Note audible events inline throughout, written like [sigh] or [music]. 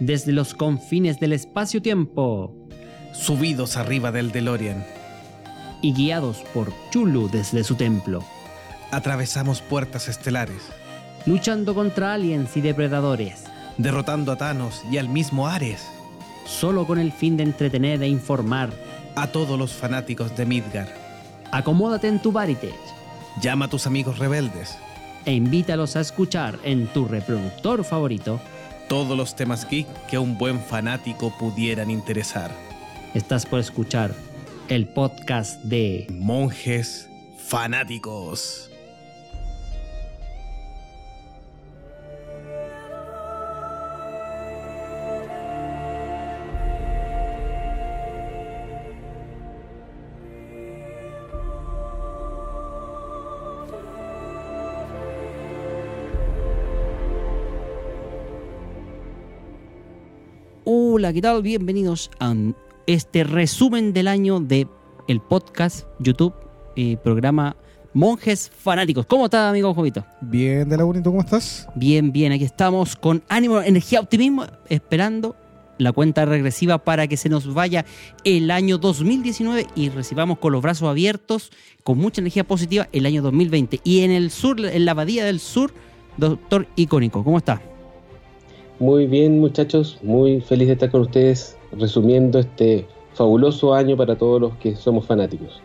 desde los confines del espacio-tiempo Subidos arriba del DeLorean, y guiados por Chulu desde su templo, atravesamos puertas estelares, luchando contra aliens y depredadores, derrotando a Thanos y al mismo Ares, solo con el fin de entretener e informar. a todos los fanáticos de Midgar. Acomódate en tu Varitech Llama a tus amigos rebeldes. e invítalos a escuchar en tu reproductor favorito. Todos los temas geek que a un buen fanático pudieran interesar. Estás por escuchar el podcast de Monjes fanáticos. Hola, ¿qué tal? Bienvenidos a este resumen del año de el podcast YouTube y programa Monjes Fanáticos. ¿Cómo está, amigo Jovito? Bien, de la ¿y tú cómo estás? Bien, bien, aquí estamos con ánimo, energía, optimismo, esperando la cuenta regresiva para que se nos vaya el año 2019 y recibamos con los brazos abiertos, con mucha energía positiva, el año 2020. Y en el sur, en la Abadía del Sur, doctor Icónico, ¿cómo está? Muy bien, muchachos, muy feliz de estar con ustedes resumiendo este fabuloso año para todos los que somos fanáticos.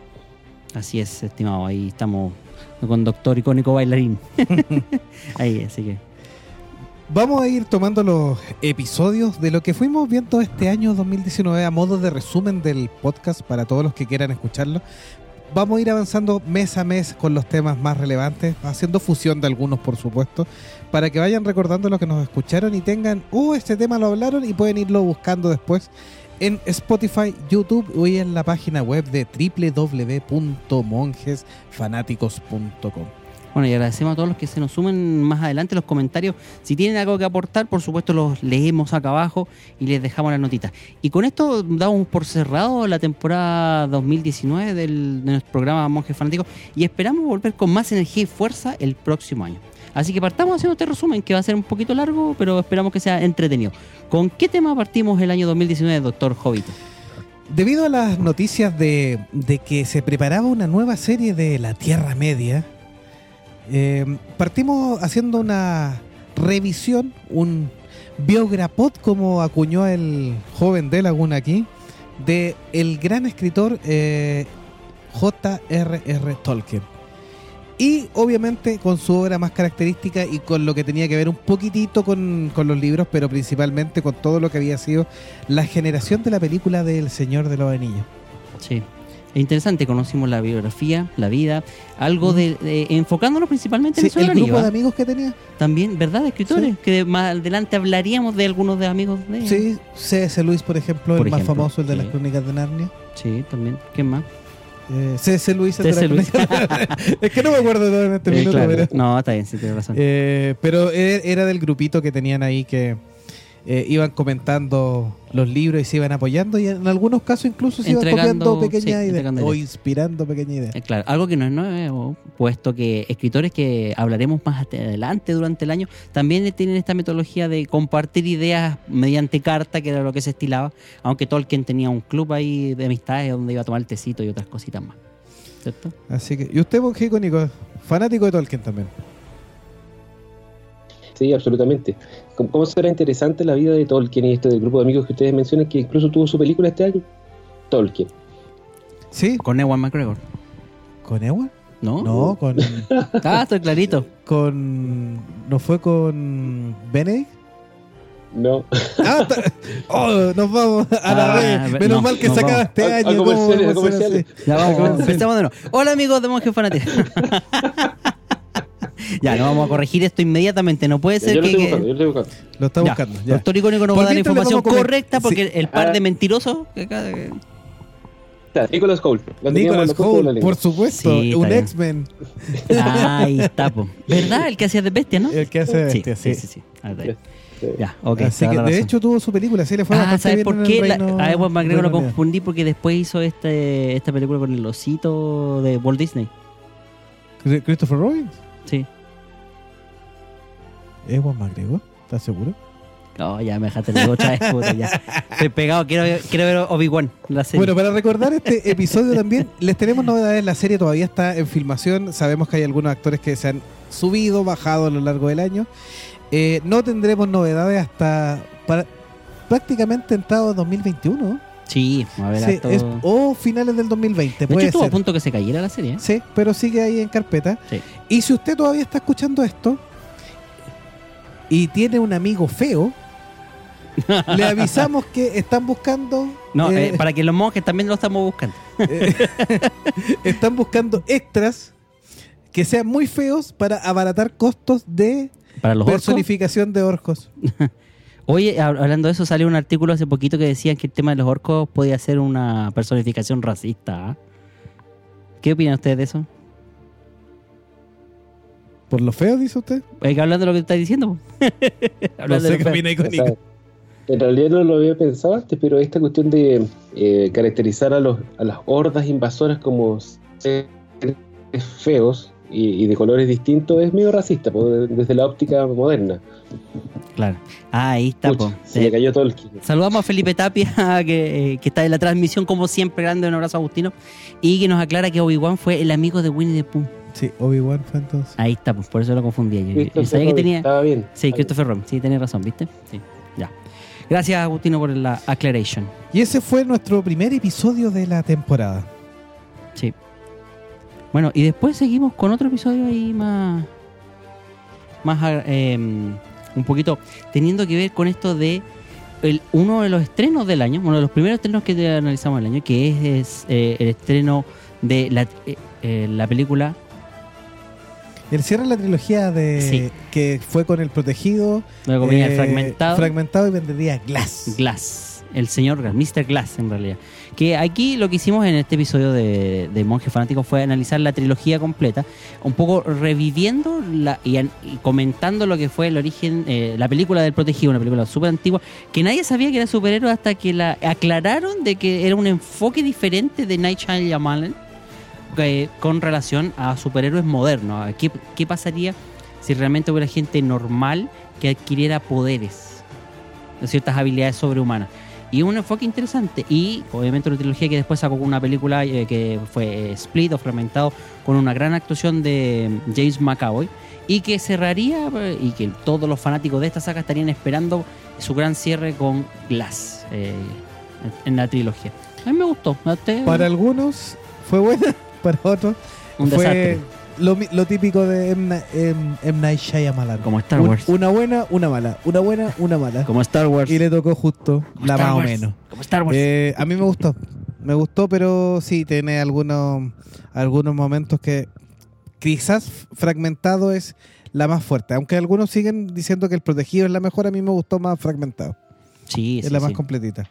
Así es, estimado, ahí estamos con doctor Icónico Bailarín. [laughs] ahí, así que... Vamos a ir tomando los episodios de lo que fuimos viendo este año 2019 a modo de resumen del podcast para todos los que quieran escucharlo. Vamos a ir avanzando mes a mes con los temas más relevantes, haciendo fusión de algunos, por supuesto, para que vayan recordando lo que nos escucharon y tengan, uh, este tema lo hablaron y pueden irlo buscando después en Spotify, YouTube y en la página web de www.monjesfanáticos.com. Bueno, y agradecemos a todos los que se nos sumen más adelante los comentarios. Si tienen algo que aportar, por supuesto los leemos acá abajo y les dejamos las notitas. Y con esto damos por cerrado la temporada 2019 del, de nuestro programa Monjes Fanáticos y esperamos volver con más energía y fuerza el próximo año. Así que partamos haciendo este resumen que va a ser un poquito largo, pero esperamos que sea entretenido. ¿Con qué tema partimos el año 2019, doctor Jovito? Debido a las noticias de, que se preparaba una nueva serie de La Tierra Media, eh, partimos haciendo una revisión, un biograpod, como acuñó el joven de Laguna aquí, de el gran escritor eh, J.R.R. Tolkien. Y obviamente con su obra más característica y con lo que tenía que ver un poquitito con, con los libros, pero principalmente con todo lo que había sido la generación de la película del Señor de los Anillos. Sí. Es interesante, conocimos la biografía, la vida, algo de, de- enfocándonos principalmente en Mm. Sí, el el Señor del grupo de ¿ah? amigos que tenía. También, ¿verdad? Escritores, Sí. que más adelante hablaríamos de algunos de amigos de. Sí, C.S. Luis, por ejemplo, Por el más famoso, el de sí. las crónicas de Narnia. Sí, también. ¿Quién más? Eh, C.S. Luis, las Luis. [laughs] es que no me acuerdo todo en este Eh, minuto, claro. No, está bien, sí, tienes razón. eh, pero e- era del grupito que tenían ahí que eh, iban comentando los libros y se iban apoyando y en algunos casos incluso se iban copiando pequeñas sí, ideas o inspirando pequeñas ideas. Eh, claro, algo que no es nuevo, puesto que escritores que hablaremos más adelante durante el año también tienen esta metodología de compartir ideas mediante carta, que era lo que se estilaba, aunque Tolkien tenía un club ahí de amistades donde iba a tomar el tecito y otras cositas más. ¿Cierto? Así que, y usted, monje icónico, fanático de Tolkien también. Sí, absolutamente. ¿Cómo, cómo será interesante la vida de Tolkien y este del grupo de amigos que ustedes mencionan que incluso tuvo su película este año? Tolkien. ¿Sí? Con Ewan McGregor, ¿Con Ewan? ¿no? No, con, [laughs] Ah, estoy clarito. con... ¿No fue con Benedict? No. Ah, ta- [laughs] oh, nos vamos a la Ah, vez. ve- Menos no, mal que se acaba este A- a año. ¿cómo comerciales, a a comerciales. Ya vamos, [laughs] empezamos de nuevo. Hola amigos de Monjes Fanáticos. [laughs] ya, no vamos a corregir esto inmediatamente. No puede Yo ser lo que... estoy que- buscando, yo lo estoy buscando. Lo está Ya, buscando. Ya. Doctor Icónico nos va a dar la información correcta porque Sí. el par Ah. de mentirosos que acá- Está, Nicolas Hoult. Lo teníamos Nicolas la de la lengua. por supuesto. Sí, un. X-Men. [laughs] Ahí está, po. ¿Verdad? El que hacía de bestia, ¿no? El que hace sí, bestia, sí, sí. sí, sí. Ah. Sí. Ya, ok. Así te da que, la de hecho, tuvo su película. Sí, le fue Ah, bastante ¿sabes bien por en el qué? La- Reino- a Ewan McGregor lo confundí porque después hizo este, esta película con el osito de Walt Disney. ¿Christopher Robin? Sí. ¿Ewan McGregor? ¿Estás seguro? No, ya me dejaste de otra vez, puta, ya. Estoy pegado, quiero, quiero ver Obi-Wan, la serie. Bueno, para recordar este [laughs] episodio también, les tenemos novedades. La serie todavía está en filmación. Sabemos que hay algunos actores que se han subido, bajado a lo largo del año. Eh, no tendremos novedades hasta para- prácticamente entrado 2021. Sí, a ver, Sí, harto- es- o finales del 2020, De hecho, estuvo a punto que se cayera la serie. ¿eh? Sí, pero sigue ahí en carpeta. Sí. Y si usted todavía está escuchando esto y tiene un amigo feo, le [laughs] avisamos que están buscando No, eh, eh, para que los monjes también lo estamos buscando. [laughs] están buscando extras que sean muy feos para abaratar costos de Para los orcos. personificación de orcos. [laughs] Oye, hab- hablando de eso, salió un artículo hace poquito que decían que el tema de los orcos podía ser una personificación racista. ¿ah? ¿Qué opinan ustedes de eso? ¿Por lo feo, dice usted? Hablando de lo que estás diciendo. [laughs] de lo feo. opina O sea, en realidad no lo había pensado antes, pero esta cuestión de eh, caracterizar a, los, a las hordas invasoras como seres feos y, y de colores distintos es medio racista desde la óptica moderna. Claro. Ah, ahí está. Pucha, po. se Eh, me cayó todo el kilo. Saludamos a Felipe Tapia, [laughs] que, eh, que está en la transmisión, como siempre, grande, un abrazo a Agustino, y que nos aclara que Obi-Wan fue el amigo de Winnie the Pooh. Sí, Obi-Wan fue entonces. Ahí está, pues por eso lo confundía yo. Que tenía. Estaba bien. Sí. Christopher Robin, sí, tenés razón, ¿viste? Sí, ya. Gracias, Agustino, por la aclaration. Y ese fue nuestro primer episodio de la temporada. Sí. Bueno, y después seguimos con otro episodio ahí más. Más. eh, un poquito. Teniendo que ver con esto de. El, uno de los estrenos del año, uno de los primeros estrenos que analizamos del año, que es, es, eh, el estreno de la, eh, eh, la película El cierre de la trilogía de Sí. que fue con el protegido, la compañía eh, Fragmentado. fragmentado y vendería Glass. Glass, el señor Glass, Mr. Glass en realidad. Que aquí lo que hicimos en este episodio de, de Monje Fanático fue analizar la trilogía completa, un poco reviviendo la, y, an- y comentando lo que fue el origen, eh, la película del Protegido, una película súper antigua, que nadie sabía que era superhéroe hasta que la aclararon de que era un enfoque diferente de Night Shyamalan eh, con relación a superhéroes modernos. ¿Qué, ¿Qué pasaría si realmente hubiera gente normal que adquiriera poderes? ciertas habilidades sobrehumanas. Y un enfoque interesante. Y obviamente una trilogía que después sacó una película eh, que fue eh, Split o Fragmentado con una gran actuación de mm, James McAvoy. Y que cerraría eh, y que todos los fanáticos de esta saga estarían esperando su gran cierre con Glass eh, en en la trilogía. A mí me gustó. ¿A usted? Para algunos fue buena, [laughs] para otros un fue desastre. Lo, lo típico de M. M- M. Night Shyamalan. Como Star Un- Wars. una buena, una mala. Una buena, una mala. Como Star Wars. Y le tocó justo Como la Star más o menos. Como Star Wars. Eh, a mí me gustó. Me gustó, pero sí, tiene algunos, algunos momentos que quizás fragmentado es la más fuerte. Aunque algunos siguen diciendo que el protegido es la mejor, a mí me gustó más fragmentado. Sí, es sí, la más sí. completita.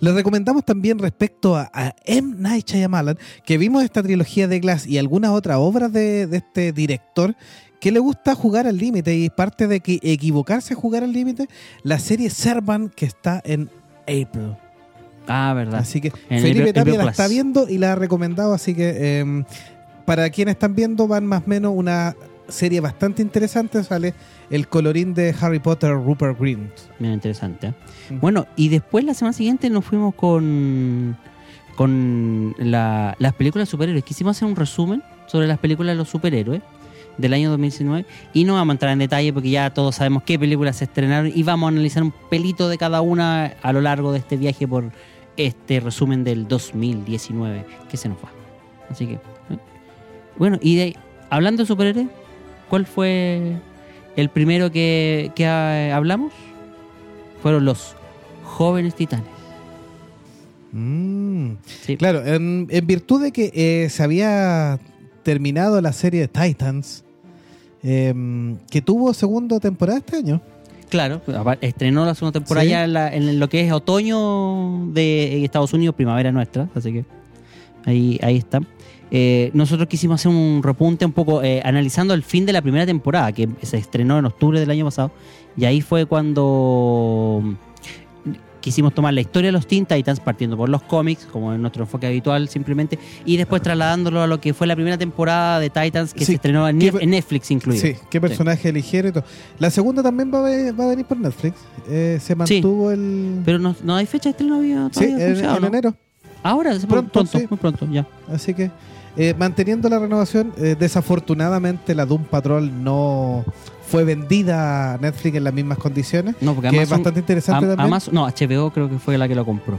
Les recomendamos también respecto a, a M. Night Shyamalan, que vimos esta trilogía de Glass y algunas otras obras de, de este director que le gusta jugar al límite y parte de que equivocarse a jugar al límite, la serie Servant que está en April. Ah, verdad. Así que En Felipe April- Tapia la está viendo y la ha recomendado, así que eh, para quienes están viendo van más o menos una serie bastante interesante, sale el colorín de Harry Potter Rupert Grint. Mira, interesante. ¿eh? Mm. Bueno, y después la semana siguiente nos fuimos con con la- las películas de superhéroes. Quisimos hacer un resumen sobre las películas de los superhéroes del año 2019 y no vamos a entrar en detalle porque ya todos sabemos qué películas se estrenaron y vamos a analizar un pelito de cada una a lo largo de este viaje por este resumen del 2019 que se nos va. Así que, ¿eh? bueno, y de ahí, hablando de superhéroes, ¿cuál fue el primero que, que ah, hablamos? Fueron los jóvenes titanes. Mm. Sí. Claro, en, en virtud de que eh, se había terminado la serie de Titans, em, que tuvo segunda temporada este año. Claro, estrenó la segunda temporada Sí. ya en, la- en lo que es otoño de Estados Unidos, primavera nuestra, así que ahí, ahí está. Eh, nosotros quisimos hacer un repunte un poco eh, analizando el fin de la primera temporada, que se estrenó en octubre del año pasado, y ahí fue cuando quisimos tomar la historia de los Teen Titans partiendo por los cómics, como en nuestro enfoque habitual simplemente, y después trasladándolo a lo que fue la primera temporada de Titans que Sí. se estrenó en, ¿Qué Nef- pe- en Netflix incluido. Sí, qué personaje eligieron y todo. La segunda también va a, va a venir por Netflix. Eh, se mantuvo el. Pero no, no hay fecha de estreno había sí, todavía en, en ¿no? enero. Ahora, pronto, Pronto, sí. muy pronto, ya. Así que, eh, manteniendo la renovación, eh, desafortunadamente la Doom Patrol no fue vendida a Netflix en las mismas condiciones. No, porque Que es bastante interesante Am- también. Amazon- no, HBO creo que fue la que lo compró.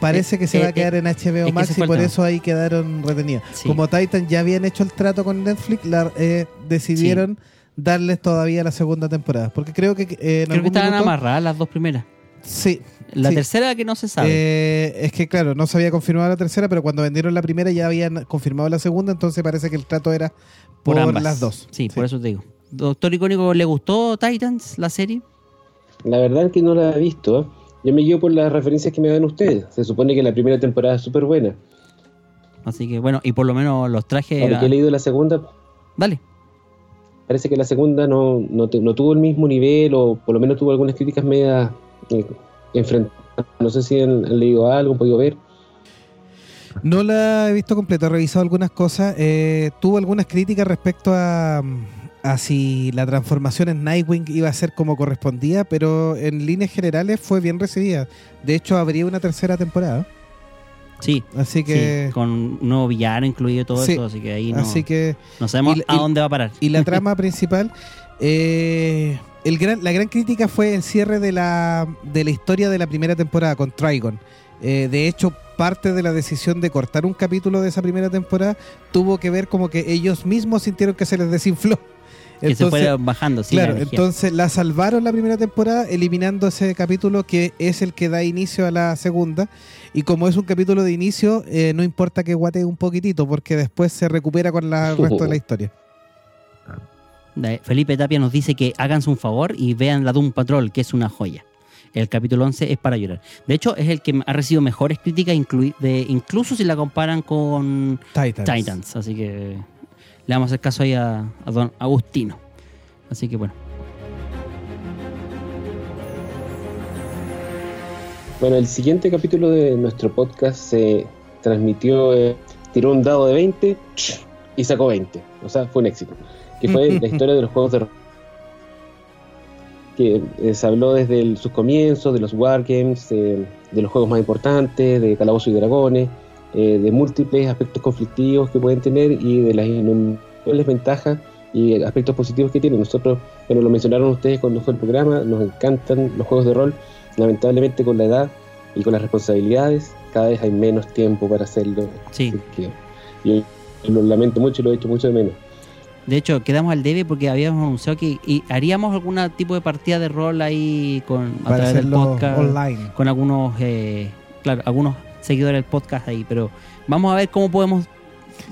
Parece que se eh, va a eh, quedar en HBO es que Max y por eso ahí quedaron retenidas. Sí. Como Titan ya habían hecho el trato con Netflix, la- eh, decidieron darles todavía la segunda temporada. Porque creo que eh, en Creo que estaban minuto- amarradas las dos primeras. Sí. La Sí. tercera que no se sabe. Eh, es que claro, no se había confirmado la tercera, pero cuando vendieron la primera ya habían confirmado la segunda, entonces parece que el trato era por, ambas. las dos. Sí, por eso te digo. Doctor Icónico, ¿le gustó Titans, la serie? La verdad es que no la he visto. ¿eh? Yo me guío por las referencias que me dan ustedes. Se supone que la primera temporada es súper buena. Así que bueno, y por lo menos los trajes. Ahora que he leído la segunda, Dale. parece que la segunda no, no, te- no tuvo el mismo nivel o por lo menos tuvo algunas críticas medias eh, enfrentadas. No sé si han, han leído algo, han podido ver. No la he visto completa, he revisado algunas cosas. Eh, tuvo algunas críticas respecto a, a si la transformación en Nightwing iba a ser como correspondía, pero en líneas generales fue bien recibida. De hecho, habría una tercera temporada. Sí. Así que, sí, con un nuevo villano incluido y todo Sí. eso, así que ahí no, así que no sabemos y a y- dónde va a parar. y la [laughs] trama principal, eh, el gran, la gran crítica fue el cierre de la, de la historia de la primera temporada con Trigon. Eh, de hecho, parte de la decisión de cortar un capítulo de esa primera temporada tuvo que ver como que ellos mismos sintieron que se les desinfló. que se fuera bajando, sí, claro, la entonces la salvaron la primera temporada eliminando ese capítulo que es el que da inicio a la segunda. Y como es un capítulo de inicio, eh, no importa que guatee un poquitito porque después se recupera con la- el [laughs] resto de la historia. Felipe Tapia nos dice que háganse un favor y vean la Doom Patrol, que es una joya. El capítulo 11 es para llorar. De hecho, es el que ha recibido mejores críticas, de, incluso si la comparan con Titans. Titans. Así que le vamos a hacer caso ahí a, a don Agustino. Así que bueno. Bueno, el siguiente capítulo de nuestro podcast se transmitió, eh, tiró un dado de 20 y sacó 20. O sea, fue un éxito. Que fue la [laughs] historia de los juegos de rol. Que eh, se habló desde el- sus comienzos, de los wargames, eh, de los juegos más importantes, de Calabozos y Dragones, eh, de múltiples aspectos conflictivos que pueden tener y de las innumerables ventajas y aspectos positivos que tienen. Nosotros, bueno, lo mencionaron ustedes cuando fue el programa, nos encantan los juegos de rol lamentablemente con la edad y con las responsabilidades cada vez hay menos tiempo para hacerlo Sí. Yo lo lamento mucho y lo he hecho mucho de menos De hecho, quedamos al debe porque habíamos anunciado que y haríamos algún tipo de partida de rol ahí con, a través del podcast. online. Con algunos, eh, claro, algunos seguidores del podcast ahí. Pero vamos a ver cómo podemos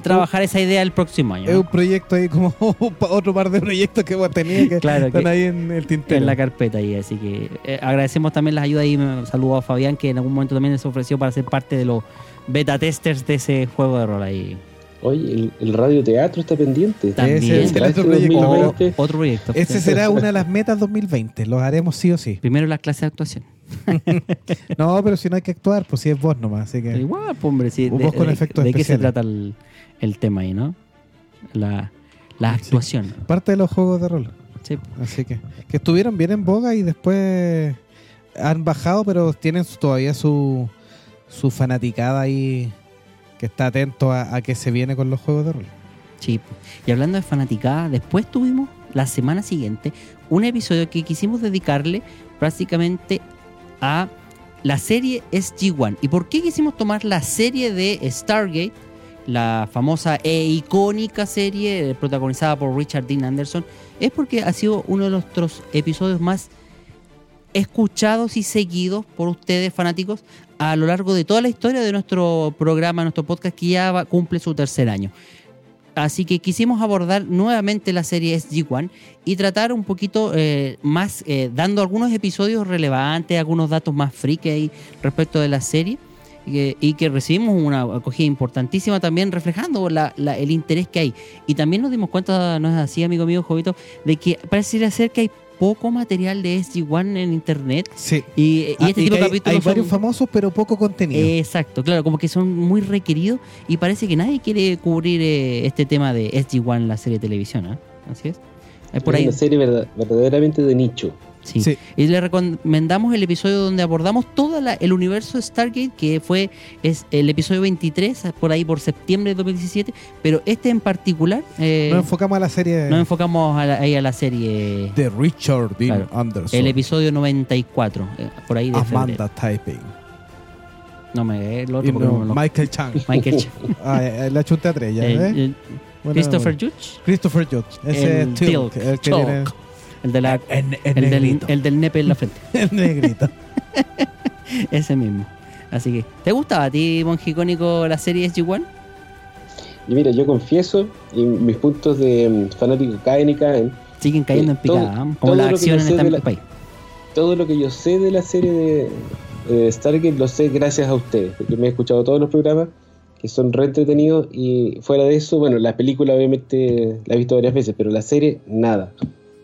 trabajar esa idea el próximo año. Es ¿no? un proyecto ahí como [laughs] otro par de proyectos que hemos tenido que Claro, están que- ahí en el tintero. en la carpeta ahí, así que eh, agradecemos también las ayudas y me saludo a Fabián que en algún momento también se ofreció para ser parte de los beta testers de ese juego de rol ahí. Oye el, el radioteatro está pendiente También. Ese es proyecto. 2020. O- otro proyecto. Ese será una de las metas 2020. Lo haremos sí o sí. Primero las clases de actuación. [laughs] No, pero si no hay que actuar, pues si es vos nomás. Así Pero que igual, pues, hombre, sí, Vos de, con de- efectos ¿de qué se especiales. trata el, el tema ahí, no? La, la Sí. actuación. parte de los juegos de rol. Sí. Así que, que estuvieron bien en boga y después han bajado, pero tienen todavía su, su fanaticada ahí que está atento a, que se viene con los juegos de rol. Sí. Y hablando de fanaticada, después tuvimos la semana siguiente un episodio que quisimos dedicarle prácticamente a la serie SG-1. ¿Y por qué quisimos tomar la serie de Stargate? La famosa e icónica serie eh, protagonizada por Richard Dean Anderson. Es porque ha sido uno de nuestros episodios más escuchados y seguidos por ustedes fanáticos a lo largo de toda la historia de nuestro programa, nuestro podcast que ya cumple su tercer año. Así que quisimos abordar nuevamente la serie SG-1 y tratar un poquito eh, más, eh, dando algunos episodios relevantes, algunos datos más friki ahí respecto de la serie. Y que, que recibimos una acogida importantísima también reflejando la- el interés que hay. Y también nos dimos cuenta, no es así, amigo mío, Jovito, de que pareciera ser que hay poco material de SG-1 en internet. Sí. Y, y Ah, este y tipo de hay, capítulos. hay son- varios famosos, pero poco contenido. Exacto, claro, como que son muy requeridos y parece que nadie quiere cubrir eh, este tema de SG-1, la serie de televisión. ¿ah? Así es. Por es ahí. una serie verdad- verdaderamente de nicho. Sí. Sí. Y le recomendamos el episodio donde abordamos todo el universo de Stargate, que fue es el episodio 23, por ahí por septiembre de 2017, pero este en particular eh, Nos enfocamos a la serie nos enfocamos a la- ahí a la serie, de Richard Dean Claro. Anderson. el episodio 94, eh, por ahí de Amanda febrero. Typing. No me el otro no, no- Michael Chang. [laughs] Michael Ch- [laughs] Ah, eh, la chunté a tres ya, ¿eh? Christopher. Judge, Christopher Judge. Ese el es el que tiene el, de la, el, el el, del, el del nepe en la frente. [laughs] El negrito. [laughs] Ese mismo. Así que, ¿te gustaba a ti, Mongicónico, la serie SG-1? Y mira, yo confieso, y mis puntos de mm, fanático caen y caen. Siguen cayendo en picada, todo- ¿eh? todo como la lo que acción yo en sé este de la- país. Todo lo que yo sé de la serie de eh, Stargate lo sé gracias a ustedes, porque me he escuchado todos los programas que son re entretenidos y fuera de eso, bueno, la película obviamente la he visto varias veces, pero la serie nada.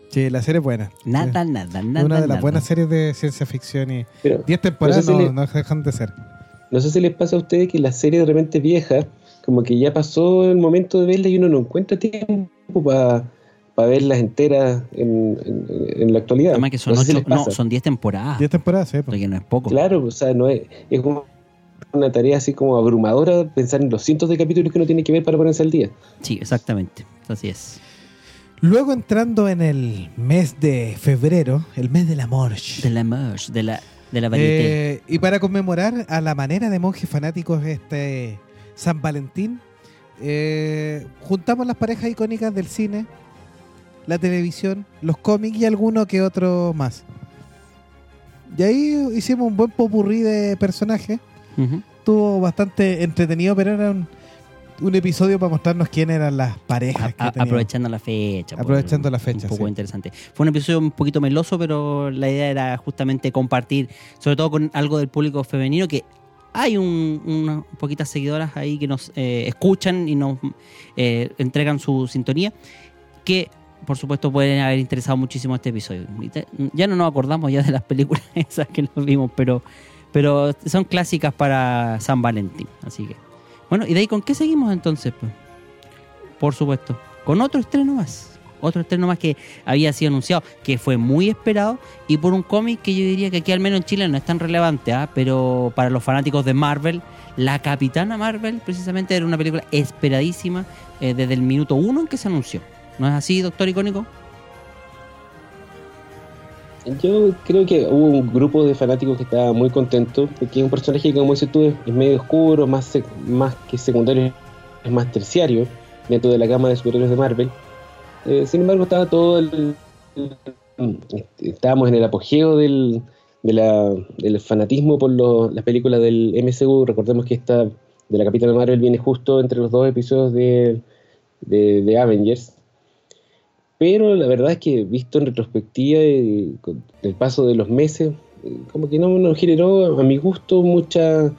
Sí, la serie es buena. Nada, Sí. nada, nada. una de las nada. buenas series de ciencia ficción y Pero 10 temporadas No sé si no, le- no dejan de ser. no sé si les pasa a ustedes que la serie de repente vieja, como que ya pasó el momento de verla y uno no encuentra tiempo para verlas enteras en, en- en la actualidad. Además que son No sé si 10 temporadas. 10 temporadas, sí. pues. Porque no es poco. Claro, o sea, no es, es como una tarea así como abrumadora pensar en los cientos de capítulos que uno tiene que ver para ponerse al día. Sí, exactamente. Así es. Luego entrando en el mes de febrero, el mes del amor. De la merch, de la, de la varieté. Eh, y para conmemorar a la manera de monjes fanáticos este San Valentín, eh, juntamos las parejas icónicas del cine, la televisión, los cómics y alguno que otro más. Y ahí hicimos un buen popurrí de personajes. Estuvo bastante entretenido, pero era un, episodio para mostrarnos quién eran las parejas. A- que a- aprovechando la fecha. Aprovechando la fecha, Un poco sí. interesante. Fue un episodio un poquito meloso, pero la idea era justamente compartir, sobre todo con algo del público femenino, que hay un, unas poquitas seguidoras ahí que nos eh, escuchan y nos eh, entregan su sintonía, que por supuesto pueden haber interesado muchísimo este episodio. Ya no nos acordamos ya de las películas [laughs] esas que nos vimos, pero, pero son clásicas para San Valentín. Así que, bueno, ¿y de ahí con qué seguimos entonces? Pues? Por supuesto, con otro estreno más. Otro estreno más que había sido anunciado, que fue muy esperado, y por un cómic que yo diría que aquí al menos en Chile no es tan relevante, ¿ah? pero para los fanáticos de Marvel, La Capitana Marvel precisamente era una película esperadísima eh, desde el minuto uno en que se anunció. ¿No es así, doctor icónico? Yo creo que hubo un grupo de fanáticos que estaba muy contento, porque es un personaje que, como dices tú, es, medio oscuro, más, más que secundario, es más terciario dentro de la gama de superhéroes de Marvel. Eh, sin embargo, estaba todo el- estábamos en el apogeo del, del fanatismo por lo- las películas del MCU. Recordemos que esta de la Capitana Marvel viene justo entre los dos episodios de, de Avengers. Pero la verdad es que visto en retrospectiva y con el paso de los meses, eh, como que no nos generó a mi gusto mucha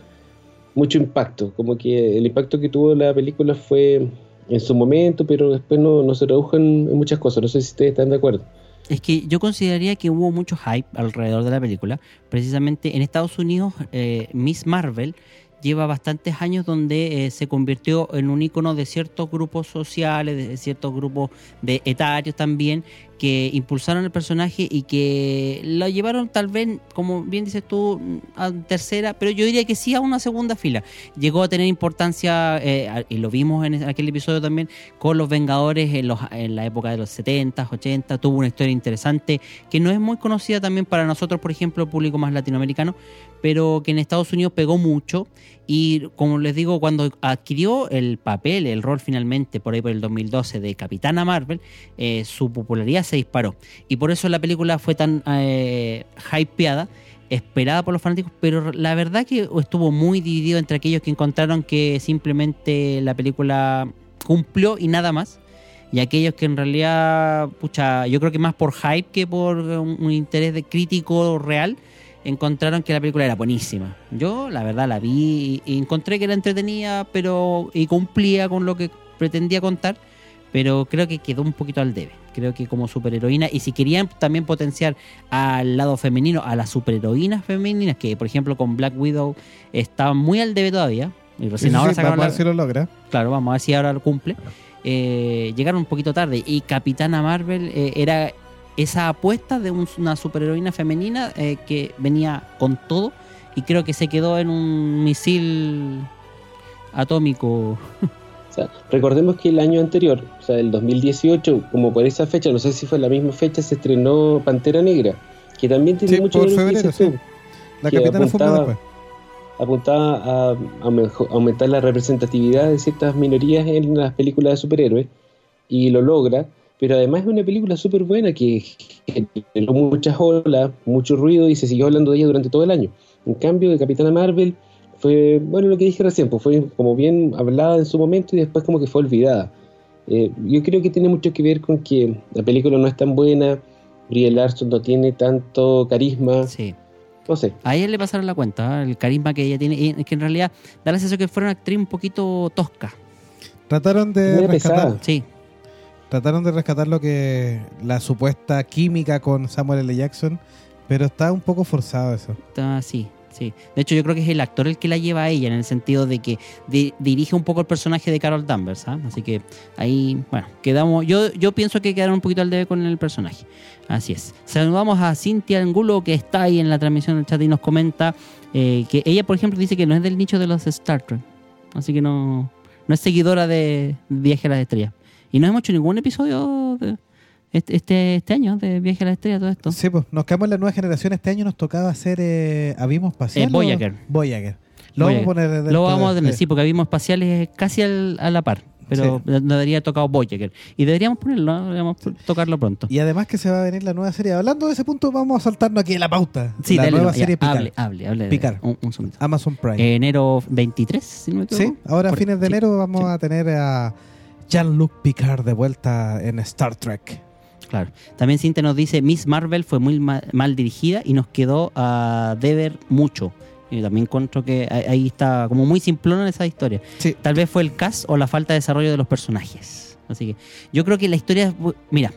mucho impacto. Como que el impacto que tuvo la película fue en su momento, pero después no, no se redujo en, en muchas cosas. No sé si ustedes están de acuerdo. Es que yo consideraría que hubo mucho hype alrededor de la película. Precisamente en Estados Unidos, eh, Miss Marvel lleva bastantes años donde eh, se convirtió en un icono de ciertos grupos sociales, de ciertos grupos de etarios también, que impulsaron el personaje y que lo llevaron tal vez, como bien dices tú, a tercera, pero yo diría que sí a una segunda fila. Llegó a tener importancia, eh, y lo vimos en aquel episodio también, con los Vengadores en, los, en la época de los 70, 80, tuvo una historia interesante que no es muy conocida también para nosotros, por ejemplo, el público más latinoamericano, pero que en Estados Unidos pegó mucho y como les digo, cuando adquirió el papel, el rol finalmente, por ahí por el 2012 de Capitana Marvel, eh, su popularidad se disparó. Y por eso la película fue tan eh, hypeada, esperada por los fanáticos, pero la verdad que estuvo muy dividido entre aquellos que encontraron que simplemente la película cumplió y nada más. Y aquellos que en realidad, pucha, yo creo que más por hype que por un, un interés de crítico real, encontraron que la película era buenísima. Yo, la verdad, la vi y, encontré que era entretenida, pero y cumplía con lo que pretendía contar, pero creo que quedó un poquito al debe. Creo que como superheroína, y si querían también potenciar al lado femenino, a las superheroínas femeninas, que por ejemplo con Black Widow estaban muy al debe todavía, y recién Eso ahora sí, vamos a ver si lo logra. Claro, vamos a ver si ahora lo cumple. Eh, llegaron un poquito tarde y Capitana Marvel eh, era esa apuesta de un- una superheroína femenina eh, que venía con todo y creo que se quedó en un misil atómico. O sea, recordemos que el año anterior, o sea, el 2018, como por esa fecha, no sé si fue la misma fecha, se estrenó Pantera Negra, que también tiene Sí, mucho por febrero, sí. La que capitana fue apuntaba- después. apuntaba a, aumentar la representatividad de ciertas minorías en las películas de superhéroes y lo logra, pero además es una película súper buena que generó muchas olas, mucho ruido y se siguió hablando de ella durante todo el año. En cambio, de Capitana Marvel fue, bueno, lo que dije recién, pues fue como bien hablada en su momento y después como que fue olvidada. Eh, yo creo que tiene mucho que ver con que la película no es tan buena, Brie Larson no tiene tanto carisma, Sí. no sé. A ella le pasaron la cuenta, ¿eh? el carisma que ella tiene. y es que en realidad da la sensación que fuera una actriz un poquito tosca. Trataron de rescatar, pesada. Sí, trataron de rescatar lo que la supuesta química con Samuel L. Jackson, pero está un poco forzado eso. está así. Sí. De hecho, yo creo que es el actor el que la lleva a ella, en el sentido de que di- dirige un poco el personaje de Carol Danvers. ¿ah? Así que ahí, bueno, quedamos. Yo, yo pienso que quedaron un poquito al debe con el personaje. Así es. Saludamos a Cintia Angulo, que está ahí en la transmisión del chat y nos comenta eh, que ella, por ejemplo, dice que no es del nicho de los Star Trek. Así que no, no es seguidora de Viaje a las Estrellas. Y no hemos hecho ningún episodio de este, este, este año de Viaje a las Estrellas, todo esto. Sí, pues nos quedamos en la nueva generación. Este año nos tocaba hacer eh, Abismo Espacial. Eh, Voyager. Voyager. Lo vamos a poner Lo vamos a de- tener, sí, porque vimos espaciales casi al- a la par. Pero nos debería tocado Voyager. Y deberíamos ponerlo, ¿no? deberíamos tocarlo pronto. Y además que se va a venir la nueva serie. Hablando de ese punto, vamos a saltarnos aquí en la pauta. Sí, la dale, nueva no, ya, serie Picar. hable, hable, hable. de- Picar. Un, un. Amazon Prime. Enero 23, si no me equivoco. sí, ahora a fines de sí, enero vamos sí. a tener a Jean-Luc Picard de vuelta en Star Trek. Claro. También Cintia nos dice, Miss Marvel fue muy ma- mal dirigida y nos quedó a deber mucho. Y también encuentro que ahí- ahí está como muy simplona esa historia. Sí. Tal vez fue el cast o la falta de desarrollo de los personajes. Así que yo creo que la historia, mira,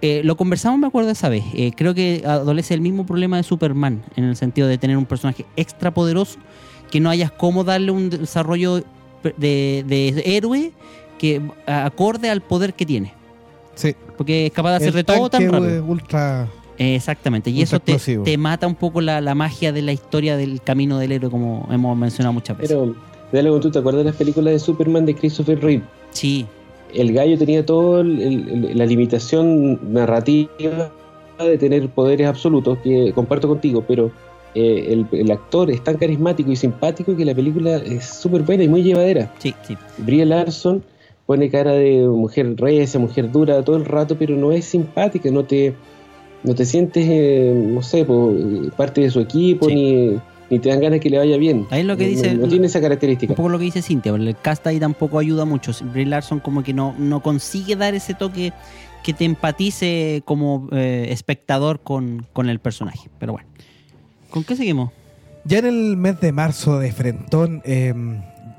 eh, lo conversamos me acuerdo esa vez, eh, creo que adolece el mismo problema de Superman, en el sentido de tener un personaje extra poderoso, que no hayas cómo darle un desarrollo de, de héroe que acorde al poder que tiene. Sí. Porque es capaz de hacer El de todo tan rápido. ultra. Exactamente, y Ultra eso te mata un poco la, la magia de la historia del camino del héroe, como hemos mencionado muchas veces. Pero, de algo, ¿tú te acuerdas de las películas de Superman de Christopher Reeve? sí, el gallo tenía toda la limitación narrativa de tener poderes absolutos, que comparto contigo, pero eh, el, el actor es tan carismático y simpático que la película es súper buena y muy llevadera. sí, sí. Brie Larson pone cara de mujer recia, mujer dura todo el rato, pero no es simpática, no te, no te sientes, eh, no sé, po, parte de su equipo, Sí. ni, ni te dan ganas que le vaya bien. Ahí es lo que No- dice- No, no tiene esa característica. Un poco lo que dice Cintia, porque el cast ahí tampoco ayuda mucho. Brie Larson como que no, no consigue dar ese toque que te empatice como eh, espectador con, con el personaje. Pero bueno. ¿Con qué seguimos? Ya en el mes de marzo de Frentón eh,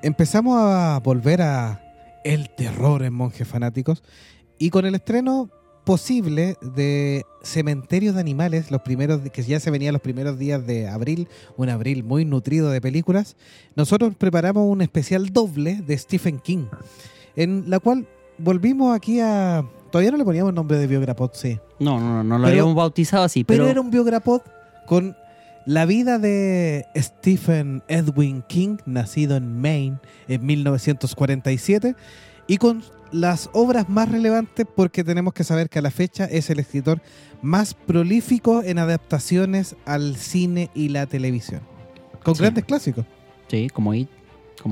empezamos a volver a el terror en Monjes Fanáticos y con el estreno posible de Cementerio de Animales, los primeros que ya se venía los primeros días de abril, un abril muy nutrido de películas, nosotros preparamos un especial doble de Stephen King, en la cual volvimos aquí a todavía no le poníamos nombre de Biograpod, sí. No, no, no, no lo Pero- habíamos bautizado así, Pero, pero, era un biograpod con la vida de Stephen Edwin King, nacido en Maine en 1947, y con las obras más relevantes porque tenemos que saber que a la fecha es el escritor más prolífico en adaptaciones al cine y la televisión. Con Sí. grandes clásicos. sí, como It,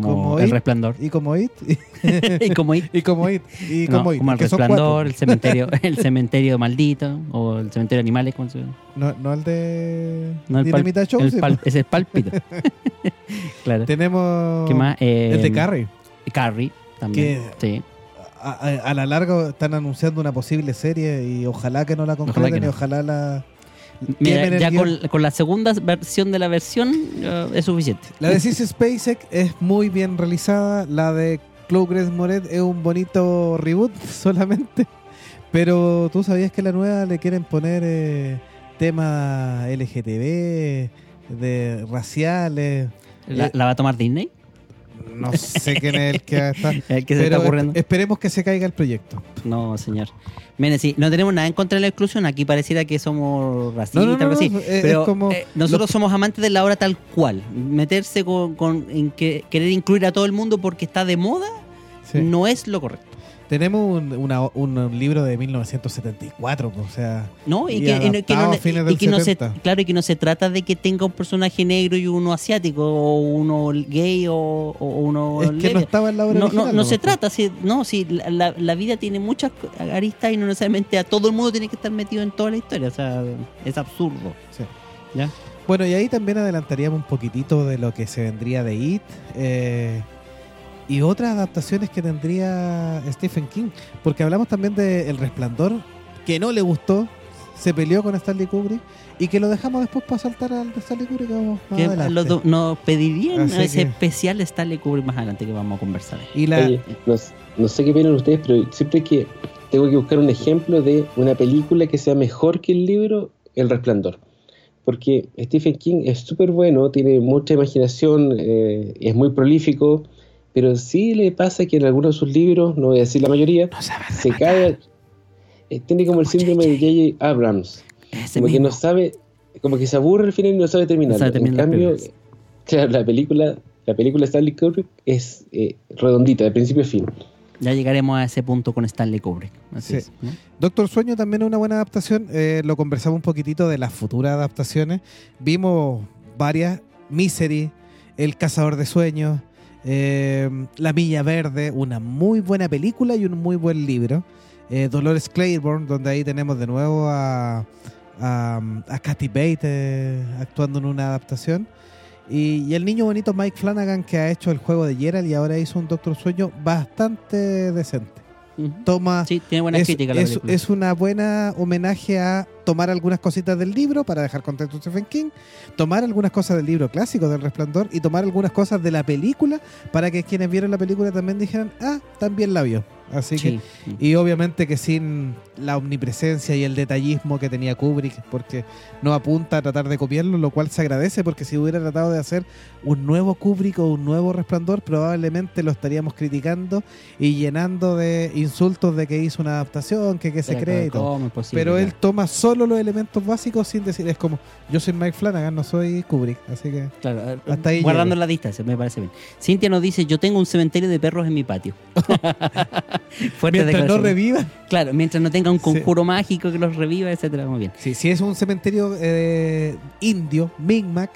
como, Como El It. Resplandor. Y como It. [laughs] y como It. y como It. Y No, como It. como el que resplandor, el cementerio, [laughs] el cementerio maldito, o el cementerio de animales, ¿cómo se llama? No, no el de No, el pal- Dinamita Show, pal- ese es pálpito. [laughs] claro. Tenemos ¿Qué más? Eh, el de Carrie. Carrie también. Sí. a, a- a la larga están anunciando una posible serie y ojalá que no la concreten que no. y ojalá la Mira, ya con, con la segunda versión de la versión eh, es suficiente. La de Sissy Spacek es muy bien realizada, la de Chloe Grace Moret es un bonito reboot [laughs] solamente, Pero tú sabías que la nueva le quieren poner eh, temas LGTB, de raciales. ¿La, Eh, la va a tomar Disney? No sé quién es el que está. [laughs] El que se está ocurriendo. esp- esperemos que se caiga el proyecto. No, señor. Miren, sí, no tenemos nada en contra de la exclusión. Aquí pareciera que somos racistas, No, no, no, algo así. es- Pero es como eh, nosotros lo- somos amantes de la obra tal cual. Meterse con, con- en que, querer incluir a todo el mundo porque está de moda Sí. no es lo correcto. Tenemos un, una- un libro de 1974, pues, o sea, ¿No? Y, Y que, no- que adaptado no, a fines y del que no se, 70. claro, y que no se trata de que tenga un personaje negro y uno asiático, o uno gay, o, o uno es que no estaba en la obra No, no, original. no se trata, sí, no, sí, la, la- la vida tiene muchas aristas y no necesariamente a todo el mundo tiene que estar metido en toda la historia, o sea, es absurdo. Sí. ¿Ya? Bueno, y ahí también adelantaríamos un poquitito de lo que se vendría de It eh, y otras adaptaciones que tendría Stephen King, porque hablamos también de El Resplandor, que no le gustó, se peleó con Stanley Kubrick y que lo dejamos después para saltar al de Stanley Kubrick que vamos más Que adelante. nos pedirían Así ese que- especial de Stanley Kubrick más adelante que vamos a conversar. Y la, Oye, no, no sé qué opinan ustedes, pero siempre que tengo que buscar un ejemplo de una película que sea mejor que el libro, El Resplandor. Porque Stephen King es súper bueno, tiene mucha imaginación, eh, es muy prolífico, pero sí le pasa que en algunos de sus libros, no voy a decir la mayoría, se cae, eh, tiene como el síndrome de J.J. Abrams, Ese como que no sabe, como que se aburre al final y no sabe terminar. No sabe terminar en cambio, claro, la película, la película Stanley Kubrick es eh, redondita, de principio a fin. Ya llegaremos a ese punto con Stanley Kubrick. Así Sí. es, ¿no? Doctor Sueño también es una buena adaptación. eh, lo conversamos un poquitito de las futuras adaptaciones. Vimos varias. Misery, El Cazador de Sueños, eh, La Milla Verde, una muy buena película y un muy buen libro. Eh, Dolores Claiborne, donde ahí tenemos de nuevo a, a, a Kathy Bates eh, actuando en una adaptación. Y, y el niño bonito Mike Flanagan que ha hecho el juego de Gerald y ahora hizo un Doctor Sueño bastante decente. Toma Sí, tiene buena es, la es- película. es una buena homenaje a tomar algunas cositas del libro para dejar contento a Stephen King, tomar algunas cosas del libro clásico del Resplandor y tomar algunas cosas de la película para que quienes vieron la película también dijeran, ah, también la vio. Así que, y obviamente que sin la omnipresencia y el detallismo que tenía Kubrick, porque no apunta a tratar de copiarlo, lo cual se agradece, porque si hubiera tratado de hacer un nuevo Kubrick o un nuevo Resplandor, probablemente lo estaríamos criticando y llenando de insultos de que hizo una adaptación, que, que se cree. Pero él toma solo los elementos básicos sin decir, es como, yo soy Mike Flanagan, no soy Kubrick, así que... Claro, Hasta ahí guardando la distancia, me parece bien. Cintia nos dice, yo tengo un cementerio de perros en mi patio. [laughs] Fuerte Mientras no reviva. Claro, mientras no tenga un Sí. conjuro mágico que los reviva, etcétera, muy bien. Sí, si es un cementerio eh, indio, Mi'kmaq,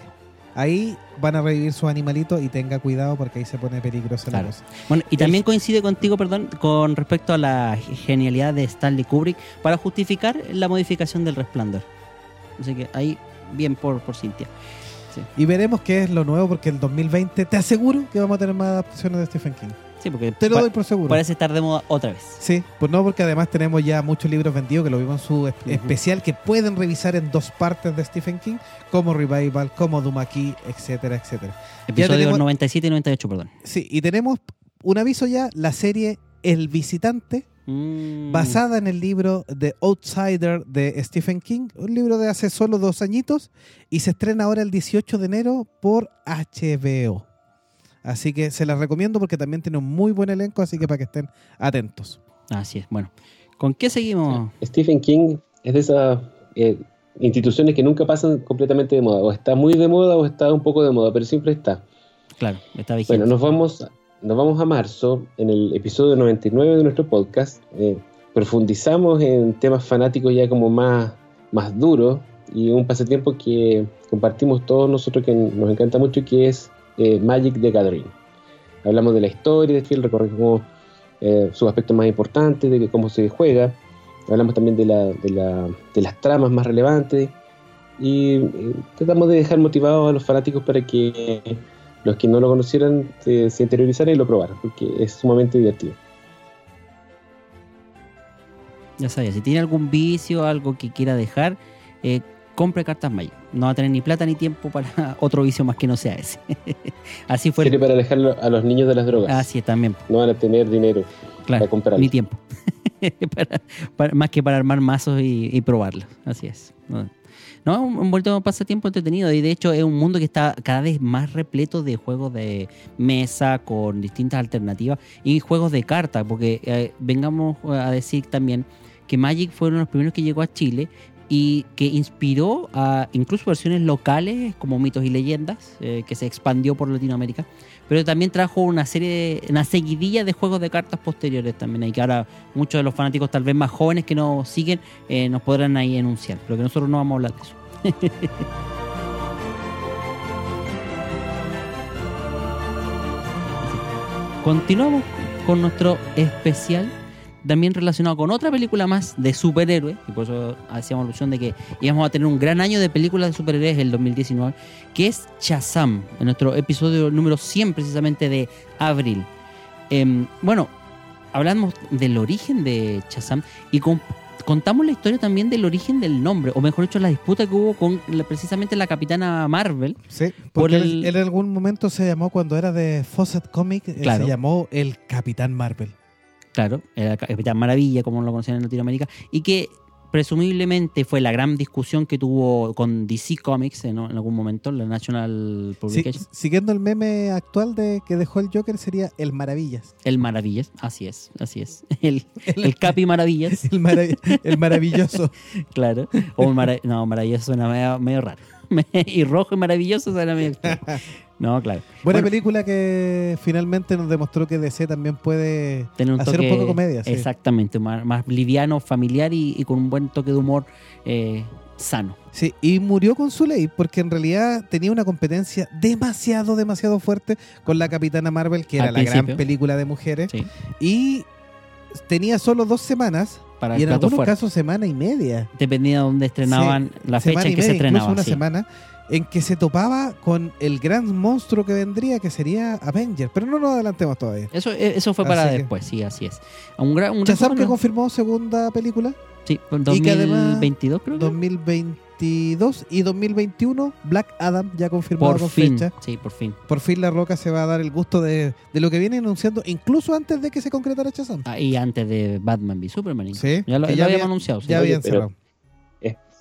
ahí van a revivir sus animalitos y tenga cuidado porque ahí se pone peligrosa Claro. la cosa. Bueno, y también coincide contigo, perdón, con respecto a la genialidad de Stanley Kubrick para justificar la modificación del resplandor. Así que ahí, bien por, por Cintia. Y veremos qué es lo nuevo porque el 2020 te aseguro que vamos a tener más adaptaciones de Stephen King. Sí, porque Te lo doy por seguro. parece estar de moda otra vez. Sí, pues no, porque además tenemos ya muchos libros vendidos que lo vimos en su especial que pueden revisar en dos partes de Stephen King, como Revival, como Dumaki, etcétera, etcétera. Episodios tenemos- 97 y 98, perdón. Sí, y tenemos un aviso ya, la serie El Visitante, Mm. basada en el libro The Outsider de Stephen King, un libro de hace solo dos añitos, y se estrena ahora el 18 de enero por HBO. Así que se las recomiendo porque también tiene un muy buen elenco, así que para que estén atentos. Así es. Bueno, ¿con qué seguimos? Stephen King es de esas eh, instituciones que nunca pasan completamente de moda. O está muy de moda o está un poco de moda, pero siempre está. Claro, está vigente. Bueno, nos vamos, nos vamos a marzo, en el episodio 99 de nuestro podcast. eh, profundizamos en temas fanáticos ya como más, más duros y un pasatiempo que compartimos todos nosotros que nos encanta mucho, que es eh, Magic the Gathering. Hablamos de la historia de Phil, recorrimos eh, sus aspectos más importantes, de cómo se juega. Hablamos también de, la, de, la- de las tramas más relevantes y eh, tratamos de dejar motivados a los fanáticos para que los que no lo conocieran se, se interiorizaran y lo probaran, porque es sumamente divertido. Ya sabía, si tiene algún vicio, algo que quiera dejar, eh, compre cartas Magic. No va a tener ni plata ni tiempo para [laughs] otro vicio más que no sea ese. [laughs] Así fue. Sirve para alejarlo a los niños de las drogas. Así es, también. No van a tener dinero Claro, para comprar. ni tiempo. [laughs] Para- para- más que para armar mazos y, y probarlos. Así es. No, no, un, un bonito pasatiempo entretenido. Y de hecho es un mundo que está cada vez más repleto de juegos de mesa con distintas alternativas y juegos de cartas. Porque eh, vengamos a decir también que Magic fue uno de los primeros que llegó a Chile y que inspiró a incluso versiones locales como mitos y leyendas, eh, que se expandió por Latinoamérica, pero también trajo una serie, de- una seguidilla de juegos de cartas posteriores también, ahí que ahora muchos de los fanáticos tal vez más jóvenes que nos siguen eh, nos podrán ahí enunciar, pero que nosotros no vamos a hablar de eso. [laughs] Continuamos con nuestro especial, también relacionado con otra película más de superhéroes, y por eso hacíamos alusión de que íbamos a tener un gran año de películas de superhéroes el 2019, que es Shazam, en nuestro episodio número 100 precisamente de abril. Em, bueno, hablamos del origen de Shazam y con- contamos la historia también del origen del nombre, o mejor dicho, la disputa que hubo con la- precisamente la capitana Marvel, Sí, Por porque el- él, él en algún momento se llamó, cuando era de Fawcett Comic, eh, Claro. se llamó el Capitán Marvel. Claro, era Capitán Maravilla, como lo conocían en Latinoamérica, y que presumiblemente fue la gran discusión que tuvo con DC Comics en, en algún momento, la National Sí, Publication. siguiendo el meme actual de que dejó el Joker sería el Maravillas. El Maravillas, así es, así es. [laughs] El, el Capi Maravillas, El, marav- el maravilloso. [laughs] claro. O un mara- no, Maravilloso suena medio, medio raro. [laughs] y rojo y maravilloso medio extraño. No, claro. Buena Bueno, película que finalmente nos demostró que DC también puede tener un hacer toque, un poco de comedia. sí. Exactamente, más, más liviano, familiar y, y con un buen toque de humor eh, sano. Sí, y murió con su ley porque en realidad tenía una competencia demasiado, demasiado fuerte con la Capitana Marvel, que era la gran película de mujeres, Sí, y tenía solo dos semanas para y el en algunos fuerte. casos semana y media. Dependía de dónde estrenaban, la fecha en que se media, estrenaba. incluso una sí. semana en que se topaba con el gran monstruo que vendría, que sería Avenger. Pero no nos adelantemos todavía. Eso, eh, eso fue para Así que- después, sí, así es. Un gran, un que confirmó segunda película, Sí, en y que además- 2022 creo que. 2022 y 2021, Black Adam ya confirmado Por con fin, fecha. sí, por fin. Por fin La Roca se va a dar el gusto de, de lo que viene anunciando, incluso antes de que se concretara Shazam. Ah, y antes de Batman v Superman. Sí, Ya lo, que lo ya habíamos había- anunciado. Ya habían pero- cerrado.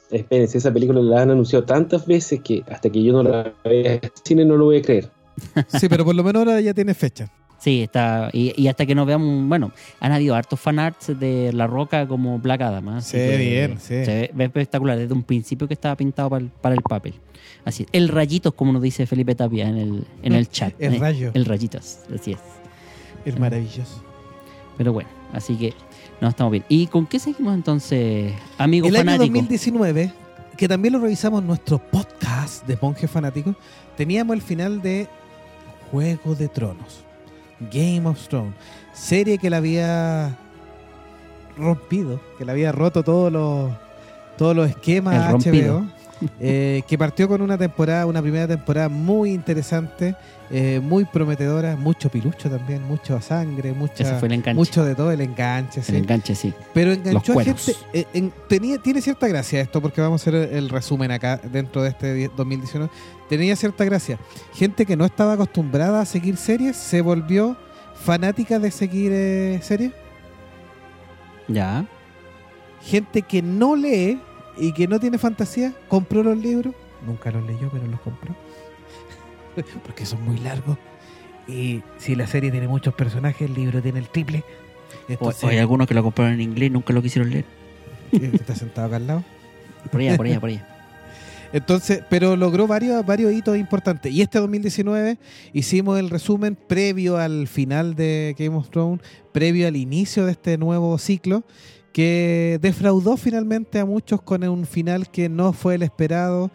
Espérense, esa película la han anunciado tantas veces que hasta que yo no la vea en cine no lo voy a creer. Sí, pero por lo menos ahora ya tiene fecha. Sí, está. Y, y hasta que nos veamos. Bueno, han habido hartos fanarts de La Roca como Black Adam. ¿ah? Así Se ve bien, sí. Se ve, espectacular. Desde un principio que estaba pintado para el, para el papel. Así es. El rayitos, como nos dice Felipe Tapia en el, en el chat. El ¿eh? rayo, El rayitos, así es. el maravilloso. Pero bueno, así que no estamos bien. ¿Y con qué seguimos entonces, amigo El año fanático? 2019, que también lo revisamos en nuestro podcast de Monjes Fanáticos, teníamos el final de Juego de Tronos, Game of Thrones, serie que la había rompido, que le había roto todos los todos los esquemas El rompido. Eh, que partió con una temporada, una primera temporada muy interesante, eh, muy prometedora, mucho pilucho también, mucha sangre, mucha, fue el enganche. mucho de todo, el enganche, sí. El enganche, sí. Pero enganchó a gente. eh, en- tenía, tiene cierta gracia esto, porque vamos a hacer el, resumen acá dentro de este die- 2019. Tenía cierta gracia. Gente que no estaba acostumbrada a seguir series se volvió fanática de seguir series. Ya. Gente que no lee y que no tiene fantasía compró los libros. Nunca los leyó, pero los compró. [laughs] porque son muy largos. Y si la serie tiene muchos personajes, el libro tiene el triple. O, Entonces, o hay algunos que lo compraron en inglés y nunca lo quisieron leer. eh, está sentado acá al lado. [laughs] Por allá, por allá, por allá. [laughs] Entonces, pero logró varios, varios hitos importantes. Y este 2019 hicimos el resumen previo al final de Game of Thrones, previo al inicio de este nuevo ciclo, que defraudó finalmente a muchos con un final que no fue el esperado,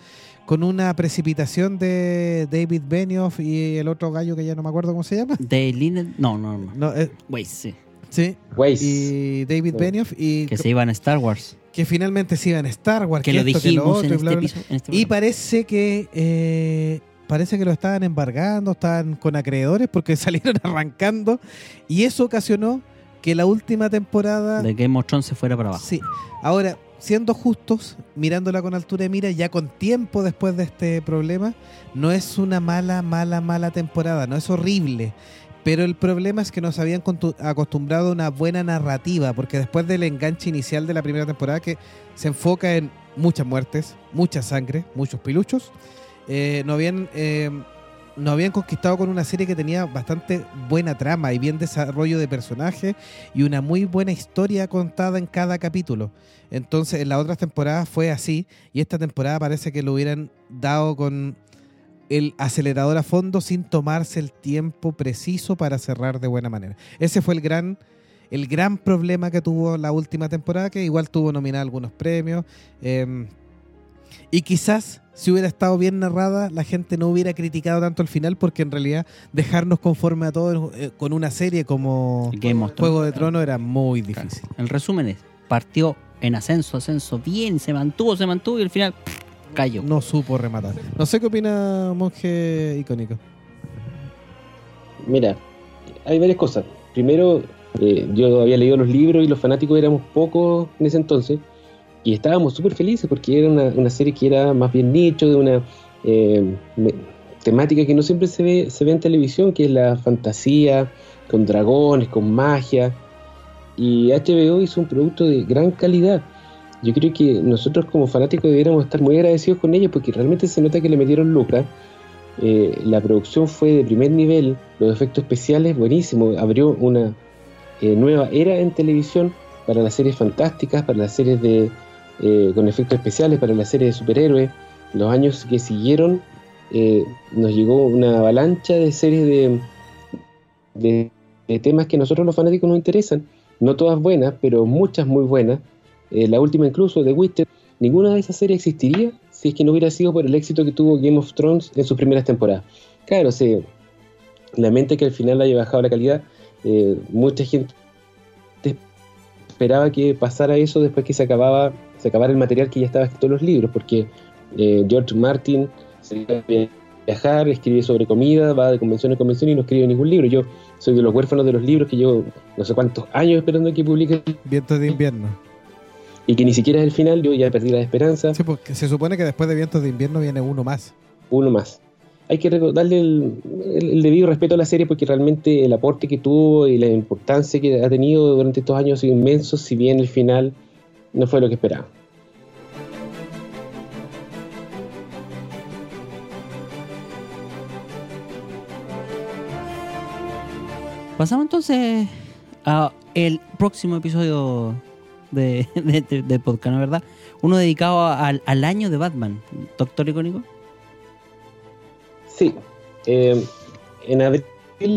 con una precipitación de David Benioff y el otro gallo que ya no me acuerdo cómo se llama. De Linen. No, no, no. No, eh, Wait, sí. sí. Weiss. Y David Sí. Benioff y Que se iban a Star Wars. que finalmente se iban a Star Wars, Que lo esto, que dijimos otro, en y este episodio. en este parece que eh, parece que lo estaban embargando, estaban con acreedores porque [laughs] salieron arrancando y eso ocasionó que la última temporada De Game of Thrones se fuera para abajo. sí. Ahora, siendo justos, mirándola con altura de mira, ya con tiempo después de este problema, no es una mala, mala, mala temporada, no es horrible, pero el problema es que nos habían acostumbrado a una buena narrativa, porque después del enganche inicial de la primera temporada, que se enfoca en muchas muertes, mucha sangre, muchos piluchos, eh, nos, habían, eh, nos habían conquistado con una serie que tenía bastante buena trama y bien desarrollo de personajes y una muy buena historia contada en cada capítulo. Entonces, en las otras temporadas fue así, y esta temporada parece que lo hubieran dado con el acelerador a fondo sin tomarse el tiempo preciso para cerrar de buena manera. Ese fue el gran, el gran problema que tuvo la última temporada, que igual tuvo nominada algunos premios. eh, y quizás si hubiera estado bien narrada, la gente no hubiera criticado tanto el final, porque en realidad dejarnos conforme a todos eh, con una serie como Game of Thrones. Juego de Tronos era muy Claro. difícil. El resumen es, partió en ascenso, ascenso, bien, se mantuvo, se mantuvo y al final pff, cayó. No supo rematar. No sé qué opina Monje Icónico. Mira, hay varias cosas. Primero, eh, yo había leído los libros y los fanáticos éramos pocos en ese entonces y estábamos súper felices porque era una, una serie que era más bien nicho, de una eh, temática que no siempre se ve, se ve en televisión, que es la fantasía, con dragones, con magia. Y HBO hizo un producto de gran calidad. Yo creo que nosotros como fanáticos debiéramos estar muy agradecidos con ellos porque realmente se nota que le metieron lucas. Eh, la producción fue de primer nivel, los efectos especiales buenísimos, abrió una eh, nueva era en televisión para las series fantásticas, para las series de eh, con efectos especiales, para las series de superhéroes. Los años que siguieron eh, nos llegó una avalancha de series de, de, de temas que a nosotros los fanáticos nos interesan, no todas buenas, pero muchas muy buenas. Eh, la última incluso, The Witcher, ninguna de esas series existiría si es que no hubiera sido por el éxito que tuvo Game of Thrones en sus primeras temporadas. Claro, se lamenta que al final haya bajado la calidad. mucha gente esperaba que pasara eso después que se acababa se acabara el material que ya estaba escrito en los libros, porque eh, George Martin se viajar, escribe sobre comida, va de convención en convención y no escribe ningún libro. Yo soy de los huérfanos de los libros que llevo no sé cuántos años esperando que publique Vientos de invierno. y que ni siquiera es el final, yo ya perdí la esperanza. Sí, porque se supone que después de Vientos de invierno viene uno más. uno más. Hay que darle el, el- el debido respeto a la serie porque realmente el aporte que tuvo y la importancia que ha tenido durante estos años ha sido inmenso, si bien el final no fue lo que esperaba. Pasamos entonces a el próximo episodio de, [laughs] de, de- del podcast, ¿no verdad? Uno dedicado al, al año de Batman. Doctor Icónico. Sí, eh, en abril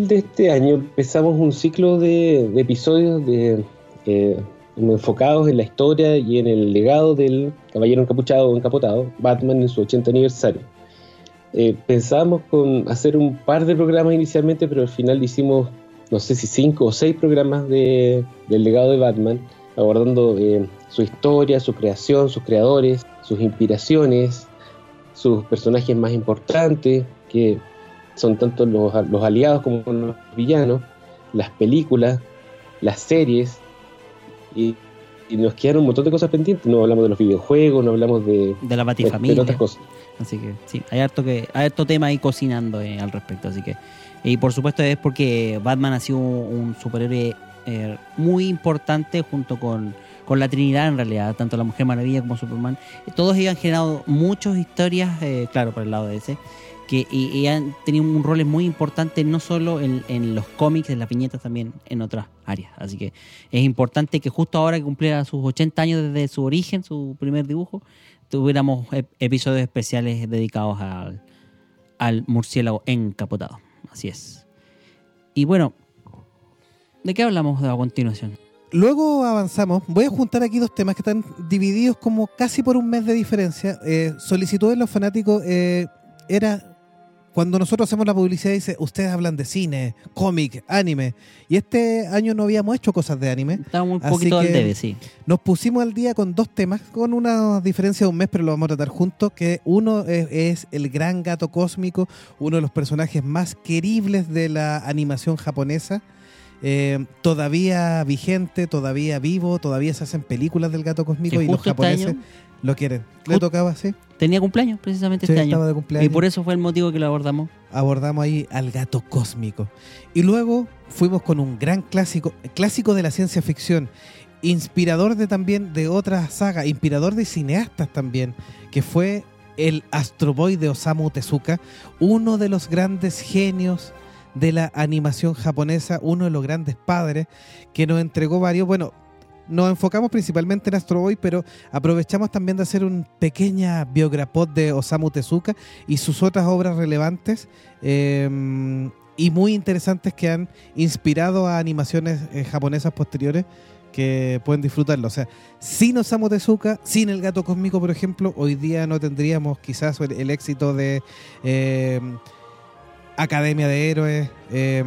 de este año empezamos un ciclo de, de episodios de, eh, enfocados en la historia y en el legado del caballero encapuchado o encapotado, Batman en su 80 aniversario. Eh, pensábamos con hacer un par de programas inicialmente, pero al final hicimos, no sé si cinco o seis programas de, del legado de Batman, abordando eh, su historia, su creación, sus creadores, sus inspiraciones, sus personajes más importantes, que son tanto los, los aliados como los villanos, las películas, las series, y, y nos quedaron un montón de cosas pendientes. No hablamos de los videojuegos, no hablamos de, De la de- de Batifamilia. otras cosas. Así que sí, hay harto que hay harto tema ahí cocinando eh, al respecto. Así que y por supuesto es porque Batman ha sido un, un superhéroe eh, muy importante junto con, con la Trinidad en realidad, tanto la Mujer Maravilla como Superman. Todos ellos han generado muchas historias, eh, claro, por el lado de ese, que y, han tenido un rol muy importante no solo en, los cómics, en las viñetas, también en otras áreas. Así que es importante que justo ahora que cumpliera sus 80 años desde su origen, su primer dibujo, tuviéramos ep- episodios especiales dedicados al, al murciélago encapotado. Así es. Y bueno, ¿de qué hablamos a continuación? Luego avanzamos. Voy a juntar aquí dos temas que están divididos como casi por un mes de diferencia. Eh, de los fanáticos eh, era cuando nosotros hacemos la publicidad dice ustedes hablan de cine, cómic, anime y este año no habíamos hecho cosas de anime. Estamos un poquito al debe, sí. Nos pusimos al día con dos temas, con una diferencia de un mes, pero lo vamos a tratar juntos, que uno es, es el gran gato cósmico, uno de los personajes más queribles de la animación japonesa, eh, todavía vigente, todavía vivo, todavía se hacen películas del gato cósmico y los este japoneses año lo quieren. Le tocaba, sí. Tenía cumpleaños precisamente Sí, este año. Y por eso fue el motivo que lo abordamos. abordamos ahí al gato cósmico. Y luego fuimos con un gran clásico, clásico de la ciencia ficción, inspirador de también de otras sagas, inspirador de cineastas también, que fue el Astro Boy de Osamu Tezuka, uno de los grandes genios de la animación japonesa, uno de los grandes padres que nos entregó varios, bueno, nos enfocamos principalmente en Astro Boy, pero aprovechamos también de hacer una pequeña biograpod de Osamu Tezuka y sus otras obras relevantes eh, y muy interesantes que han inspirado a animaciones eh, japonesas posteriores que pueden disfrutarlo. O sea, sin Osamu Tezuka, sin El Gato Cósmico, por ejemplo, hoy día no tendríamos quizás el, éxito de eh, Academia de Héroes, eh,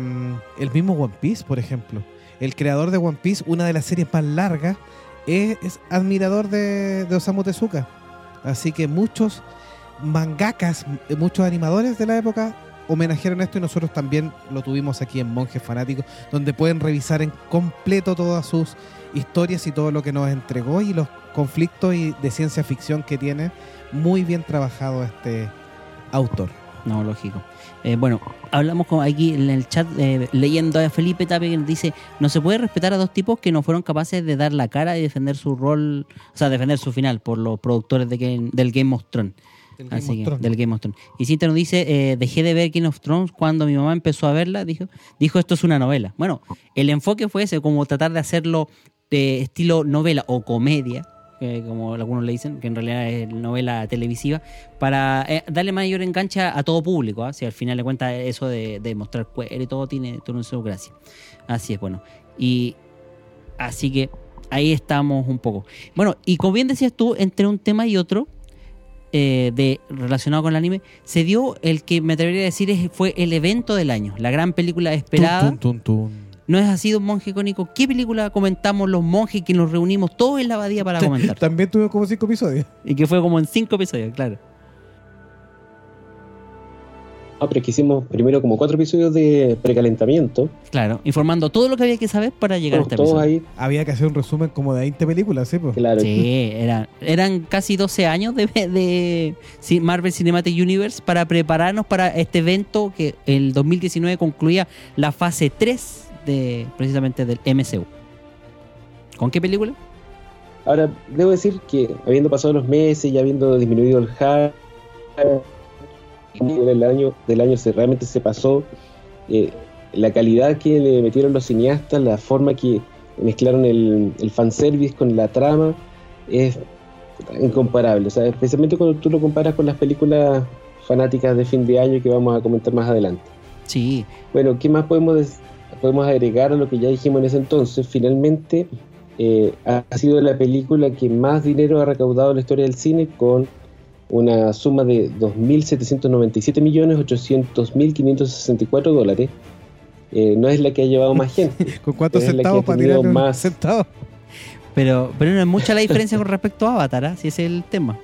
el mismo One Piece, por ejemplo. El creador de One Piece, una de las series más largas, es, admirador de, de Osamu Tezuka. Así que muchos mangakas, muchos animadores de la época homenajearon esto y nosotros también lo tuvimos aquí en Monjes Fanáticos, donde pueden revisar en completo todas sus historias y todo lo que nos entregó y los conflictos y de ciencia ficción que tiene muy bien trabajado este autor. No, lógico. Eh, bueno, hablamos con aquí en el chat eh, leyendo a Felipe Tapia que nos dice no se puede respetar a dos tipos que no fueron capaces de dar la cara y defender su rol, o sea, defender su final por los productores de Game- del Game of Thrones. Del Game Así que, del Game of Thrones. Y Cintia nos dice, eh, dejé de ver Game of Thrones cuando mi mamá empezó a verla, dijo, dijo esto es una novela. Bueno, el enfoque fue ese, como tratar de hacerlo de estilo novela o comedia, como algunos le dicen, que en realidad es novela televisiva, para eh, darle mayor engancha a todo público. ¿ah? Si al final le cuenta eso de, de mostrar cuero y todo tiene, tiene su gracia. Así es, bueno. Y así que ahí estamos un poco. Bueno, y como bien decías tú, entre un tema y otro, eh, de relacionado con el anime, se dio el que me atrevería a decir es, fue el evento del año, la gran película esperada. Tun, tun, tun. ¿No es así, don monje icónico? ¿Qué película comentamos los monjes que nos reunimos todos en la abadía para comentar? También tuvimos como cinco episodios. y que fue como en cinco episodios, claro. Ah, pero es que hicimos primero como cuatro episodios de precalentamiento. Claro, informando todo lo que había que saber para llegar a este todos episodio. ahí, Había que hacer un resumen como de 20 películas, ¿sí? po? claro. Sí, era, eran casi 12 años de, de Marvel Cinematic Universe para prepararnos para este evento que el 2019 concluía la fase 3 de precisamente del MCU. ¿Con qué película? Ahora, debo decir que habiendo pasado los meses y habiendo disminuido el hype, del año, del año se, realmente se pasó, eh, la calidad que le metieron los cineastas, la forma que mezclaron el, el fanservice con la trama, es incomparable. O sea, especialmente cuando tú lo comparas con las películas fanáticas de fin de año que vamos a comentar más adelante. Sí, Bueno, ¿qué más podemos, des- podemos agregar a lo que ya dijimos en ese entonces? Finalmente, eh, ha sido la película que más dinero ha recaudado en la historia del cine con una suma de 2.797.800.564 dólares. Eh, no es la que ha llevado más [laughs] gente. ¿Con cuántos centavos para tirar más. centavos? pero, pero no es mucha la diferencia con respecto a Avatar, ¿ah? si ese es el tema.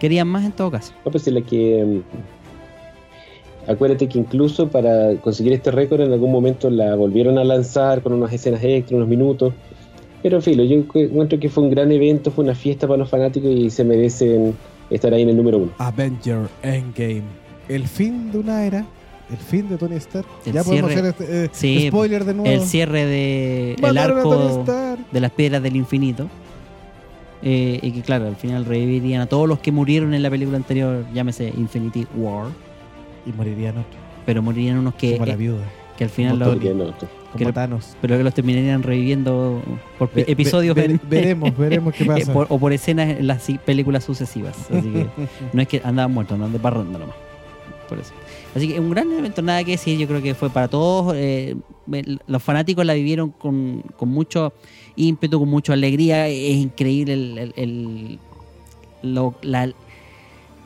Querían más en todo caso. No, pues es la que. Acuérdate que incluso para conseguir este récord en algún momento la volvieron a lanzar con unas escenas extra, unos minutos. Pero filo, yo encuentro que fue un gran evento, fue una fiesta para los fanáticos y se merecen estar ahí en el número uno. Avenger Endgame. El fin de una era. El fin de Tony Stark. El ya podemos cierre. hacer este, eh, Sí, spoiler de nuevo. El cierre de el Mataron Tony arco de las piedras del infinito. Eh, y que claro, al final revivirían a todos los que murieron en la película anterior, llámese Infinity War, Y morirían otros. pero morirían unos que, como la eh, viuda. que al final los, que- Thanos. pero que los terminarían reviviendo por Ve- episodios ve- veremos, [laughs] veremos qué eh, pasa. por- o por escenas en las películas sucesivas. Así que [laughs] no es que andaban muertos, andaban de parranda nomás. Por eso. Así que un gran evento, nada que decir. Yo creo que fue para todos. eh, los fanáticos la vivieron con, con mucho ímpetu, con mucha alegría. Es increíble el, el- el- lo- la-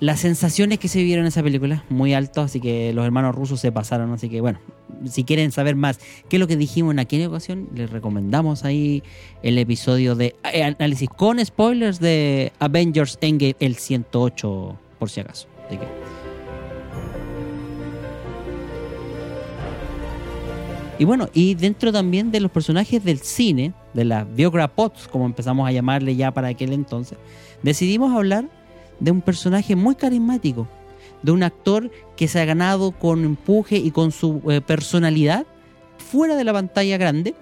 las sensaciones que se vivieron en esa película. Muy alto, así que los hermanos rusos se pasaron. Así que bueno, si quieren saber más qué es lo que dijimos en aquella ocasión, les recomendamos ahí el episodio de eh, análisis con spoilers de Avengers Endgame, el 108, por si acaso. Así que Y bueno, y dentro también de los personajes del cine, de las biograpods, como empezamos a llamarle ya para aquel entonces, decidimos hablar de un personaje muy carismático, de un actor que se ha ganado con empuje y con su eh, personalidad fuera de la pantalla grande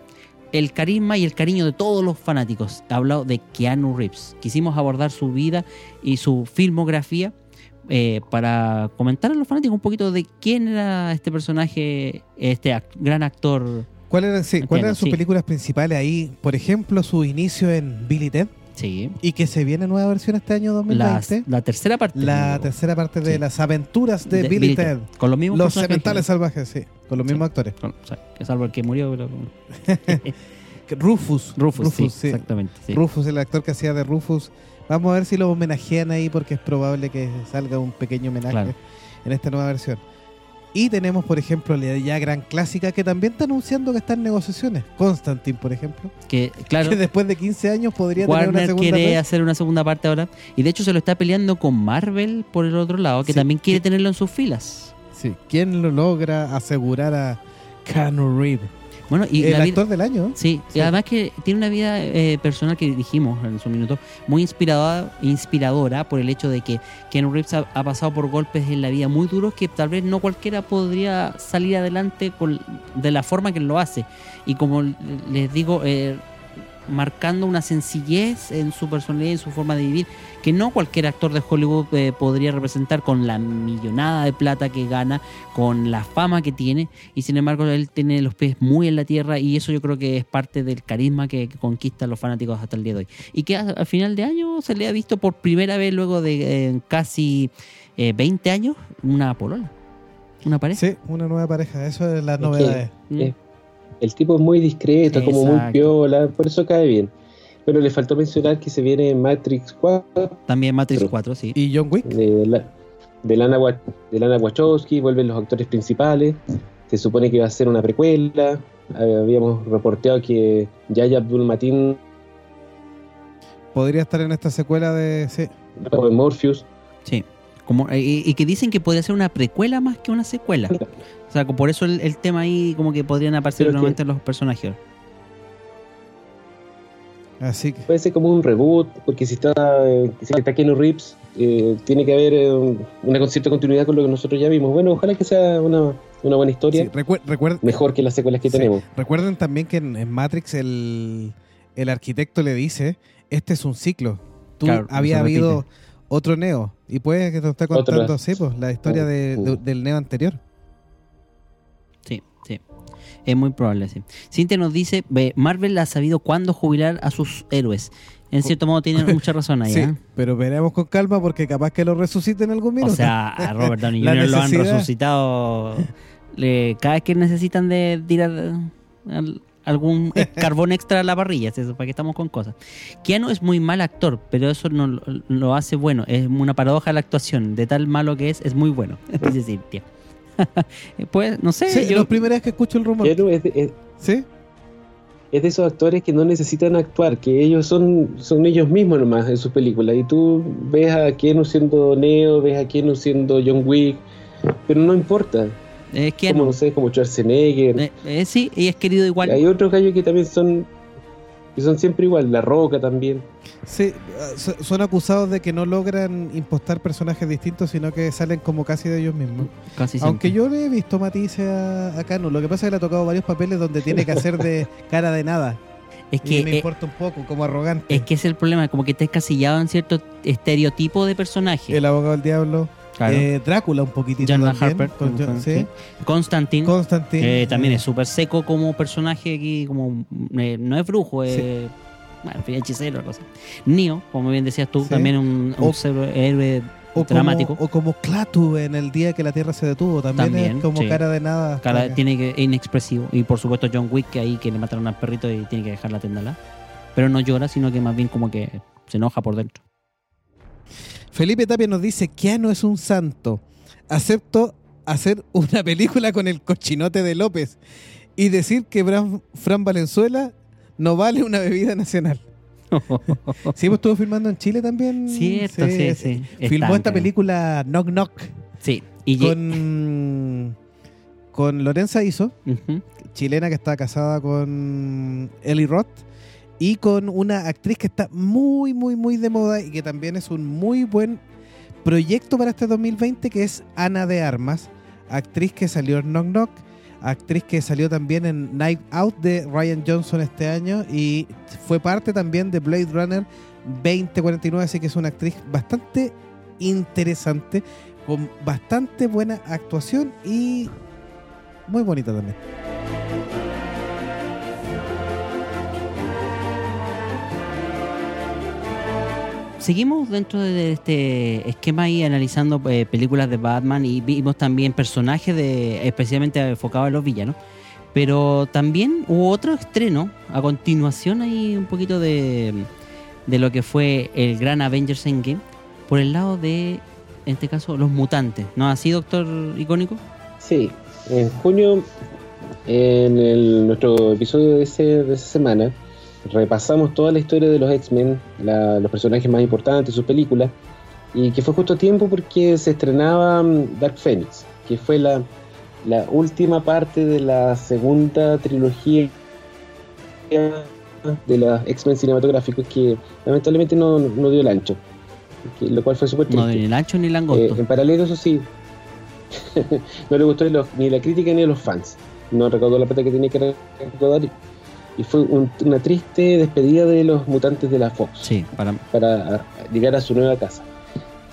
el carisma y el cariño de todos los fanáticos. He hablado de Keanu Reeves. Quisimos abordar su vida y su filmografía eh, para comentar a los fanáticos un poquito de quién era este personaje, este gran actor. ¿Cuáles eran, sí, Entiendo, ¿cuáles eran sus sí. películas principales ahí? Por ejemplo, su inicio en Billy Ted Sí. y que se viene nueva versión este año La, 2020. la tercera parte. La tercera parte de Sí. las aventuras de, De Billy, Billy Ted. Ted. Con los mismos Los cementales salvajes, sí. Con los mismos actores. Con- o sea, que salvo el que murió, pero... [laughs] Rufus. Rufus, sí, exactamente. Rufus, el actor que hacía de Rufus. Vamos a ver si lo homenajean ahí porque es probable que salga un pequeño homenaje Claro. en esta nueva versión. Y tenemos, por ejemplo, la ya gran clásica que también está anunciando que está en negociaciones. Constantine, por ejemplo. Que, claro, Que después de 15 años podría tener una Warner segunda quiere vez. hacer una segunda parte ahora. Y de hecho se lo está peleando con Marvel por el otro lado, que Sí. también quiere tenerlo en sus filas. Sí. ¿Quién lo logra asegurar a Keanu Reeves? Bueno, y el actor del año. Sí, Sí. y además que tiene una vida eh, personal que dijimos en su minuto muy inspiradora, inspiradora por el hecho de que Keanu Reeves ha, ha pasado por golpes en la vida muy duros que tal vez no cualquiera podría salir adelante con- de la forma que lo hace. Y como les digo, eh, marcando una sencillez en su personalidad y en su forma de vivir que no cualquier actor de Hollywood eh, podría representar con la millonada de plata que gana, con la fama que tiene y sin embargo él tiene los pies muy en la tierra y eso yo creo que es parte del carisma que, que conquista a los fanáticos hasta el día de hoy. Y que a- al final de año se le ha visto por primera vez luego de eh, casi eh, 20 años una polola, una pareja. Sí, una nueva pareja. Eso es la que- novedad. Mm. El tipo es muy discreto, como muy Exacto. piola, por eso cae bien. Pero le faltó mencionar que se viene Matrix 4 También Matrix Pero- 4, sí. ¿Y John Wick? de, la, de, Lana, Wa- de Lana Wachowski, vuelven los actores principales. Se supone que va a ser una precuela. Eh, Habíamos reporteado que Yaya Abdul Mateen Podría estar en esta secuela de... Sí. de Morpheus. Sí. Como, eh, y, y que dicen que podría ser una precuela más que una secuela. O sea, por eso el, el tema ahí como que podrían aparecer Pero que- nuevamente los personajes. Así que... Puede ser como un reboot, porque si está, eh, si está Keanu Reeves, eh, tiene que haber eh, una cierta continuidad con lo que nosotros ya vimos. Bueno, ojalá que sea una, una buena historia, Sí, recuer- recuer- mejor que las secuelas que Sí. tenemos. Recuerden también que en, en Matrix el, el arquitecto le dice, este es un ciclo. Tú Claro, había habido otro Neo. Y puede que te esté contando, sí, pues, la historia de- de- del Neo anterior. Es muy probable, sí. Cintia nos dice, ve, Marvel ha sabido cuándo jubilar a sus héroes. En cierto modo tienen [laughs] mucha razón ahí, Sí, ¿eh? pero veremos con calma porque capaz que lo resuciten en algún O minuto. sea, a Robert Downey [laughs] Jr. lo han resucitado le- cada vez que necesitan de tirar al- algún eh, [laughs] carbón extra a la parrilla, para que estamos con cosas. Keanu es muy mal actor, pero eso no lo, lo hace bueno. Es una paradoja la actuación. De tal malo que es, es muy bueno, dice Cintia. [laughs] pues, no sé, Sí, yo... la primera vez que escucho el rumor. Keanu es de, es- ¿Sí? es de esos actores que no necesitan actuar, que ellos son, son ellos mismos nomás en sus películas. Y tú ves a Keanu siendo Neo, ves a Keanu siendo John Wick, pero no importa. Es Como, Keanu. no sé, como Schwarzenegger. Eh, eh, sí, y es querido igual. Hay otros gallos que también son que son siempre igual, La Roca también. Sí, ah, so- son acusados de que no logran impostar personajes distintos, sino que salen como casi de ellos mismos. Casi siempre. Aunque yo le he visto matices a, a Cano, lo que pasa es que le ha tocado varios papeles donde tiene que hacer de [laughs] cara de nada. Es y que, me eh, importa un poco, como arrogante. es que es el problema, como que estés casillado en cierto estereotipo de personaje. El abogado del diablo. Claro. Eh, Drácula un poquitito John también. Harper. con sí. sí. Constantine. Constantine. eh, también eh, es súper seco como personaje aquí, como eh, no es brujo, es bueno, en fin, hechicero, algo así. Neo, como bien decías tú, Sí. también un, un O- héroe o dramático. Como, o como Clatu en el día que la Tierra se detuvo. También, También, es como sí. cara de nada. cara, tiene que inexpresivo. Y por supuesto John Wick, que ahí que le mataron al perrito y tiene que dejar la tendala. Pero no llora, sino que más bien como que se enoja por dentro. Felipe Tapia nos dice, Keanu es un santo. Acepto hacer una película con el cochinote de López y decir que Bran- Fran Valenzuela no vale una bebida nacional. [laughs] Sí, pues estuvo filmando en Chile también. Cierto, sí, sí. Filmó Están, esta película Knock Knock Sí. Y con, con Lorenza Iso, chilena que está casada con Eli Roth y con una actriz que está muy, muy, muy de moda y que también es un muy buen proyecto para este 2020 que es Ana de Armas, actriz que salió en Knock Knock, actriz que salió también en Night Out de Ryan Johnson este año y fue parte también de Blade Runner 2049, así que es una actriz bastante interesante, con bastante buena actuación y muy bonita también. Seguimos dentro de este esquema ahí analizando eh, películas de Batman y vimos también personajes de especialmente enfocados en los villanos. Pero también hubo otro estreno a continuación ahí un poquito de, de lo que fue el gran Avengers Endgame por el lado de, en este caso, los mutantes. ¿No así, doctor icónico? Sí, en junio, en el, nuestro episodio de, ese, de esa semana, repasamos toda la historia de los X-Men, los personajes más importantes, sus películas, y que fue justo a tiempo porque se estrenaba mm, Dark Phoenix, que fue la, la última parte de la segunda trilogía de los X-Men cinematográficos que lamentablemente no, no dio el ancho, lo cual fue súper triste. No dio el ancho ni el angosto. Eh, en paralelo, eso sí, [laughs] no le gustó ni la crítica ni a los fans. No recaudó la plata que tenía que recaudar y fue una triste despedida de los mutantes de la Fox sí, para... para llegar a su nueva casa.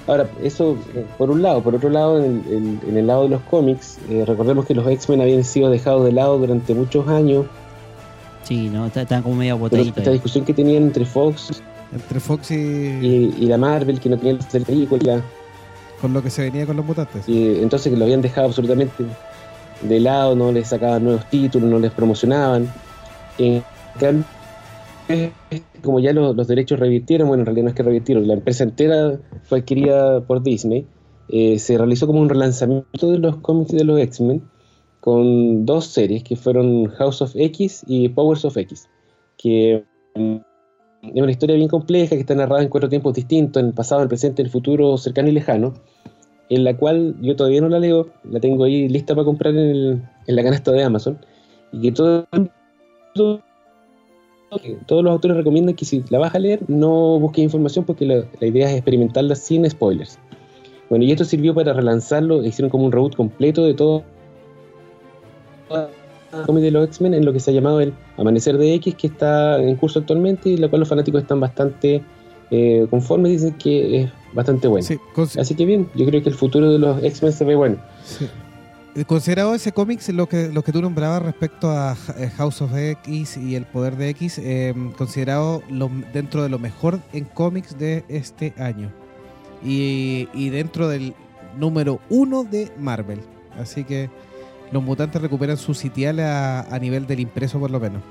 Ahora, eso eh, por un lado. Por otro lado, en, el lado de los cómics, eh, recordemos que los X-Men habían sido dejados de lado durante muchos años. Sí, ¿no? Estaban como medio botaditos. Esta discusión que tenían entre Fox, entre Fox y... y, la Marvel, que no tenían el película. Con lo que se venía con los mutantes. Y entonces que lo habían dejado absolutamente de lado, no les sacaban nuevos títulos, no les promocionaban. En cambio, como ya los, derechos revirtieron, bueno, en realidad no es que revirtieron, la empresa entera fue adquirida por Disney, eh, se realizó como un relanzamiento de los cómics de los X-Men con dos series que fueron House of X y Powers of X, que mm, es una historia bien compleja que está narrada en cuatro tiempos distintos, en el pasado, en el presente, en el futuro, cercano y lejano, en la cual yo todavía no la leo, la tengo ahí lista para comprar en, en la canasta de Amazon, y que todo todos los autores recomiendan que si la vas a leer, no busques información porque la, idea es experimentarla sin spoilers. Bueno, y esto sirvió para relanzarlo, hicieron como un reboot completo de todo cómic de los X-Men en lo que se ha llamado el Amanecer de X, que está en curso actualmente y la cual los fanáticos están bastante eh, conformes, dicen que es bastante bueno. Así que bien, yo creo que el futuro de los X-Men se ve bueno. Sí. Considerado ese cómic, lo que, lo que tú nombrabas respecto a eh, House of X y el poder de X, eh, considerado dentro de lo mejor en cómics de este año. Y, y, dentro del número uno de Marvel. Así que los mutantes recuperan su sitial a, a nivel del impreso por lo menos.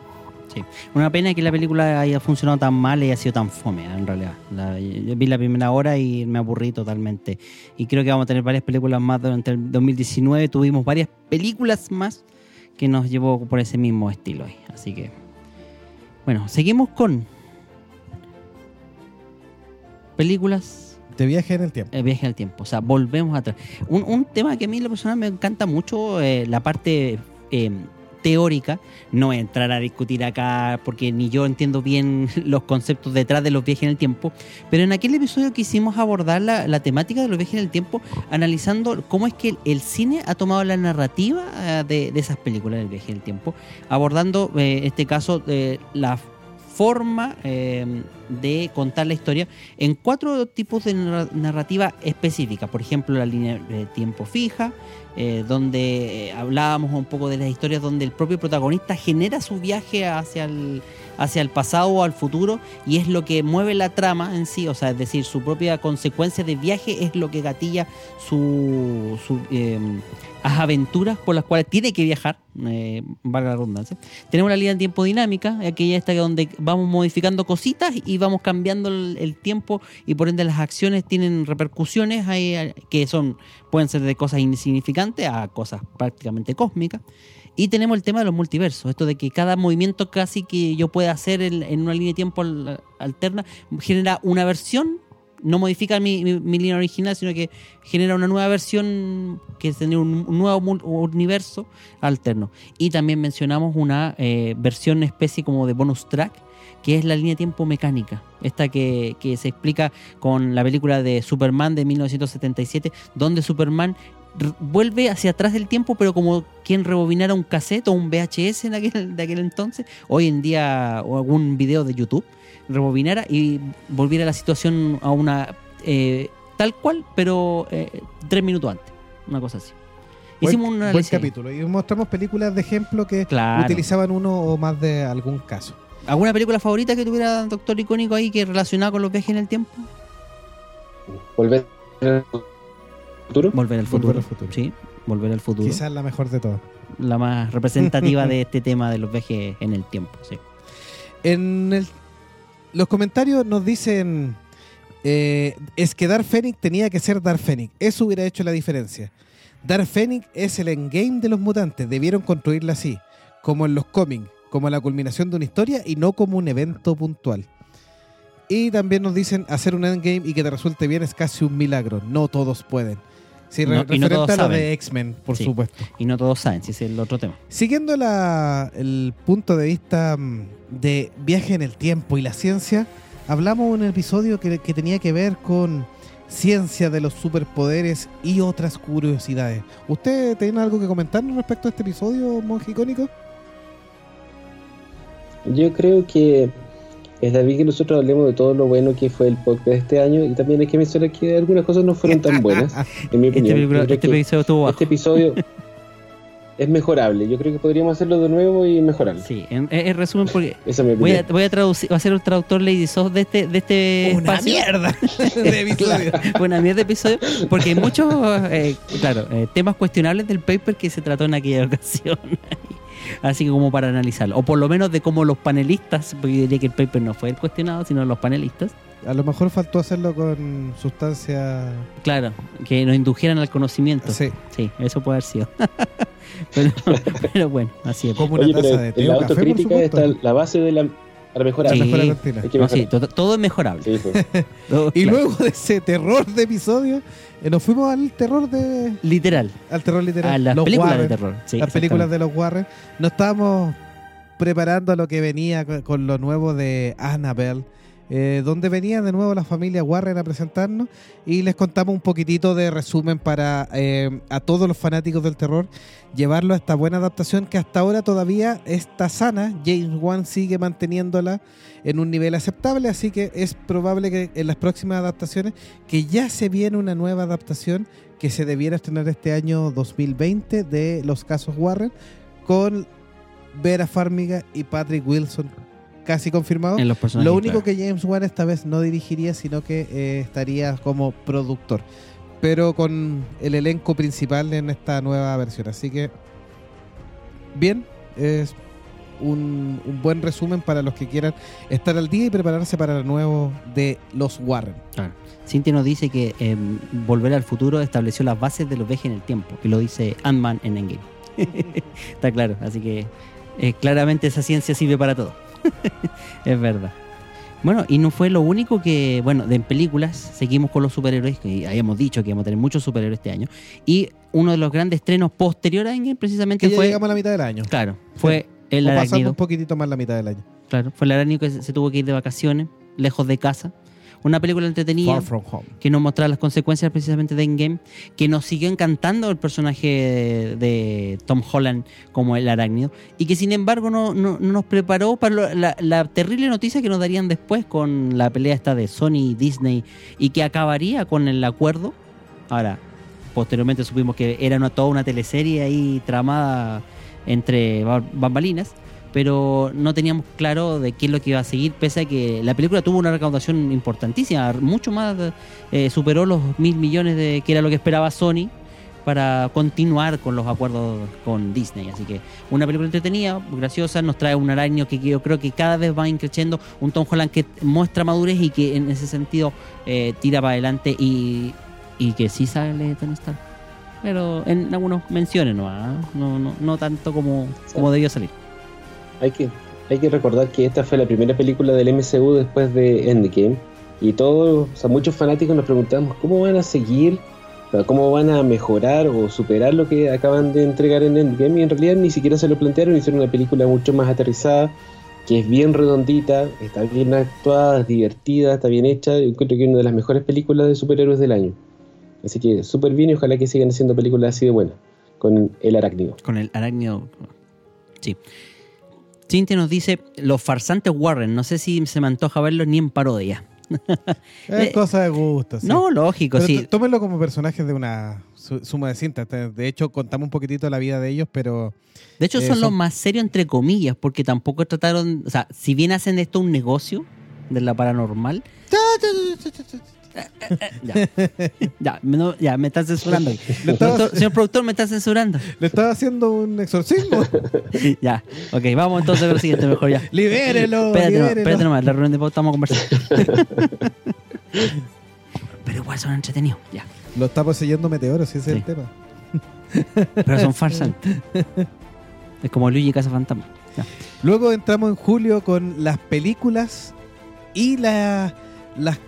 Una pena que la película haya funcionado tan mal y haya sido tan fome, en realidad. yo vi la primera hora y me aburrí totalmente. Y creo que vamos a tener varias películas más durante el 2019. Tuvimos varias películas más que nos llevó por ese mismo estilo. Así que, bueno, seguimos con películas de viaje en el tiempo. El viaje en el tiempo. O sea, volvemos atrás. Un, un tema que a mí, la persona, me encanta mucho, eh, la parte eh, teórica, no entrar a discutir acá porque ni yo entiendo bien [laughs] los conceptos detrás de los viajes en el tiempo, pero en aquel episodio quisimos abordar la, temática de los viajes en el tiempo analizando cómo es que el, cine ha tomado la narrativa eh, de, esas películas del viaje en el tiempo, abordando eh, este caso de la forma eh, de contar la historia en cuatro tipos de narrativa específica. Por ejemplo, la línea de tiempo fija, eh, donde eh, hablábamos un poco de las historias donde el propio protagonista genera su viaje hacia el, hacia el pasado o al futuro y es lo que mueve la trama en sí, o sea, es decir, su propia consecuencia de viaje es lo que gatilla su, su aventuras por las cuales tiene que viajar, eh, valga la redundancia. Tenemos la línea de tiempo dinámica, aquella esta donde vamos modificando cositas y vamos cambiando el, tiempo y por ende las acciones tienen repercusiones ahí, que son pueden ser de cosas insignificantes a cosas prácticamente cósmicas. Y tenemos el tema de los multiversos, esto de que cada movimiento casi que yo pueda hacer en, una línea de tiempo alterna genera una versión no modifica mi, línea original, sino que genera una nueva versión que tener un, nuevo universo alterno. Y también mencionamos una eh, versión especie como de bonus track que es la línea de tiempo mecánica. Esta que, que se explica con la película de Superman de 1977, donde Superman vuelve hacia atrás del tiempo, pero como quien rebobinara un cassette o un VHS en aquel, de aquel entonces, hoy en día, o algún video de YouTube, rebobinara y volviera la situación a una eh, tal cual, pero eh, tres minutos antes, una cosa así. Buen, Hicimos un buen capítulo. Y mostramos películas de ejemplo que Claro. utilizaban uno o más de algún caso. ¿Alguna película favorita que tuviera Doctor Icónico ahí que relacionada con los viajes en el tiempo? Volver futuro. Volver al futuro. Volver al futuro. Sí, Volver al futuro. Quizás la mejor de todas. La más [laughs] representativa de este tema de los viajes en el tiempo. Sí. En el- los comentarios nos dicen eh, es que Dark Phoenix tenía que ser Dark Phoenix. Eso hubiera hecho la diferencia. Dark Phoenix es el endgame de los mutantes. Debieron construirla así, como en los cómics, como la culminación de una historia y no como un evento puntual. Y también nos dicen hacer un endgame y que te resulte bien es casi un milagro. No todos pueden. Sí, No- re- y no referente todos a lo saben. de X-Men, por Sí. supuesto. Y no todos saben si es el otro tema. Siguiendo la- el punto de vista mm, de viaje en el tiempo y la ciencia, hablamos en un episodio que, que tenía que ver con ciencia de los superpoderes y otras curiosidades. ¿Usted tiene algo que comentarnos respecto a este episodio, monje icónico? Yo creo que está bien que nosotros hablemos de todo lo bueno que fue el podcast de este año y también hay que mencionar que algunas cosas no fueron tan buenas, [laughs] en mi Este, opinión. película- este que episodio estuvo bajo. este episodio [laughs] es mejorable. Yo creo que podríamos hacerlo de nuevo y mejorarlo. Sí, en, en- en resumen, porque [laughs] Esa es mi voy a, opinión. voy a traducir, va a ser el traductor Lady Sos de este, de este Una espacio. mierda de episodio. Una mierda de episodio, porque hay muchos, eh, claro, eh, temas cuestionables del paper que se trató en aquella ocasión. Así que como para analizarlo. O por lo menos de cómo los panelistas, porque yo diría que el paper no fue el cuestionado, sino los panelistas, A lo mejor faltó hacerlo con sustancia... claro, que nos indujeran al conocimiento. Sí, Sí, eso puede haber sido. [laughs] pero, pero bueno, así es. como una Oye, taza de té la café, por autocrítica está supuesto. la base de la para mejorar. Sí. Mejora continua. Hay que No, sí, todo, todo es mejorable. Sí, pues. [laughs] Todo- Y claro. luego de ese terror de episodio, nos fuimos al terror de... Literal. Al terror literal. A las Los películas Warren. de terror. Sí, las películas de los Warren. Nos estábamos preparando a lo que venía co- con lo nuevo de Annabelle, eh, donde venía de nuevo la familia Warren a presentarnos y les contamos un poquitito de resumen para eh, a todos los fanáticos del terror llevarlo a esta buena adaptación que hasta ahora todavía está sana. James Wan sigue manteniéndola en un nivel aceptable, así que es probable que en las próximas adaptaciones, que ya se viene una nueva adaptación que se debiera estrenar este año 2020 de Los Casos Warren con Vera Farmiga y Patrick Wilson casi confirmado. En los personajes, Lo único claro. que James Wan esta vez no dirigiría, sino que eh, estaría como productor. Pero con el elenco principal en esta nueva versión. Así que, bien, es un, un buen resumen para los que quieran estar al día y prepararse para el nuevo de los Warren. Claro. Cintia nos dice que eh, Volver al Futuro estableció las bases de los viajes en el tiempo, que lo dice Ant-Man en Endgame. [laughs] Está claro, así que eh, claramente esa ciencia sirve para todo. [laughs] es verdad. Bueno, y no fue lo único que, bueno, de en películas seguimos con los superhéroes, que habíamos dicho que íbamos a tener muchos superhéroes este año, y uno de los grandes estrenos posteriores a Endgame precisamente Que ya fue, llegamos a la mitad del año. claro, fue el o arácnido. un poquitito más la mitad del año. Claro, fue el arácnido que se, se tuvo que ir de vacaciones, lejos de casa. Una película entretenida Far From Home. que nos mostraba las consecuencias precisamente de Endgame, que nos siguió encantando el personaje de, de Tom Holland como el arácnido, y que sin embargo no, no- no nos preparó para lo- la, la terrible noticia que nos darían después con la pelea esta de Sony y Disney, y que acabaría con el acuerdo. Ahora, posteriormente supimos que era una, toda una teleserie ahí tramada entre ba- bambalinas, pero no teníamos claro de qué es lo que iba a seguir, pese a que la película tuvo una recaudación importantísima, mucho más, eh, superó los mil millones de que era lo que esperaba Sony para continuar con los acuerdos con Disney. Así que una película entretenida, graciosa, nos trae un araño que yo creo que cada vez va increciendo, un Tom Holland que muestra madurez y que en ese sentido eh, tira para adelante y, y que sí sale Tony Stark. Pero en algunos menciones no, no, no, no tanto como, como debió salir. Hay que, hay que recordar que esta fue la primera película del MCU después de Endgame. Y todos, o sea, muchos fanáticos nos preguntamos cómo van a seguir, cómo van a mejorar o superar lo que acaban de entregar en Endgame. Y en realidad ni siquiera se lo plantearon, hicieron una película mucho más aterrizada, que es bien redondita, está bien actuada, es divertida, está bien hecha. Yo encuentro que es una de las mejores películas de superhéroes del año. Así que súper bien y ojalá que sigan haciendo películas así de buenas con el arácnido. Con el arácnido. Sí. Cintia nos dice: Los farsantes Warren. No sé si se me antoja verlos ni en parodia. [laughs] Es Eh, cosa de gusto. sí. No, lógico, Pero sí. tómenlo como personajes de una su- suma de cintas. De hecho, contamos un poquitito la vida de ellos, pero De hecho, son Eso. los más serios, entre comillas, porque tampoco trataron. O sea, si bien hacen de esto un negocio de la paranormal. Ya, ya, no- ya, me están censurando. Productor- señor productor, me está censurando. le estaba haciendo un exorcismo. ya, ok, vamos entonces con lo siguiente, mejor ya. libérelo, Espérate, no, libérelo. espérate nomás, la reunión de pauta estamos conversando. [laughs] Pero igual son entretenidos, ya. Lo está poseyendo meteoros, si ese es Sí. el tema. Pero son farsantes. Es como Luigi Casa Fantasma. Luego entramos en julio con las películas y la- las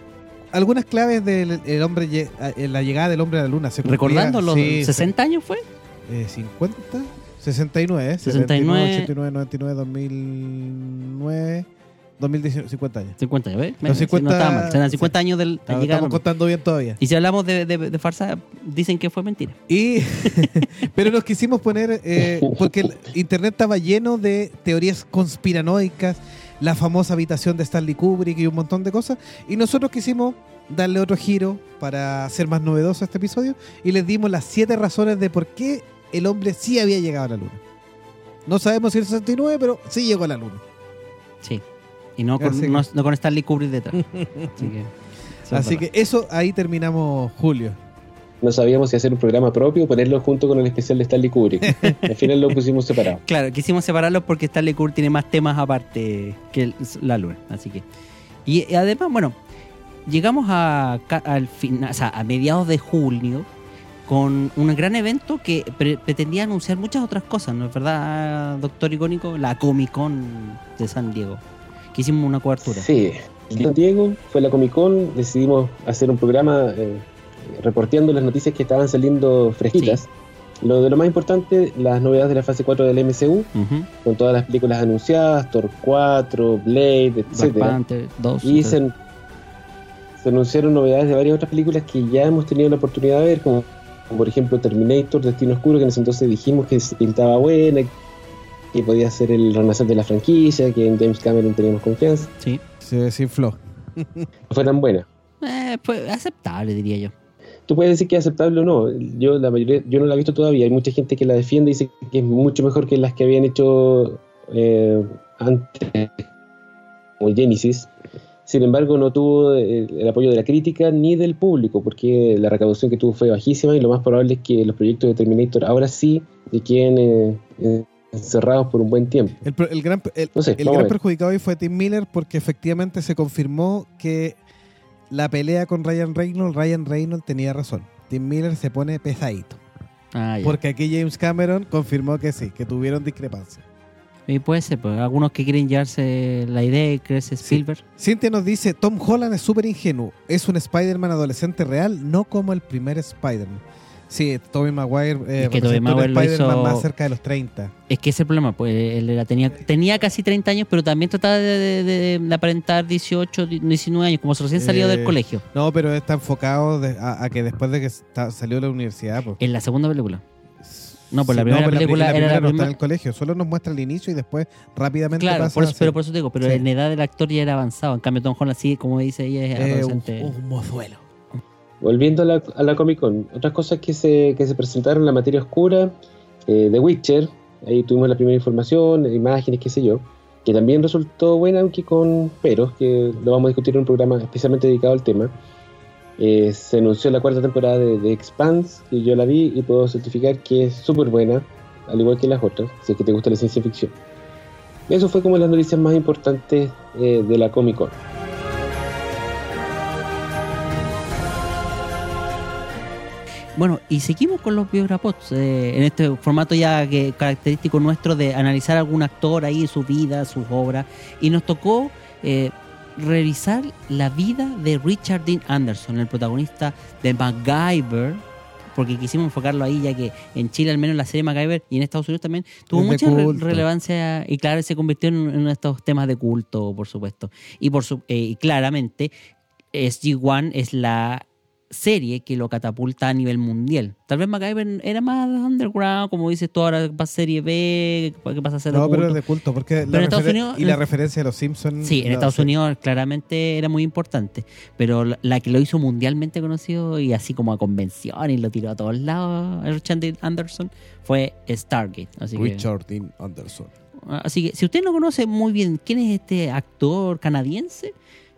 algunas claves del el hombre eh, la llegada del hombre a la luna. Se Recordando los sí, 60 años fue. eh, 50, 69, 69. 89, 99, 2009, 2019, 50 años. 50 años, ¿ves? Los Sí, 50 no estaba mal. Serán 50 sí. años del, de Estamos, llegar. estamos contando bien todavía. Y si hablamos de, de, de farsa, dicen que fue mentira. Y [laughs] pero nos quisimos poner eh, porque el internet estaba lleno de teorías conspiranoicas, la famosa habitación de Stanley Kubrick y un montón de cosas. Y nosotros quisimos darle otro giro para hacer más novedoso este episodio y les dimos las siete razones de por qué el hombre sí había llegado a la luna. No sabemos si el 69, pero sí llegó a la luna. Sí. Y no con, que- no, no con Stanley Kubrick detrás. [laughs] Así que. eso es Así verdad. que eso ahí terminamos julio. No sabíamos si hacer un programa propio o ponerlo junto con el especial de Stanley Kubrick. [laughs] Al final lo pusimos separado. Claro, quisimos separarlos porque Stanley Kubrick tiene más temas aparte que la luna. Así que. Y, además, bueno, llegamos a, al final, o sea, a mediados de julio con un gran evento que pre- pretendía anunciar muchas otras cosas, ¿no es verdad, doctor icónico? La Comic Con de San Diego. Que hicimos una cobertura. Sí, San Diego fue la Comic Con, decidimos hacer un programa eh, reporteando las noticias que estaban saliendo fresquitas. Lo de lo más importante, las novedades de la fase 4 del MCU, con todas las películas anunciadas, Thor 4, Blade, 2. Y se, se anunciaron novedades de varias otras películas que ya hemos tenido la oportunidad de ver, como, como por ejemplo Terminator, Destino Oscuro, que en ese entonces dijimos que se pintaba buena, que podía ser el renacer de la franquicia, que en James Cameron teníamos confianza. Sí. Se desinfló. No fue tan buena. Eh, fue aceptable, diría yo. Tú puedes decir que es aceptable o no. Yo la mayoría, yo no la he visto todavía. Hay mucha gente que la defiende y dice que es mucho mejor que las que habían hecho eh, antes, como Genesis. Sin embargo, no tuvo el, el apoyo de la crítica ni del público, porque la recaudación que tuvo fue bajísima y lo más probable es que los proyectos de Terminator ahora sí se queden eh, eh, encerrados por un buen tiempo. El, gran, el, No sé, el vamos a gran perjudicado hoy fue Tim Miller porque efectivamente se confirmó que la pelea con Ryan Reynolds, Ryan Reynolds tenía razón. Tim Miller se pone pesadito. Ah. Porque aquí James Cameron confirmó que sí, que tuvieron discrepancia. Y puede ser, pues algunos que quieren llevarse la idea y creerse Spielberg. Cintia nos dice, Tom Holland es súper ingenuo. Es un Spider-Man adolescente real, no como el primer Spider-Man. Sí, Tobey Maguire eh, Es que Tobey un Maguire lo hizo- más cerca de los 30. Es que ese es el problema, pues él era, tenía, tenía casi 30 años, pero también trataba de, de- de- de aparentar 18, 19 años, como si recién salió Eh, del colegio. No, pero está enfocado a, a que después de que está- salió de la universidad... Pues, En la segunda película. No, pues la Sí, primera película la, era primera la no está en el colegio, solo nos muestra el inicio y después rápidamente Claro, pasa por eso, pero por eso te digo, pero Sí. en la edad del actor ya era avanzado. En cambio, Tom Holland sí, como dice ella, es eh, un, adolescente. un mozuelo. Volviendo a la, a la Comic Con, otras cosas que se, que se presentaron, la materia oscura, eh, The Witcher, ahí tuvimos la primera información, imágenes, qué sé yo, que también resultó buena, aunque con peros, que lo vamos a discutir en un programa especialmente dedicado al tema. Eh, se anunció la cuarta temporada de The Expanse, que yo la vi y puedo certificar que es súper buena, al igual que las otras, si es que te gusta la ciencia ficción. Eso fue como las noticias más importantes eh, de la Comic Con. Bueno, y seguimos con los biograpods, eh, en este formato ya que característico nuestro de analizar a algún actor ahí, su vida, sus obras, y nos tocó eh, revisar la vida de Richard Dean Anderson, el protagonista de MacGyver, porque quisimos enfocarlo ahí, ya que en Chile, al menos la serie MacGyver y en Estados Unidos también, tuvo Es mucha re- relevancia y, claro, se convirtió en, en uno de estos temas de culto, por supuesto. Y, por su, eh, y claramente, SG-1 es la serie que lo catapulta a nivel mundial. Tal vez MacGyver era más underground, como dices tú ahora, pasa serie B, que pasa a ser de No, pero culto. es de culto, porque Pero la en Estados Unidos- y la referencia a los Simpsons. Sí, en Estados. Unidos claramente era muy importante, pero la, la que lo hizo mundialmente conocido y así como a convención y lo tiró a todos lados, Richard Dean Anderson, fue Stargate. Así que, Richard Dean Anderson. así que si usted no conoce muy bien quién es este actor canadiense,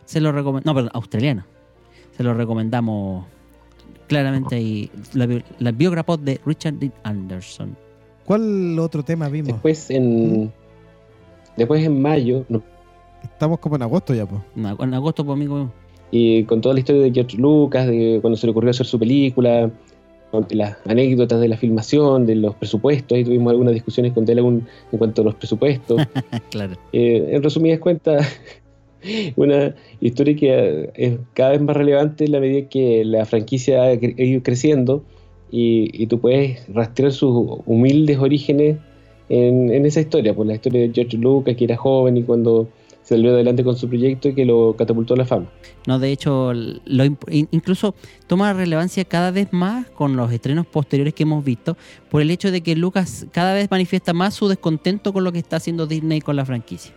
se lo recomiendo, no, perdón, australiano, se lo recomendamos claramente y la, bi- la biograpod de Richard Dean Anderson. ¿Cuál otro tema vimos? Después en, después en mayo, no, Estamos como en agosto ya, pues. En ag- en agosto, por amigo. y con toda la historia de George Lucas, de cuando se le ocurrió hacer su película, con las anécdotas de la filmación, de los presupuestos, y tuvimos algunas discusiones con Telegun en cuanto a los presupuestos. [laughs] claro. Eh, en resumidas cuentas, [laughs] una historia que eh, es cada vez más relevante en la medida que la franquicia ha ido creciendo y, y tú puedes rastrear sus humildes orígenes en, esa historia, por la historia de George Lucas, que era joven y cuando salió adelante con su proyecto y que lo catapultó a la fama. No, de hecho, lo, incluso toma relevancia cada vez más con los estrenos posteriores que hemos visto, por el hecho de que Lucas cada vez manifiesta más su descontento con lo que está haciendo Disney con la franquicia.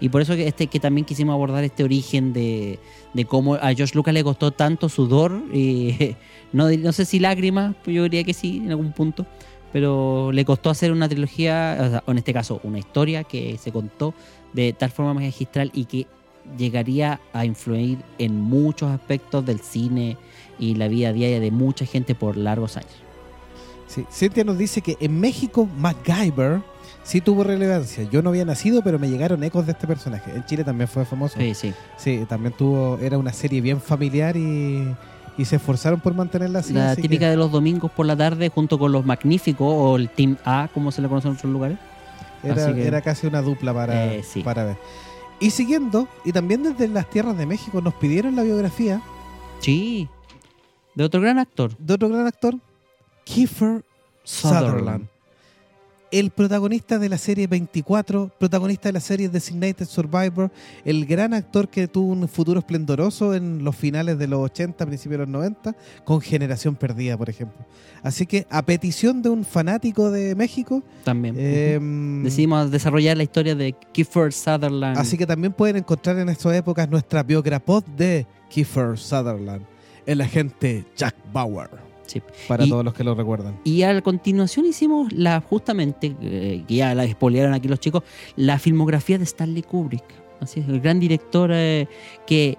Y por eso que, este, que también quisimos abordar este origen de, de cómo a George Lucas le costó tanto sudor, [laughs] no, no sé si lágrimas, yo diría que sí, en algún punto, pero le costó hacer una trilogía, o, sea, en este caso, una historia que se contó de tal forma magistral y que llegaría a influir en muchos aspectos del cine y la vida diaria de mucha gente por largos años. Sí. Cintia nos dice que en México MacGyver sí tuvo relevancia. Yo no había nacido, pero me llegaron ecos de este personaje. En Chile también fue famoso. Sí, sí. Sí, también tuvo, era una serie bien familiar y, y se esforzaron por mantenerla así. la así que típica de los domingos por la tarde junto con los magníficos o el Team A, como se le conoce en otros lugares. era, que- era casi una dupla para, Eh, sí. para ver. Y siguiendo, y también desde las tierras de México nos pidieron la biografía Sí. De otro gran actor. de otro gran actor, Kiefer Sutherland. El protagonista de la serie 24, protagonista de la serie Designated Survivor, el gran actor que tuvo un futuro esplendoroso en los finales de los 80, principios de los 90, con Generación Perdida, por ejemplo. Así que, a petición de un fanático de México, También. eh, [laughs] Decidimos desarrollar la historia de Kiefer Sutherland. así que también pueden encontrar en estas épocas nuestra biograpod de Kiefer Sutherland, el agente Jack Bauer, Sí. para Y- todos los que lo recuerdan. Y a continuación hicimos la justamente, eh, que ya la expoliaron aquí los chicos, la filmografía de Stanley Kubrick. Así es, el gran director eh, que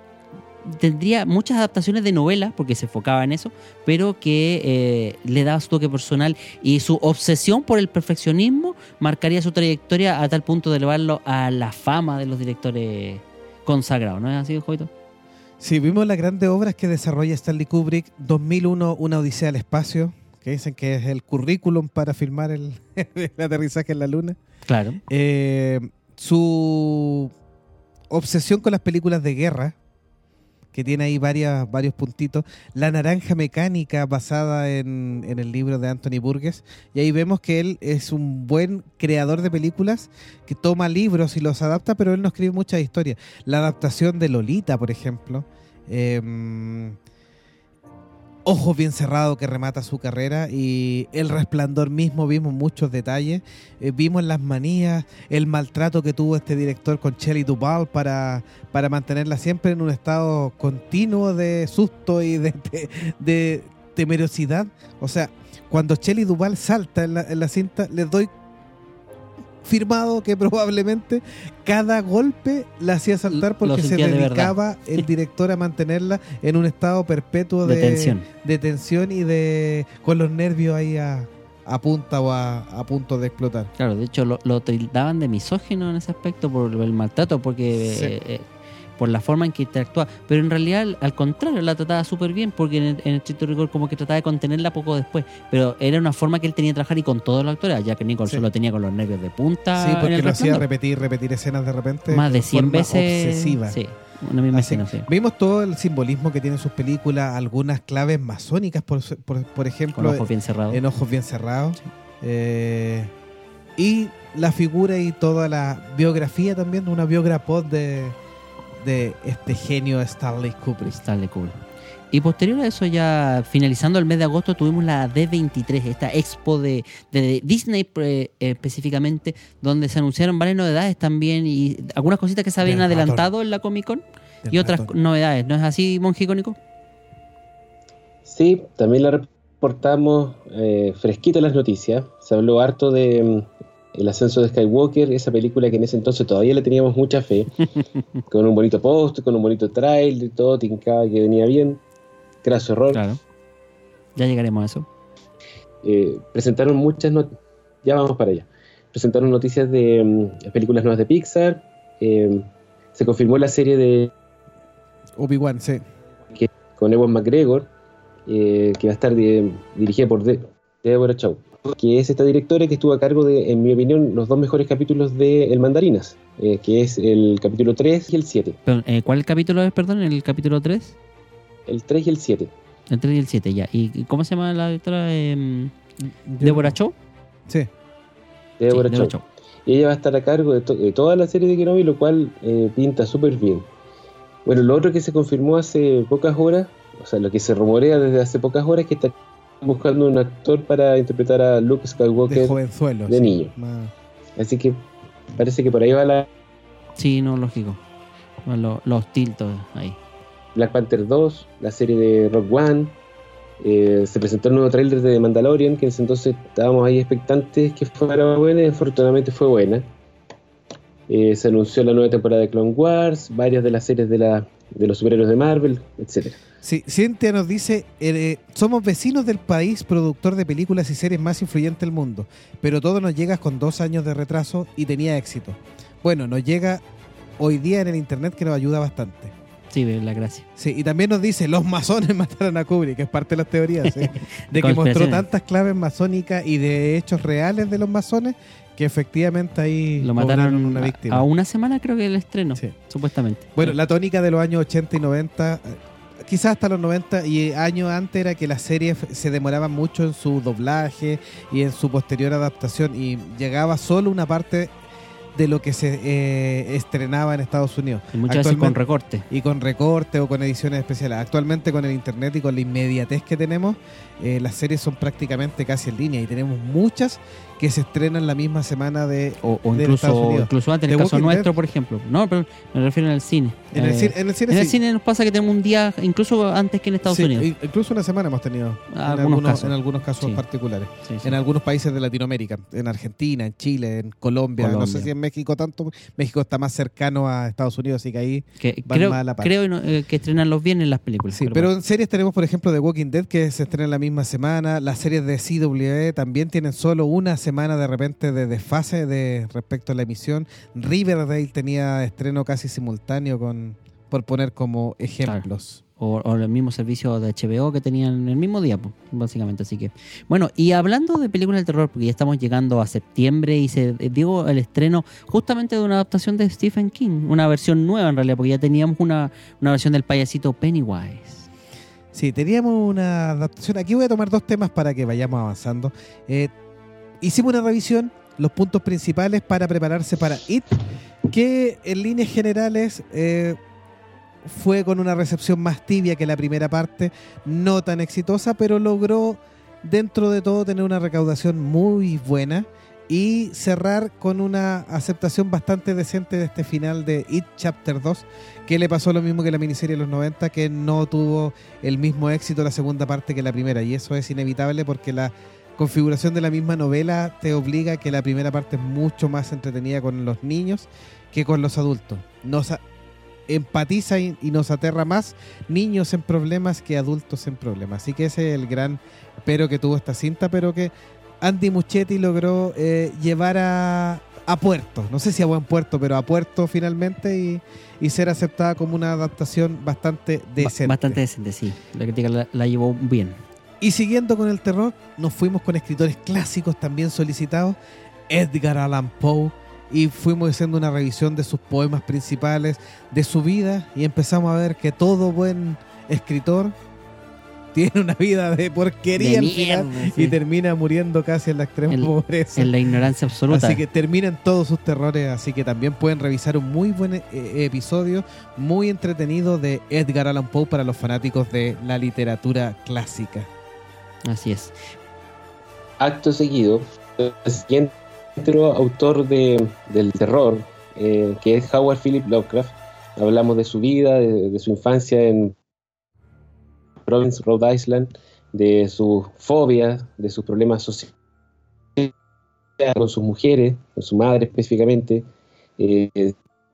tendría muchas adaptaciones de novelas, porque se enfocaba en eso, pero que eh, le daba su toque personal y su obsesión por el perfeccionismo marcaría su trayectoria a tal punto de elevarlo a la fama de los directores consagrados. ¿No es así, Jovito? Sí, vimos las grandes obras que desarrolla Stanley Kubrick. 2001, Una Odisea al Espacio, que dicen que es el currículum para filmar el, [laughs] el aterrizaje en la Luna. Claro. Eh, su obsesión con las películas de guerra, que tiene ahí varios puntitos. La Naranja Mecánica, basada en, en el libro de Anthony Burgess. Y ahí vemos que él es un buen creador de películas que toma libros y los adapta, pero él no escribe muchas historias. La adaptación de Lolita, por ejemplo. eh, Ojos bien cerrado que remata su carrera y El Resplandor mismo vimos muchos detalles, Eh, vimos las manías, el maltrato que tuvo este director con Shelley Duvall para, para mantenerla siempre en un estado continuo de susto y de, de, de temerosidad. O sea, cuando Shelley Duvall salta en la, en la cinta, les doy firmado que [laughs] probablemente cada golpe la hacía saltar porque se de dedicaba [laughs] el director a mantenerla en un estado perpetuo De de, tensión. de tensión y de con los nervios ahí a, a punta o a, a punto de explotar. Claro, de hecho lo, lo tildaban de misógino en ese aspecto por el maltrato, porque Sí. eh, eh, por la forma en que interactúa. Pero en realidad, al- contrario, la trataba súper bien, porque en el, en el rigor como que trataba de contenerla poco después. Pero era una forma que él tenía de trabajar y con todos los actores, ya que Nicholson Sí. lo tenía con los nervios de punta. sí, porque lo hacía repetir, repetir escenas de repente. Más de de 100 forma veces. Obsesiva. Sí. Una misma Así- escena, sí. Vimos todo el simbolismo que tienen sus películas, algunas claves masónicas, por, por, por ejemplo, Con ojos bien cerrados. en ojos bien cerrados. Eh, y la figura y toda la biografía también, una biograpod de, de este genio Stanley Kubrick. Stanley Kubrick. Y posterior a eso, ya finalizando el mes de agosto, tuvimos la D23, esta expo de, de Disney eh, específicamente, donde se anunciaron varias novedades también y algunas cositas que se habían Del ratón. adelantado en la Comic Con y otras ratón. novedades. ¿No es así, Mongicónico? Sí, también la reportamos eh, fresquita en las noticias. Se habló harto de mm, El ascenso de Skywalker, esa película que en ese entonces todavía le teníamos mucha fe, [laughs] con un bonito post, con un bonito trailer, todo tincaba que venía bien. Graso error. Claro. Ya llegaremos a eso. Eh, presentaron muchas noticias, ya vamos para allá. Presentaron noticias de mm, películas nuevas de Pixar. eh, se confirmó la serie de Obi-Wan, sí. con Ewan McGregor, eh, que va a estar di- dirigida por De- Deborah Chow, que es esta directora que estuvo a cargo de, en mi opinión, los dos mejores capítulos de El Mandarinas, eh, que es el capítulo 3 y el 7. Pero, eh, ¿Cuál capítulo es, perdón? ¿El capítulo 3? El 3 y el 7. El 3 y el 7, ya. ¿Y cómo se llama la directora? Eh, ¿Deborah Chow? Sí. Deborah Sí, Chow. Deborah Chow. Y ella va a estar a cargo de, to- de toda la serie de Kenobi, lo cual eh, pinta súper bien. Bueno, lo otro que se confirmó hace pocas horas, o sea, lo que se rumorea desde hace pocas horas, es que está buscando un actor para interpretar a Luke De Skywalker. jovenzuelo. de sí. niño. Más- Así que parece que por ahí va la Sí, no, lógico. Los, los tiltos ahí. Black Panther 2, la serie de Rock One. eh, se presentó el nuevo tráiler de Mandalorian, que en ese entonces estábamos ahí expectantes que fuera buena y afortunadamente fue buena. Eh, se anunció la nueva temporada de Clone Wars, varias de las series de, la, de los superhéroes de Marvel, etc. Sí, Cintia nos dice, eh, somos vecinos del país productor de películas y series más influyente del mundo, pero todo nos llega con dos años de retraso y tenía éxito. Bueno, nos llega hoy día en el internet que nos ayuda bastante. Sí, la gracia. Sí, y también nos dice, los masones [laughs] mataron a Kubrick, que es parte de las teorías, [laughs] ¿sí? de que mostró tantas claves masónicas y de hechos reales de los masones que efectivamente ahí Lo mataron una a- víctima. a, una semana, creo que el estreno, Sí. supuestamente. Bueno, Sí. la tónica de los años 80 y 90, eh, quizás hasta los 90 y años antes era que las series se demoraban mucho en su doblaje y en su posterior adaptación y llegaba solo una parte de lo que se eh, estrenaba en Estados Unidos. Y muchas veces con recorte. Y con recorte o con ediciones especiales. Actualmente con el internet y con la inmediatez que tenemos, eh, las series son prácticamente casi en línea y tenemos muchas que se estrenan la misma semana de... O, o de incluso, Estados Unidos. incluso antes, en el caso nuestro, por ejemplo. No, pero me refiero al cine. En el, Eh, cine, en el cine en el sí. cine nos pasa que tenemos un día, incluso antes que en Estados Sí, Unidos. Incluso una semana hemos tenido en Algunos casos. en algunos casos Sí. particulares. En algunos países de Latinoamérica, en Argentina, en Chile, en Colombia, no sé si en México tanto. México está más cercano a Estados Unidos, así que ahí. Que van creo más a la par. creo eh, que estrenan los viernes las películas. Sí, pero en series tenemos, por ejemplo, The Walking Dead, que se estrena la misma semana. Las series de CW también tienen solo una semana de repente de desfase de respecto a la emisión. Riverdale tenía estreno casi simultáneo con por poner como ejemplos. O, o el mismo servicio de HBO que tenían el mismo día, básicamente. Así que, bueno, y hablando de películas de terror, porque ya estamos llegando a septiembre y se eh, dio el estreno justamente de una adaptación de Stephen King, una versión nueva en realidad, porque ya teníamos una, una versión del payasito Pennywise. Sí, teníamos una adaptación. Aquí voy a tomar dos temas para que vayamos avanzando. Eh, hicimos una revisión, los puntos principales para prepararse para It, que en líneas generales eh, fue con una recepción más tibia que la primera parte, no tan exitosa, pero logró dentro de todo tener una recaudación muy buena y cerrar con una aceptación bastante decente de este final de It Chapter 2, que le pasó lo mismo que la miniserie de los 90, que no tuvo el mismo éxito la segunda parte que la primera, y eso es inevitable porque la configuración de la misma novela te obliga a que la primera parte es mucho más entretenida con los niños que con los adultos. Empatiza y, y nos aterra más niños en problemas que adultos en problemas. Así que ese es el gran pero que tuvo esta cinta, pero que Andy Muschietti logró eh, llevar a, a puerto. No sé si a buen puerto, pero a puerto finalmente y, y ser aceptada como una adaptación bastante Ba- decente. Bastante decente, sí. La crítica la, la llevó bien. Y siguiendo con el terror, nos fuimos con escritores clásicos también solicitados. Edgar Allan Poe, y fuimos haciendo una revisión de sus poemas principales, de su vida y empezamos a ver que todo buen escritor [laughs] tiene una vida de porquería De al final mierda, y termina muriendo casi en la extrema En- pobreza. En la ignorancia absoluta. Así que terminan todos sus terrores, así que también pueden revisar un muy buen eh, episodio, muy entretenido de Edgar Allan Poe para los fanáticos de la literatura clásica. Así es. acto seguido, el siguiente autor de, del terror, eh, que es Howard Philip Lovecraft, hablamos de su vida, de, su infancia en Providence, Rhode Island, de sus fobias, de sus problemas sociales con sus mujeres, con su madre específicamente, eh,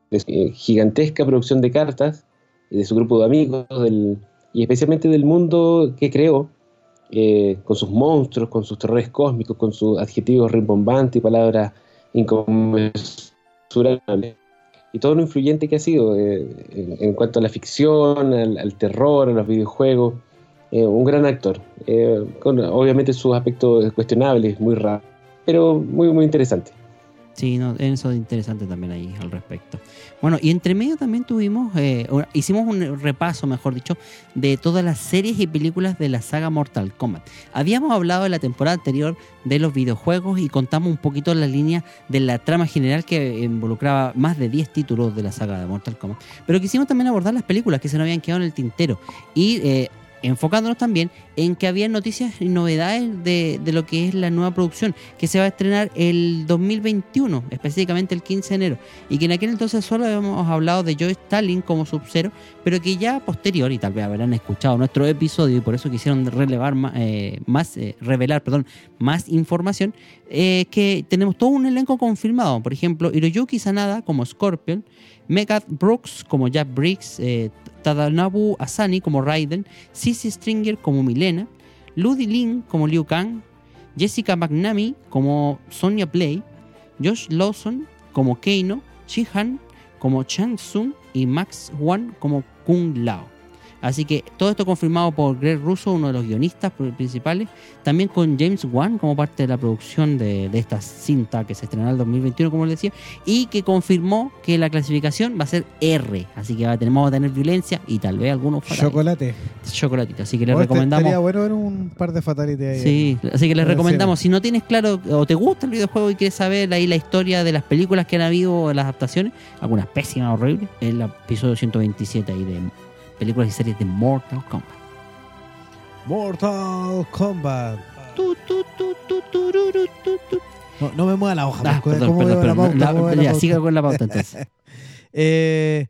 de su eh, gigantesca producción de cartas, de su grupo de amigos, del- y especialmente del mundo que creó, eh, con sus monstruos, con sus terrores cósmicos, con sus adjetivos rimbombantes y palabras inconmensurables. Y todo lo influyente que ha sido eh, en, cuanto a la ficción, al, terror, a los videojuegos. Eh, un gran actor, obviamente sus aspectos cuestionables, muy raros, pero muy, muy interesante. Sí, no, eso es interesante también ahí al respecto. Bueno, y entre medio también tuvimos, eh, hicimos un repaso, mejor dicho, de todas las series y películas de la saga Mortal Kombat. Habíamos hablado en la temporada anterior de los videojuegos y contamos un poquito la línea de la trama general que involucraba más de 10 títulos de la saga de Mortal Kombat. Pero quisimos también abordar las películas que se nos habían quedado en el tintero y eh, enfocándonos también en que había noticias y novedades de, de lo que es la nueva producción que se va a estrenar el 2021, específicamente el 15 de enero, y que en aquel entonces solo habíamos hablado de Joe Stalin como Sub-Zero, pero que ya posterior, y tal vez habrán escuchado nuestro episodio y por eso quisieron relevar ma- eh, más, eh, revelar, perdón, más información, eh, que tenemos todo un elenco confirmado, por ejemplo, Hiroyuki Sanada como Scorpion, Megat Brooks como Jack Briggs, eh, Tadanobu Asani como Raiden, Sissy Stringer como Milena, Ludi Lin como Liu Kang, Jessica McNamee como Sonya Play, Josh Lawson como Keino, Shihan como Chang Tsung y Max Wan como Kung Lao. Así que todo esto confirmado por Greg Russo, uno de los guionistas pr- principales, también con James Wan como parte de la producción de, de esta cinta que se estrenará el 2021, como les decía, y que confirmó que la clasificación va a ser R, así que va a tener, vamos a tener violencia y tal vez algunos fatalities. Chocolate. chocolatito. Así que les este- recomendamos. Estaría bueno ver un par de fatalities ahí. Sí, así que les en recomendamos, si no tienes claro o te gusta el videojuego y quieres saber ahí la historia de las películas que han habido, las adaptaciones, algunas pésimas, horribles, el episodio 127 ahí de películas y series de Mortal Kombat. Mortal Kombat. Tu, tu, tu. No, no me mueva la hoja. Ah, porque perdón, ¿cómo perdón, perdón. La- siga con la pauta entonces. [laughs] Eh,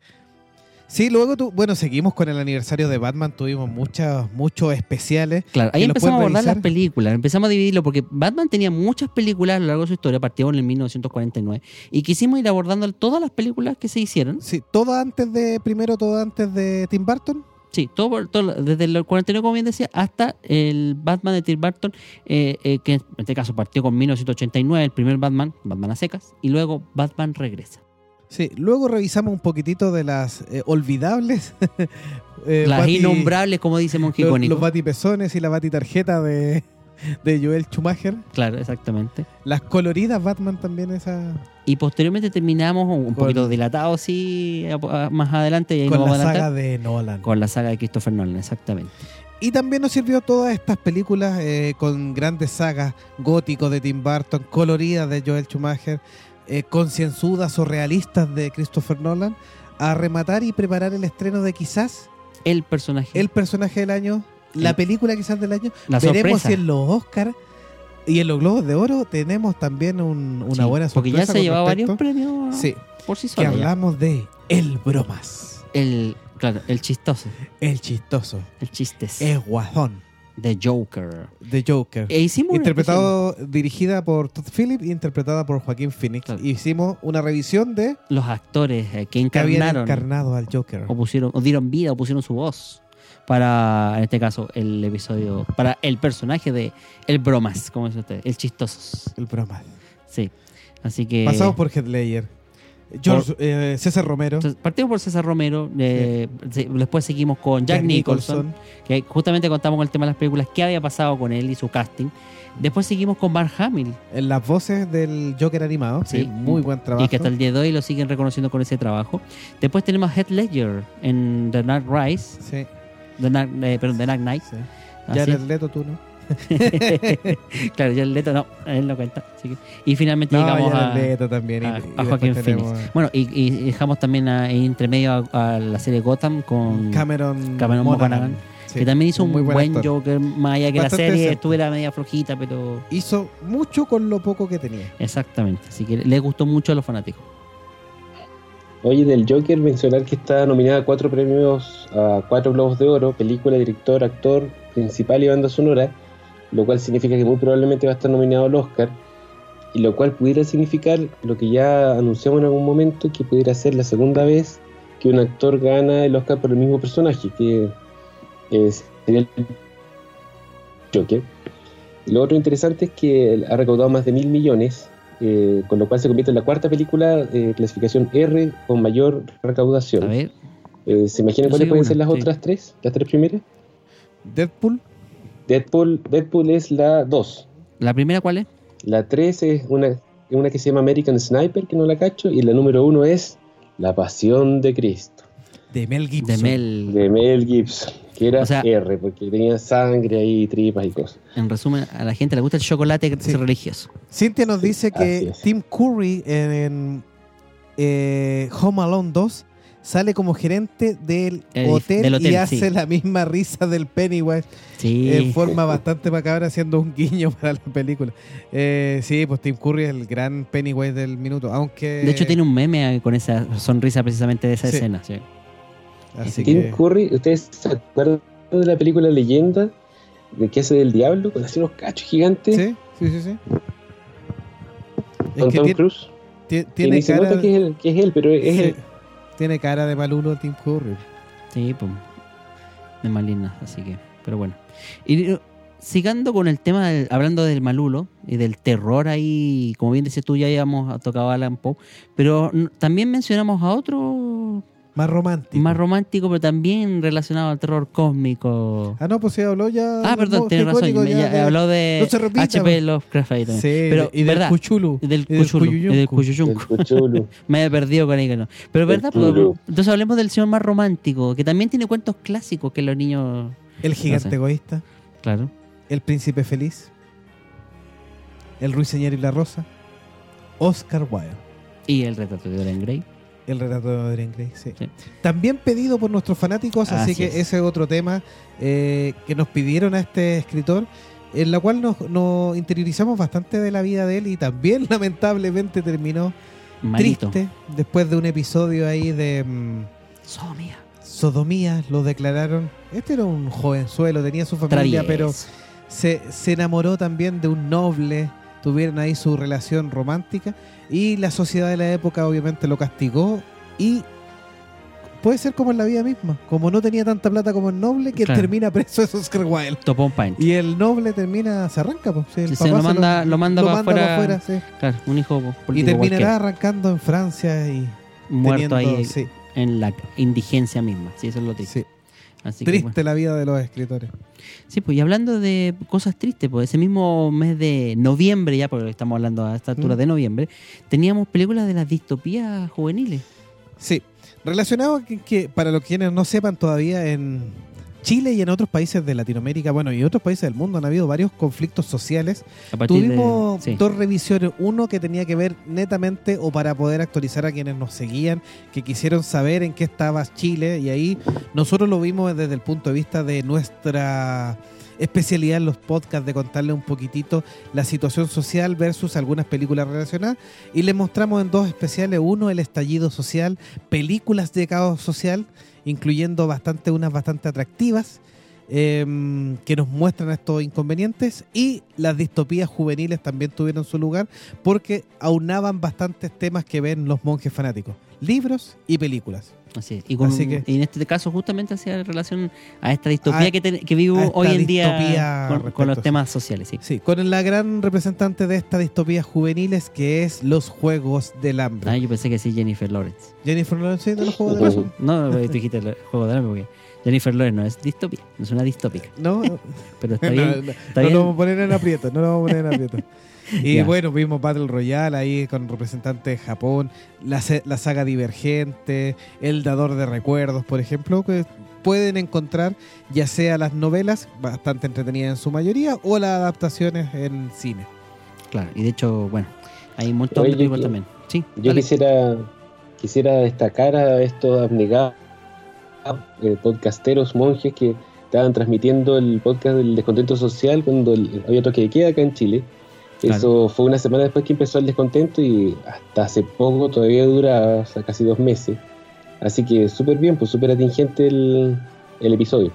sí, luego tú, bueno, seguimos con el aniversario de Batman, tuvimos muchos, muchos especiales. Claro, ahí ¿Que lo empezamos a abordar las películas, empezamos a dividirlo porque Batman tenía muchas películas a lo largo de su historia, partió en el 1949 y quisimos ir abordando todas las películas que se hicieron. Sí, todo antes de, primero todo antes de Tim Burton. Sí, todo, todo- desde el 49, como bien decía, hasta el Batman de Tim Burton, eh, eh, que en este caso partió con 1989, el primer Batman, Batman a secas, y luego Batman regresa. Sí, luego revisamos un poquitito de las eh, olvidables. [laughs] eh, Las Bati- innombrables, como dice Monje los, Icónico. los batipezones y la batitarjeta de, [laughs] de Joel Schumacher. Claro, exactamente. Las coloridas Batman también, esa Y posteriormente terminamos un Con- poquito dilatado, sí, más adelante, y ahí con la adelantar, saga de Nolan. con la saga de Christopher Nolan, exactamente. Y también nos sirvió todas estas películas eh, con grandes sagas góticos de Tim Burton, coloridas de Joel Schumacher, eh, concienzudas o realistas de Christopher Nolan, a rematar y preparar el estreno de quizás El personaje, el personaje del año, la El- película quizás del año. la Veremos sorpresa. si en los Oscars y en los Globos de Oro tenemos también un- una Sí, buena sorpresa. Porque ya se con llevaba varios premios Sí, por sí que solo. ya. hablamos de El Bromas, El, claro, el chistoso, el chistoso, el chistes el guazón de Joker. de Joker. E hicimos Interpretado, dirigida por Todd Phillips e interpretada por Joaquín Phoenix. Claro. Hicimos una revisión de los actores eh, que que habían encarnaron encarnado al Joker. o pusieron o dieron vida o pusieron su voz para en este caso el episodio para el personaje de el bromas como dice usted el chistosos El broma. sí así que Pasamos por Heath George, eh, César Romero. Partimos por César Romero, eh, después seguimos con Jack, Nicholson, que justamente contamos con el tema de las películas, qué había pasado con él y su casting. Después seguimos con Mark Hamill, En las voces del Joker animado. Sí, Sí. muy buen trabajo. y que hasta el día de hoy lo siguen reconociendo con ese trabajo. Después tenemos a Heath Ledger en The Dark Rise, Sí, The eh, perdón, The Dark Knight. sí. Así. Jared Leto, tú no. [laughs] claro, Jared Leto no, él no cuenta. así que- Y finalmente No, llegamos a, Leto también. y- a- y a después Joaquín tenemos Phoenix. Bueno, y, y dejamos también a, en intermedio a, a la serie Gotham con Cameron, Cameron Monaghan, Sí, que también hizo un muy buen. Joker, más allá que Bastante la serie decente. estuviera media flojita, pero Hizo mucho con lo poco que tenía. exactamente. Así que le gustó mucho a los fanáticos. Oye, del Joker, mencionar que está nominada a cuatro premios, a cuatro globos de oro, película, director, actor, principal y banda sonora, lo cual significa que muy probablemente va a estar nominado al Oscar, y lo cual pudiera significar lo que ya anunciamos en algún momento, que pudiera ser la segunda vez que un actor gana el Oscar por el mismo personaje, que es sería el Joker. Lo otro interesante es que ha recaudado más de mil millones, eh, con lo cual se convierte en la cuarta película eh, clasificación R con mayor A recaudación. ver, Eh, ¿Se imaginan cuáles pueden una, ser las sí. otras tres? ¿Las tres primeras? Deadpool, Deadpool, Deadpool es la 2. ¿la primera cuál es? La 3 es una, una que se llama American Sniper, que no la cacho. Y la número 1 es La Pasión de Cristo, de Mel Gibson. De Mel. de Mel Gibson, que era O sea- R, porque tenía sangre ahí, tripas y cosas. En resumen, a la gente le gusta el chocolate Sí. religioso. Cintia nos dice que. Tim Curry en, en, eh, Home Alone 2 sale como gerente del, El- hotel, del hotel, y hace sí. la misma risa del Pennywise Sí. en forma bastante macabra haciendo un guiño [laughs] para la película. Eh, sí, pues Tim Curry es el gran Pennywise del minuto, aunque... de hecho, tiene un meme con esa sonrisa precisamente de esa Sí. escena. sí. Así Tim que- Curry, ¿ustedes se acuerdan de la película Leyenda? ¿De qué hace del diablo? Con así unos cachos gigantes. Sí, sí, sí, sí. Es Con que Tom tiene, Cruise. Y tiene se nota que es él, que es él, pero es sí, él. Tiene cara de malulo Tim Curry. Sí, pues. De maligna, así que. Pero bueno. Y eh, sigando con el tema, del- hablando del malulo y del terror ahí, como bien dices tú, ya habíamos tocado a Alan Poe, pero también mencionamos a otro Más romántico. más romántico, pero también relacionado al terror cósmico. Ah, no, pues sí, habló ya. Ah, perdón, tienes razón. ya ya de- habló de no se repita, HP pues. Lovecraft ahí también. Sí, pero, y del ¿verdad? Cuchulu. Y del Cuchulu, y del. [laughs] Me he perdido con. ¿no? Pero verdad, pues, entonces hablemos del señor más romántico, que también tiene cuentos clásicos que los niños. El gigante No sé. egoísta. Claro. El príncipe feliz. El ruiseñor y la rosa. Oscar Wilde. Y el retrato de Dorian Gray. El relato de Dorian Gray, sí. Sí. También pedido por nuestros fanáticos, así, Así que es. ese es otro tema eh, que nos pidieron a este escritor, en la cual nos, nos interiorizamos bastante de la vida de él y también [laughs] lamentablemente terminó triste después de un episodio ahí de mm, Somia. sodomía, lo declararon. Este era un jovenzuelo, tenía su familia, pero se, se enamoró también de un noble, tuvieron ahí su relación romántica y la sociedad de la época obviamente lo castigó y puede ser como en la vida misma, como no tenía tanta plata como el noble, que Claro. termina preso es Oscar Wilde. Topón. Y el noble termina, se arranca, pues. sí, el Sí, se lo manda- lo manda pa' afuera. sí. Claro, un hijo Y político terminará arrancando en Francia y muerto teniendo- ahí sí, en la indigencia misma. Sí, eso es lo triste. sí. Así que, Triste bueno. la vida de los escritores. Sí, pues y hablando de cosas tristes, pues ese mismo mes de noviembre, ya porque estamos hablando a esta altura Mm. de noviembre, teníamos películas de las distopías juveniles. Sí, relacionado a que, que para los quienes no sepan todavía en Chile y en otros países de Latinoamérica, bueno, y otros países del mundo han habido varios conflictos sociales. Tuvimos de, sí. dos revisiones, uno que tenía que ver netamente o para poder actualizar a quienes nos seguían, que quisieron saber en qué estaba Chile y ahí nosotros lo vimos desde el punto de vista de nuestra especialidad en los podcasts de contarle un poquitito la situación social versus algunas películas relacionadas y les mostramos en dos especiales, uno el estallido social, películas de caos social, incluyendo bastante unas bastante atractivas em, que nos muestran estos inconvenientes. Y las distopías juveniles también tuvieron su lugar porque aunaban bastantes temas que ven los monjes fanáticos, libros y películas. Así es. Y, con- Así que- y en este caso justamente hacía relación a esta distopía A- que, te- que vivo hoy en día con, los temas sociales. Sí. Sí, con la gran representante de esta distopía juveniles que es los Juegos del Hambre. Ah, yo pensé que sí, Jennifer Lawrence. Jennifer Lawrence sí, de los Juegos del Hambre. No, tú dijiste el juego de hambre porque Jennifer Lawrence no es distopía, no es una distópica. No, [laughs] Pero está [laughs] no, bien. no, está no bien. lo vamos a poner en aprieto, no lo vamos a poner en aprieto. [laughs] [laughs] Y bueno, vimos Battle Royale ahí con representantes de Japón, la, se- la saga Divergente, El Dador de Recuerdos, por ejemplo, que pueden encontrar ya sea las novelas, bastante entretenidas en su mayoría, o las adaptaciones en cine. Claro, y de hecho, bueno, hay un montón Oye, de películas yo- también. Sí, Yo dale. quisiera, quisiera destacar a estos abnegados eh, podcasteros monjes que estaban transmitiendo el podcast del descontento social cuando el- había toque de queda acá en Chile. Claro. Eso fue una semana después que empezó el descontento y hasta hace poco, todavía dura o sea, casi dos meses. Así que súper bien, pues súper atingente el, el episodio.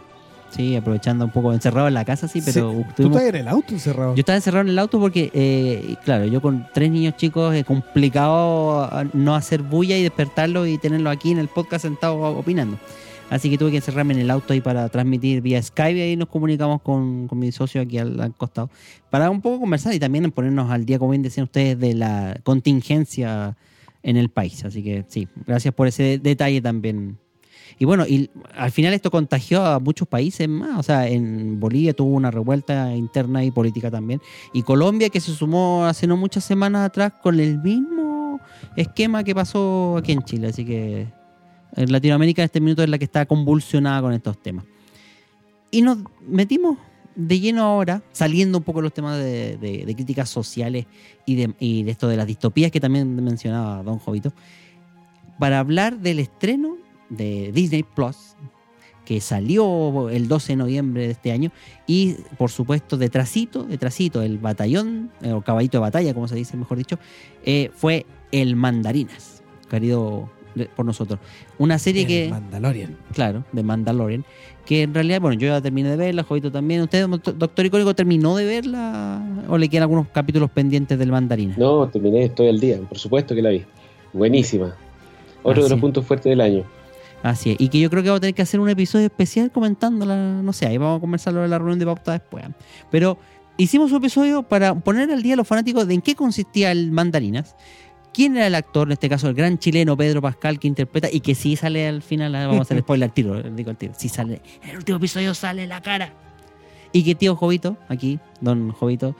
Sí, aprovechando un poco, encerrado en la casa, sí, pero Sí, Tú tuvimos- estás en el auto encerrado. Yo estaba encerrado en el auto porque, eh, claro, yo con tres niños chicos es complicado no hacer bulla y despertarlos y tenerlos aquí en el podcast sentados opinando. Así que tuve que encerrarme en el auto ahí para transmitir vía Skype y ahí nos comunicamos con, con mi socio aquí al, costado para un poco conversar y también ponernos al día, como bien decían ustedes, de la contingencia en el país. Así que sí, gracias por ese detalle también. Y bueno, y al final esto contagió a muchos países más. O sea, en Bolivia tuvo una revuelta interna y política también. Y Colombia, que se sumó hace no muchas semanas atrás con el mismo esquema que pasó aquí en Chile. Así que Latinoamérica en este minuto es la que está convulsionada con estos temas. Y nos metimos de lleno ahora, saliendo un poco de los temas de, críticas sociales y de, y de esto de las distopías que también mencionaba Don Jovito, para hablar del estreno de Disney Plus, que salió el 12 de noviembre de este año, y por supuesto, detrásito, detrásito, el batallón, eh, o caballito de batalla, como se dice, mejor dicho, eh, fue El Mandarinas, querido de- por nosotros. Una serie El que, Mandalorian. claro, de Mandalorian, que en realidad, bueno, yo ya terminé de verla, Jovito también. ¿Usted, doctor Icónico, terminó de verla o le quedan algunos capítulos pendientes del Mandarina? No, terminé, estoy al día, por supuesto que la vi. Buenísima. Otro de los es. puntos fuertes del año. Así es. Y que yo creo que vamos a tener que hacer un episodio especial comentándola. No sé, ahí vamos a conversarlo en la reunión de pauta después. Pero hicimos un episodio para poner al día a los fanáticos de en qué consistía el Mandarinas. ¿Quién era el actor, en este caso el gran chileno Pedro Pascal, que interpreta y que sí sale al final? ah, Vamos a hacer [laughs] spoiler al tiro, eh, digo al tiro. Sí sale. En el último episodio sale la cara. Y que tío Jovito, aquí, don Jovito,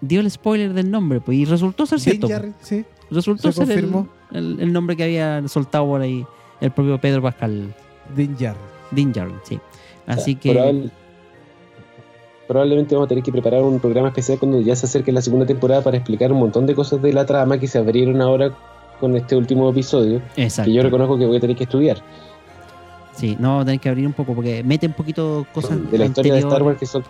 dio el spoiler del nombre. Pues, y resultó ser Din cierto. Djarin, sí. Resultó se ser el, confirmó. el- el nombre que había soltado por ahí el propio Pedro Pascal. Din Djarin. Din sí. Así que. probable- probablemente vamos a tener que preparar un programa especial cuando ya se acerque la segunda temporada para explicar un montón de cosas de la trama que se abrieron ahora con este último episodio, Exacto. que yo reconozco que voy a tener que estudiar. Sí, no vamos a tener que abrir un poco porque mete un poquito cosas. de la historia de Star. Wars que son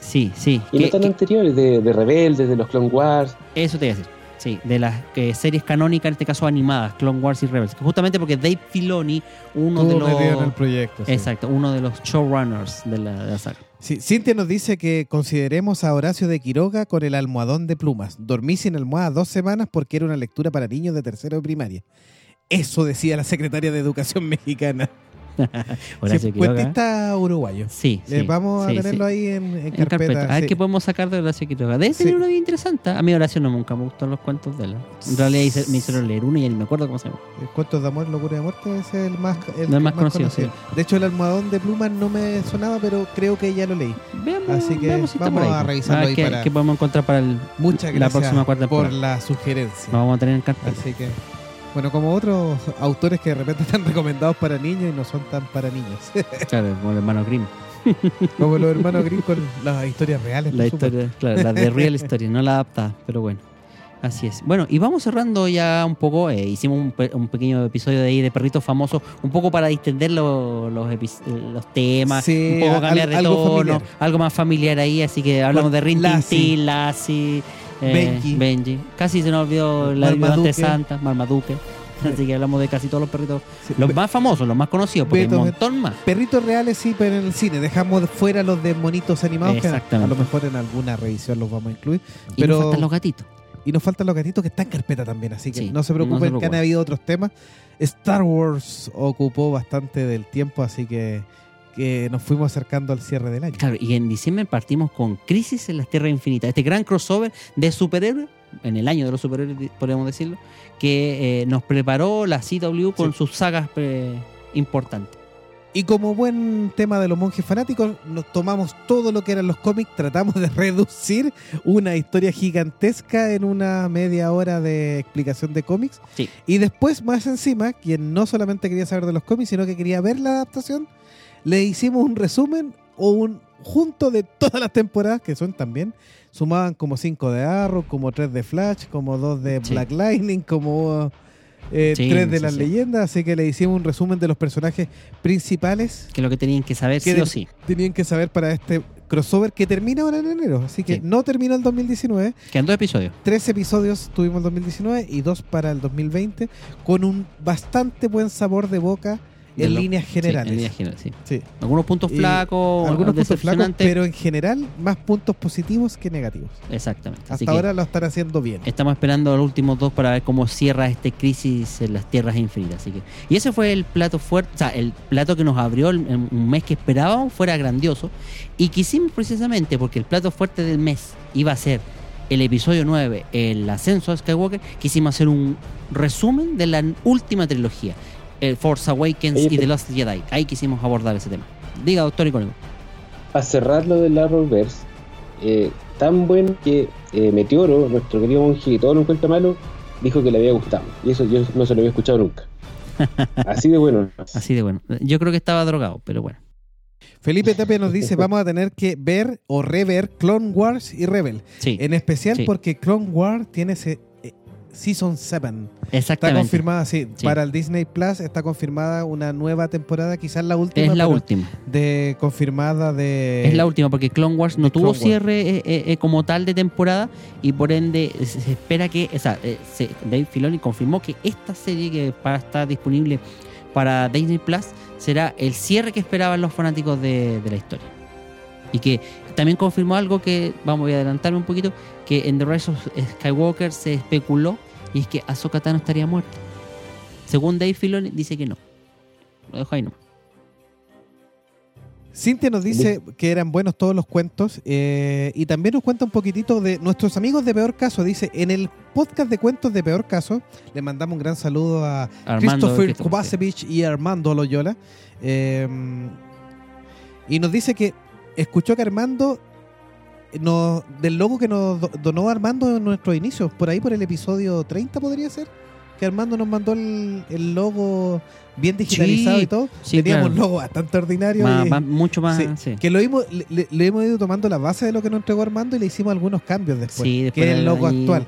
Sí, sí. y que- no tan que- anteriores, de, de Rebeldes, de los Clone Wars. eso te iba a decir. Sí, de las que series canónicas, en este caso animadas, Clone Wars y Rebels. Justamente porque Dave Filoni, uno de Estuvo los. en el proyecto. sí. Exacto, uno de los showrunners de la, de la saga. Cintia nos dice que consideremos a Horacio de Quiroga con el almohadón de plumas. Dormí sin almohada dos semanas porque era una lectura para niños de tercero de primaria. Eso decía la secretaria de Educación [laughs] mexicana. [laughs] Horacio Sí, Quiroga. cuentista uruguayo. Sí, Eh, sí, vamos sí, a sí. tenerlo ahí en, en En carpeta. carpeta. A ver sí. qué podemos sacar de Horacio Quiroga. Debe Sí. tener una vida interesante. A mí Horacio no nunca me gustan los cuentos de él. En realidad hice- me hicieron leer uno y ya ni me acuerdo cómo se llama. El Cuentos de amor, locura y muerte es el más, el, No, el más el conocido, De hecho, el almohadón de plumas no me sonaba, pero creo que ya lo leí. Veamos, Así que veamos si está vamos por ahí, a revisarlo ver ahí qué, para- qué podemos encontrar para el. Muchas La próxima cuarta por temporada. la sugerencia. Lo vamos a tener en carpeta. Así que, bueno, como otros autores que de repente están [laughs] recomendados para niños y no son tan para niños. [laughs] Claro, como el hermano Grimm. como los hermanos [laughs] Grimm con las historias reales. La por supuesto. historia, claro, la de real story, no la adaptada, pero bueno. Así es. Bueno, y vamos cerrando ya un poco. eh, hicimos un, pe- un pequeño episodio de ahí de perritos famosos, un poco para distender lo- los, los temas, Sí, un poco cambiar de tono, algo más familiar ahí. Así que hablamos de Rin Tin Lassie. Eh, Benji. Casi se nos olvidó la ayudante santa, Marmaduke. Así que hablamos de casi todos los perritos. Sí, Los más famosos, los más conocidos, porque hay un Beto, montón más. Perritos reales sí, pero en el cine. Dejamos fuera los de monitos animados, que a lo mejor en alguna revisión los vamos a incluir. Y nos Pero faltan los gatitos. Y nos faltan los gatitos que están en carpeta también, así que Sí, no se no preocupen que han habido otros temas. Star Wars ocupó bastante del tiempo, así que, que nos fuimos acercando al cierre del año. Claro, y en diciembre partimos con Crisis en las Tierras Infinitas, este gran crossover de superhéroes, en el año de los superhéroes, podríamos decirlo, que eh, nos preparó la CW con Sí. sus sagas eh, importantes. Y como buen tema de los monjes fanáticos, nos tomamos todo lo que eran los cómics, tratamos de [laughs] reducir una historia gigantesca en una media hora de explicación de cómics. Sí. Y después, más encima, quien no solamente quería saber de los cómics, sino que quería ver la adaptación, le hicimos un resumen o un junto de todas las temporadas, que son también, sumaban como 5 de Arrow, como 3 de Flash, como 2 de Sí. Black Lightning, como 3 Sí, de sí, las sí. leyendas, así que le hicimos un resumen de los personajes principales Que lo que tenían que saber sí o sí. tenían que saber para este crossover que termina ahora en enero. Así que no terminó el 2019. Quedan dos episodios. Tres episodios tuvimos el 2019 y dos para el 2020, con un bastante buen sabor de boca en lo- líneas Sí, generales. en líneas generales, sí. Sí. Algunos puntos flacos, Algunos puntos flacos, pero en general más puntos positivos que negativos. Exactamente. Así Hasta que ahora lo están haciendo bien. Estamos esperando los últimos dos para ver cómo cierra este crisis en las tierras infinitas. Así que, y ese fue el plato fuerte, o sea, el plato que nos abrió el- en un mes que esperábamos fuera grandioso. Y quisimos precisamente, porque el plato fuerte del mes iba a ser el episodio 9, el ascenso de Skywalker, quisimos hacer un resumen de la última trilogía, el Force Awakens y The Lost Jedi. Ahí quisimos abordar ese tema. Diga, doctor Icónico. Para cerrar lo del Arrowverse, eh, tan bueno que eh, Meteoro, nuestro querido monje que todo lo encuentra malo, dijo que le había gustado. Y eso yo no se lo había escuchado nunca. [laughs] Así de bueno. Así de bueno. Yo creo que estaba drogado, pero bueno. Felipe Tapia nos dice, [laughs] vamos a tener que ver o rever Clone Wars y Rebel. Sí, En especial Sí. porque Clone Wars tiene ese, eh, Season 7. Está confirmada, sí, Sí. Para el Disney Plus está confirmada una nueva temporada, quizás la última. Es la última. De, confirmada de. Es la última porque Clone Wars no tuvo Clone cierre eh, eh, eh, como tal de temporada y por ende se se espera que, o sea, eh, se- Dave Filoni confirmó que esta serie que para estar disponible para Disney Plus será el cierre que esperaban los fanáticos de, de la historia. Y que también confirmó algo que, vamos voy a adelantarme un poquito, que en The Rise of Skywalker se especuló y es que Ahsoka Tano estaría muerta. Según Dave Filoni dice que no. Lo dejo ahí nomás. Cintia nos dice que eran buenos todos los cuentos eh, y también nos cuenta un poquitito de nuestros amigos de Peor Caso. Dice, en el podcast de cuentos de Peor Caso, le mandamos un gran saludo a Armando, Christopher. Kovacevic y Armando Loyola. Eh, y nos dice que escuchó que Armando, nos, del logo que nos do- donó Armando en nuestros inicios, por ahí por el episodio 30 podría ser, que Armando nos mandó el, el logo bien digitalizado Sí, y todo. sí, Teníamos claro. un logo bastante ordinario. Más- y- más- mucho más. Sí. Que lo hemos, le, hemos ido tomando la base de lo que nos entregó Armando y le hicimos algunos cambios después. Que es el logo ahí- actual.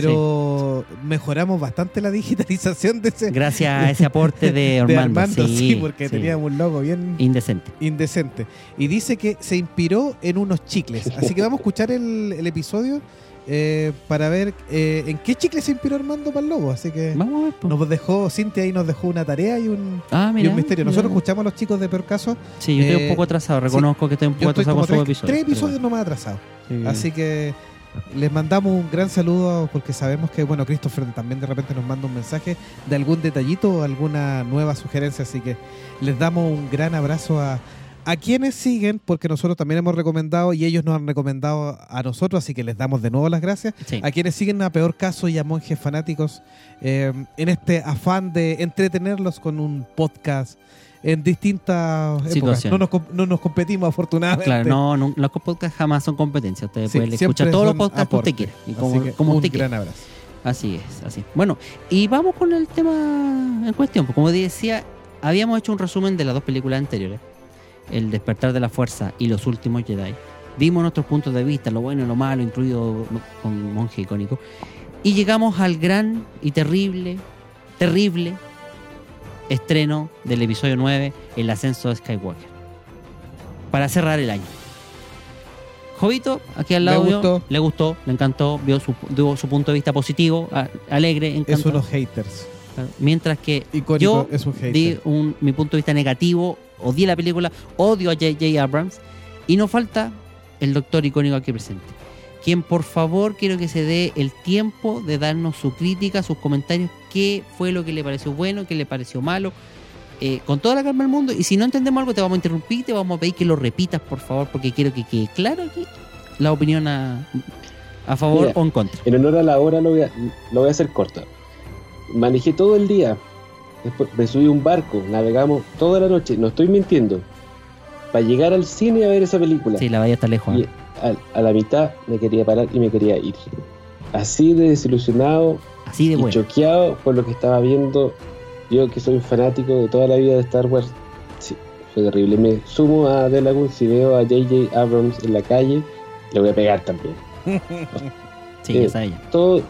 Pero mejoramos bastante la [laughs] digitalización de ese Gracias a ese aporte de [laughs] de Armando. Armando, sí, sí, porque sí. teníamos un logo bien Indecente. indecente. Y dice que se inspiró en unos chicles. Así que vamos a escuchar el, el episodio eh, para ver eh, en qué chicle se inspiró Armando para el logo. Así que Vamos a ver. nos dejó, Cintia ahí nos dejó una tarea y un, ah, y mira. un misterio. Nosotros escuchamos a los chicos de Peor Caso. Sí, yo estoy eh, un poco atrasado. Reconozco que estoy un poco atrasado con su tres, episodio. tres episodios nomás. Sí. Así que les mandamos un gran saludo porque sabemos que, bueno, Christopher también de repente nos manda un mensaje de algún detallito o alguna nueva sugerencia. Así que les damos un gran abrazo a, a quienes siguen, porque nosotros también hemos recomendado y ellos nos han recomendado a nosotros, así que les damos de nuevo las gracias. Sí. A quienes siguen a Peor Caso y a Monjes Fanáticos eh, en este afán de entretenerlos con un podcast en distintas épocas. Situaciones. No nos, no nos competimos afortunadamente. Claro, no, no, los podcasts jamás son competencia. Usted Sí, puede escuchar todos los podcasts que usted quiera. Y Así como, que como un usted quiera. gran abrazo. Así es, así. Bueno, y vamos con el tema en cuestión. Pues como decía, habíamos hecho un resumen de las dos películas anteriores. El despertar de la fuerza y los últimos Jedi. Dimos nuestros puntos de vista, lo bueno y lo malo, incluido con Monje Icónico. Y llegamos al gran y terrible, terrible estreno del episodio 9, El ascenso de Skywalker. Para cerrar el año. Jovito, aquí al lado, gustó. le gustó, le encantó, vio su, dio su punto de vista positivo, a- alegre, Es encantado. unos haters. Mientras que Icónico yo es un hater. di un- mi punto de vista negativo, odié la película, odio a J.J. Abrams y nos falta el doctor icónico aquí presente. Quien por favor quiero que se dé el tiempo de darnos su crítica, sus comentarios, qué fue lo que le pareció bueno, qué le pareció malo, eh, con toda la calma del mundo. Y si no entendemos algo, te vamos a interrumpir, te vamos a pedir que lo repitas, por favor, porque quiero que quede claro aquí la opinión a, a favor Mira. o en contra. En honor a la hora lo voy a, lo voy a hacer corta. Manejé todo el día. Después me subí a un barco, navegamos toda la noche, no estoy mintiendo. Para llegar al cine a ver esa película. Sí, la vaya está lejos. Y ¿eh? A, a la mitad me quería parar y me quería ir. Así de desilusionado Así de y bueno. choqueado por lo que estaba viendo. Yo que soy fanático de toda la vida de Star Wars. Sí, fue terrible. Me sumo a Delagun si veo a JJ Abrams en la calle, le voy a pegar también. [laughs] Sí, eh, esa ella. Todo,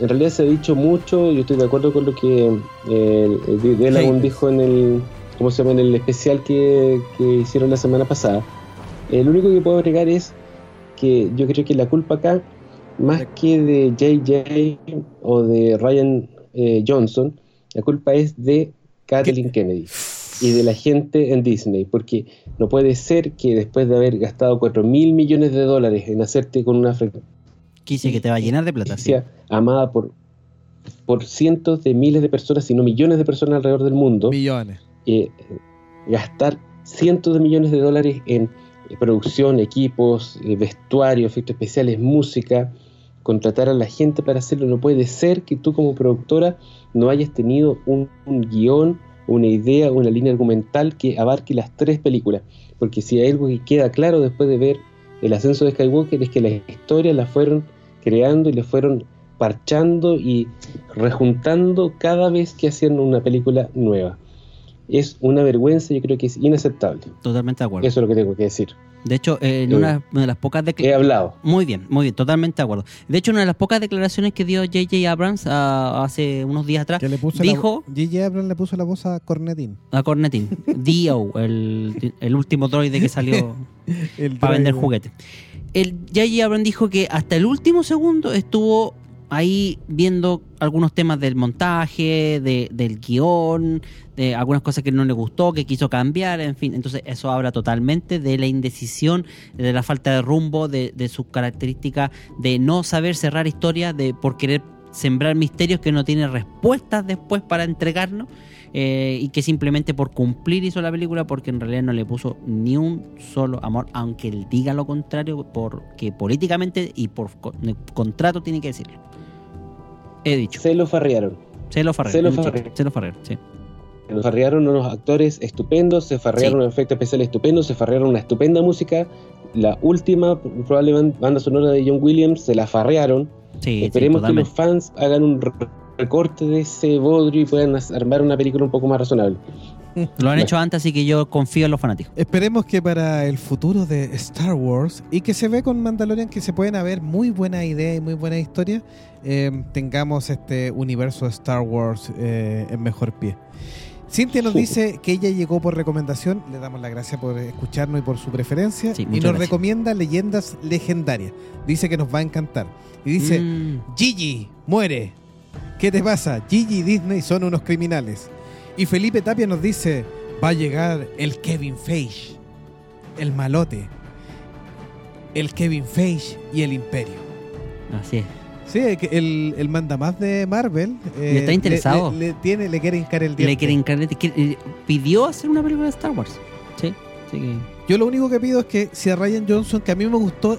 en realidad se ha dicho mucho, yo estoy de acuerdo con lo que eh, el- Delagun dijo en el, ¿cómo se llama? En el especial que, que hicieron la semana pasada. Eh, lo único que puedo agregar es que yo creo que la culpa acá, más que de JJ o de Ryan eh, Johnson, la culpa es de Kathleen Kennedy y de la gente en Disney, porque no puede ser que después de haber gastado 4 mil millones de dólares en hacerte con una franquicia que te va a llenar de plata. sí. amada por, por cientos de miles de personas, si no millones de personas alrededor del mundo, Millones. eh, gastar cientos de millones de dólares en producción, equipos, eh, vestuario, efectos especiales, música, contratar a la gente para hacerlo. No puede ser que tú como productora no hayas tenido un, un guion, una idea, una línea argumental que abarque las tres películas. Porque si hay algo que queda claro después de ver el ascenso de Skywalker es que las historias las fueron creando y las fueron parchando y rejuntando cada vez que hacían una película nueva. Es una vergüenza, yo creo que es inaceptable. Totalmente de acuerdo. Eso es lo que tengo que decir. De hecho, eh, en Eh, una, una de las pocas He declaraciones. hablado. Muy bien, muy bien, totalmente de acuerdo. De hecho, una de las pocas declaraciones que dio J.J. Abrams ah, hace unos días atrás Que le puso dijo la, J.J. Abrams le puso la voz a Cornetín. a Cornetín, Dio, el, el último droide que salió [laughs] El para vender droide. juguetes. El J.J. Abrams dijo que hasta el último segundo estuvo ahí viendo algunos temas del montaje, de, del guion, de algunas cosas que no le gustó, que quiso cambiar, en fin. Entonces eso habla totalmente de la indecisión, de la falta de rumbo, de, de sus características, de no saber cerrar historias, de por querer sembrar misterios que no tiene respuestas después para entregarnos. eh, y que simplemente por cumplir hizo la película porque en realidad no le puso ni un solo amor, aunque él diga lo contrario, porque políticamente y por co- contrato tiene que decirlo. He dicho. Se lo farrearon. Se lo farrero. Se lo un farrero. Se lo farrero, sí. Se farrearon unos actores estupendos, se farrearon Sí. unos efectos especiales estupendos, se farrearon una estupenda música. La última probable ban- banda sonora de John Williams se la farrearon. Sí, sí, Esperemos que los fans hagan un re- recorte de ese bodrio y puedan armar una película un poco más razonable. Lo han hecho antes, así que yo confío en los fanáticos. Esperemos que para el futuro de Star Wars y que se ve con Mandalorian que se pueden haber muy buenas ideas y muy buenas historias, eh, tengamos este universo de Star Wars eh, en mejor pie. Cintia nos dice que ella llegó por recomendación, le damos las gracias por escucharnos y por su preferencia, Sí, y nos gracias. recomienda leyendas legendarias. Dice que nos va a encantar. Y dice, Mm, Gigi, muere. ¿Qué te pasa? Gigi y Disney son unos criminales. Y Felipe Tapia nos dice, va a llegar el Kevin Feige, el malote, el Kevin Feige y el Imperio. así es. Sí, que el, el mandamás de Marvel eh, está interesado. Le, le- le tiene, le quiere hincar el diente. Le quieren encargar- que- eh, pidió hacer una película de Star Wars. Sí, sí que. Yo lo único que pido es que si a Ryan Johnson, que a mí me gustó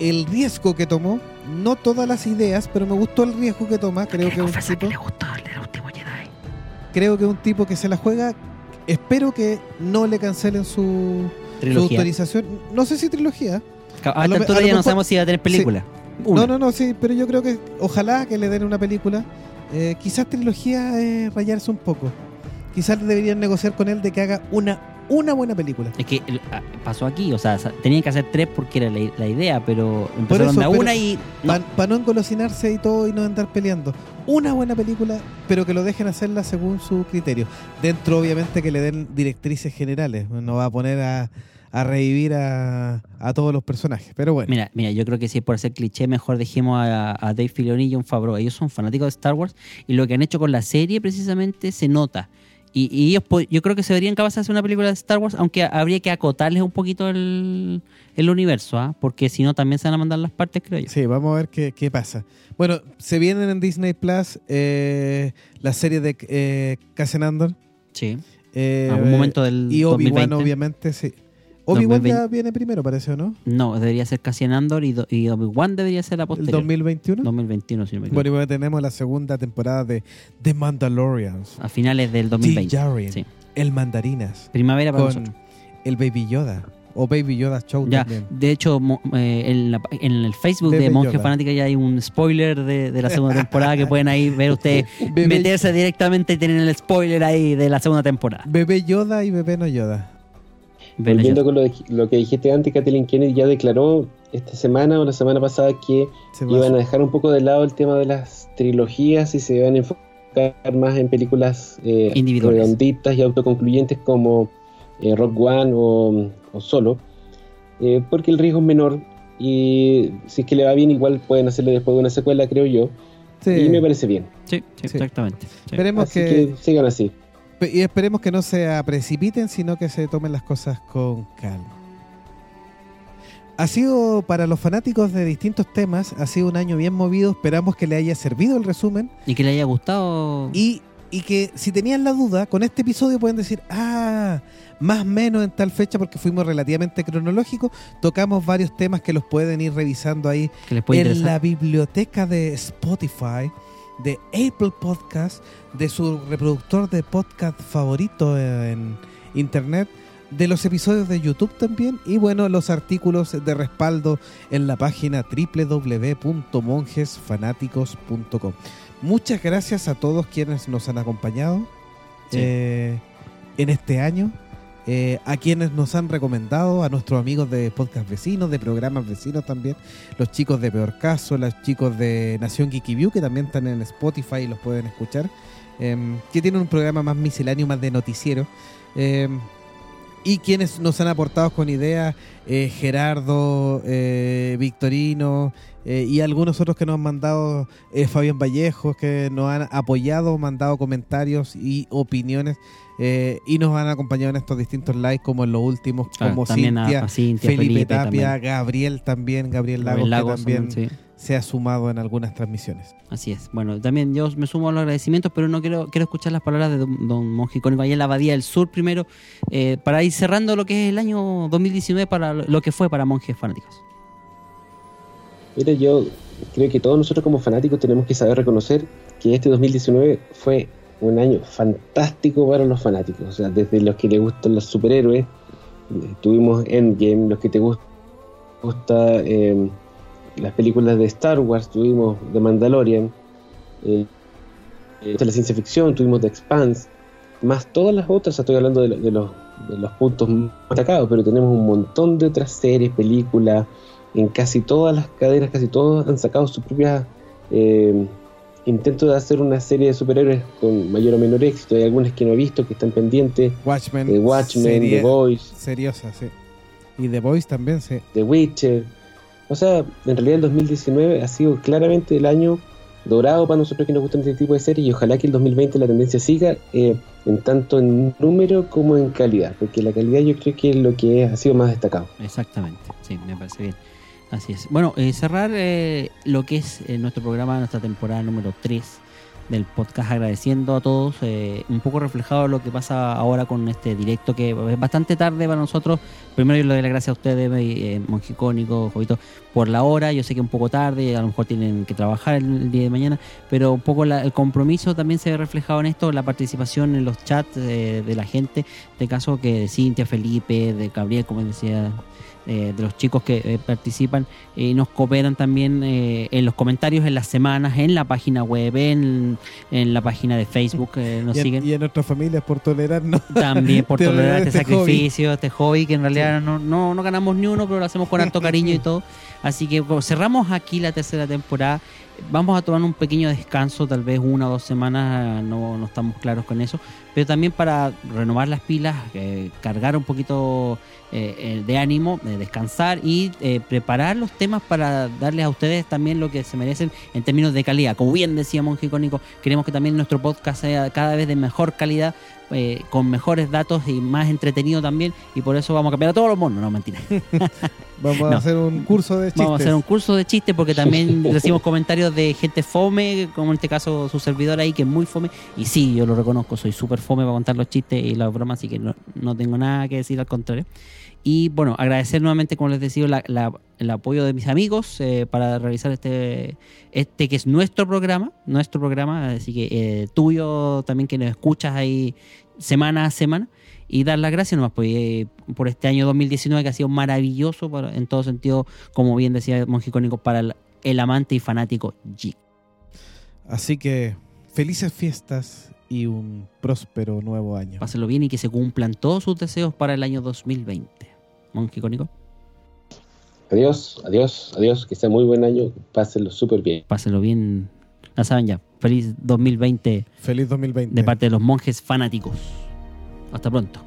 el riesgo que tomó, no todas las ideas, pero me gustó el riesgo que toma, creo que es un tipo... gustó el último Jedi. Creo que es un tipo que se la juega. Espero que no le cancelen su, su autorización. No sé si trilogía. A A esta altura ya no sabemos si va a tener película. No, no, no, sí, pero yo creo que ojalá que le den una película. Eh, quizás trilogía eh, rayarse un poco. Quizás deberían negociar con él de que haga una, una buena película. Es que ah, pasó aquí, o sea, tenían que hacer tres porque era la, la idea, pero empezaron eso, a pero una y. no. Para no engolosinarse y todo y no andar peleando. Una buena película, pero que lo dejen hacerla según su criterio. Dentro, obviamente, que le den directrices generales. No va a poner a, a revivir a, a todos los personajes. Pero bueno. Mira, mira, yo creo que si es por ser cliché, mejor dejemos a, a Dave Filoni y John Favreau. Ellos son fanáticos de Star Wars y lo que han hecho con la serie precisamente se nota. Y, y ellos, yo creo que se verían capaces de hacer una película de Star Wars, aunque habría que acotarles un poquito el, el universo, ¿ah? porque si no también se van a mandar las partes, creo yo. Sí, vamos a ver qué, qué pasa. Bueno, se vienen en Disney Plus eh, la serie de eh, Cassian Andor. Sí. eh, Algún momento del Y Obi-Wan, 2020. obviamente, sí. Obi-Wan 2020. ya viene primero, parece, ¿o no? No, debería ser Cassian Andor y, y Obi-Wan debería ser la El posterior. 2021. 2021, si no me equivoco. Bueno, y tenemos la segunda temporada de The Mandalorians. a finales del Din 2020. Djarin, Sí. El Mandarinas, Primavera para con nosotros. el Baby Yoda. O Baby Yoda Show Ya, también. de hecho, mo- eh, en, la- en el Facebook de Monje Yoda. Fanática ya hay un spoiler de, de la segunda temporada que pueden ahí ver ustedes, [laughs] meterse directamente y tener el spoiler ahí de la segunda temporada. Bebé Yoda y Bebé no Yoda. Volviendo con lo, de- lo que dijiste antes, Kathleen Kennedy ya declaró esta semana o la semana pasada que Se iban a- a dejar un poco de lado el tema de las trilogías y se iban a enfocar más en películas eh, Individuales. redonditas y autoconcluyentes como eh, Rock One o, o Solo, eh, porque el riesgo es menor y si es que le va bien igual pueden hacerle después de una secuela, creo yo, Sí. y me parece bien. Sí, sí, Sí. exactamente. sí. Esperemos Así que, que sigan así. Y esperemos que no se precipiten, sino que se tomen las cosas con calma. Ha sido para los fanáticos de distintos temas, ha sido un año bien movido. Esperamos que le haya servido el resumen Y que le haya gustado. y, y que si tenían la duda, con este episodio pueden decir, ah, más o menos en tal fecha, porque fuimos relativamente cronológicos, tocamos varios temas que los pueden ir revisando ahí en interesar. la biblioteca de Spotify, de Apple Podcast, de su reproductor de podcast favorito en internet, de los episodios de YouTube también y bueno, los artículos de respaldo en la página www.monjesfanáticos.com. Muchas gracias a todos quienes nos han acompañado Sí. eh, en este año. Eh, a quienes nos han recomendado, a nuestros amigos de podcast vecinos, de programas vecinos también, los chicos de Peor Caso, los chicos de Nación Geeky View, que también están en Spotify y los pueden escuchar, em, que tienen un programa más misceláneo, más de noticiero. em, y quienes nos han aportado con ideas, eh, Gerardo, eh, Victorino y algunos otros que nos han mandado, Fabián Vallejos, que nos han apoyado, mandado comentarios y opiniones eh, y nos han acompañado en estos distintos lives como en los últimos, Claro, como también a- Cintia, a Cintia, Felipe, Felipe Tapia, también. Gabriel también, Gabriel Lagos, Gabriel Lagos que también también, sí. se ha sumado en algunas transmisiones. Así es. Bueno, también yo me sumo a los agradecimientos, pero no quiero, quiero escuchar las palabras de don, don ahí en la Abadía del Sur primero, eh, para ir cerrando lo que es el año 2019 para lo lo que fue para monjes fanáticos. Mira, yo creo que todos nosotros como fanáticos tenemos que saber reconocer que este 2019 fue un año fantástico para los fanáticos. O sea, desde los que les gustan los superhéroes, eh, tuvimos Endgame, los que te gust- gusta eh, las películas de Star Wars, tuvimos The Mandalorian, eh, eh, la ciencia ficción, tuvimos The Expanse, más todas las otras, estoy hablando de, lo- de los, de los puntos más destacados, pero tenemos un montón de otras series, películas, en casi todas las cadenas, casi todos han sacado sus propias eh, intentos de hacer una serie de superhéroes con mayor o menor éxito. Hay algunas que no he visto, que están pendientes, Watchmen, de Watchmen, serie The Voice, seriosa, sí. Y The Voice también, sí. The Witcher. O sea, en realidad el 2019 ha sido claramente el año dorado para nosotros que nos gustan este tipo de series y ojalá que el 2020 la tendencia siga eh, en tanto en número como en calidad, porque la calidad yo creo que es lo que ha sido más destacado. Exactamente, sí, me parece bien. Así es. Bueno, eh, cerrar eh, lo que es eh, nuestro programa, nuestra temporada número 3 del podcast, agradeciendo a todos, eh, un poco reflejado lo que pasa ahora con este directo, que es bastante tarde para nosotros. Primero yo le doy las gracias a ustedes, eh, Jovito, por la hora. Yo sé que un poco tarde, a lo mejor tienen que trabajar el, día de mañana, pero un poco la- el compromiso también se ve reflejado en esto, la participación en los chats eh, de la gente, de caso que de Cintia, Felipe, de Gabriel, como decía eh, de los chicos que eh, participan eh, y nos cooperan también eh, en los comentarios, en las semanas, en la página web, en, en la página de Facebook, nos [laughs] y, en, siguen. y en nuestras familias por tolerarnos. También por [laughs] Tolerar este, este hobby. sacrificio, este hobby que en realidad no, no, no ganamos ni uno, pero lo hacemos con harto cariño y [laughs] todo. Así que cerramos aquí la tercera temporada. Vamos a tomar un pequeño descanso, tal vez una o dos semanas, no, no estamos claros con eso, pero también para renovar las pilas, eh, cargar un poquito eh, de ánimo, eh, descansar y eh, preparar los temas para darles a ustedes también lo que se merecen en términos de calidad. Como bien decía Monje Icónico, queremos que también nuestro podcast sea cada vez de mejor calidad, eh, con mejores datos y más entretenido también, y por eso vamos a cambiar a todos los monos, no mentira. [laughs] Vamos a No. hacer un curso de chistes. Vamos a hacer un curso de chistes porque también [laughs] recibimos comentarios de gente fome, como en este caso su servidor ahí, que es muy fome. Y sí, yo lo reconozco, soy súper fome para contar los chistes y las bromas, así que no, no tengo nada que decir al contrario. Y bueno, agradecer nuevamente, como les decía, la- la- el apoyo de mis amigos eh, para realizar este, este que es nuestro programa, nuestro programa, así que eh, tuyo también que nos escuchas ahí semana a semana y dar las gracias nomás pues, eh, por este año 2019 que ha sido maravilloso para- en todo sentido, como bien decía Monje Icónico, para el, el amante y fanático G. Así que felices fiestas y un próspero nuevo año. Pásenlo bien y que se cumplan todos sus deseos para el año 2020. Monje Icónico, Adiós, adiós, adiós. Que sea muy buen año. Pásenlo súper bien. pásenlo bien. Ya saben ya, feliz 2020 Feliz 2020. de parte de los monjes fanáticos. Hasta pronto.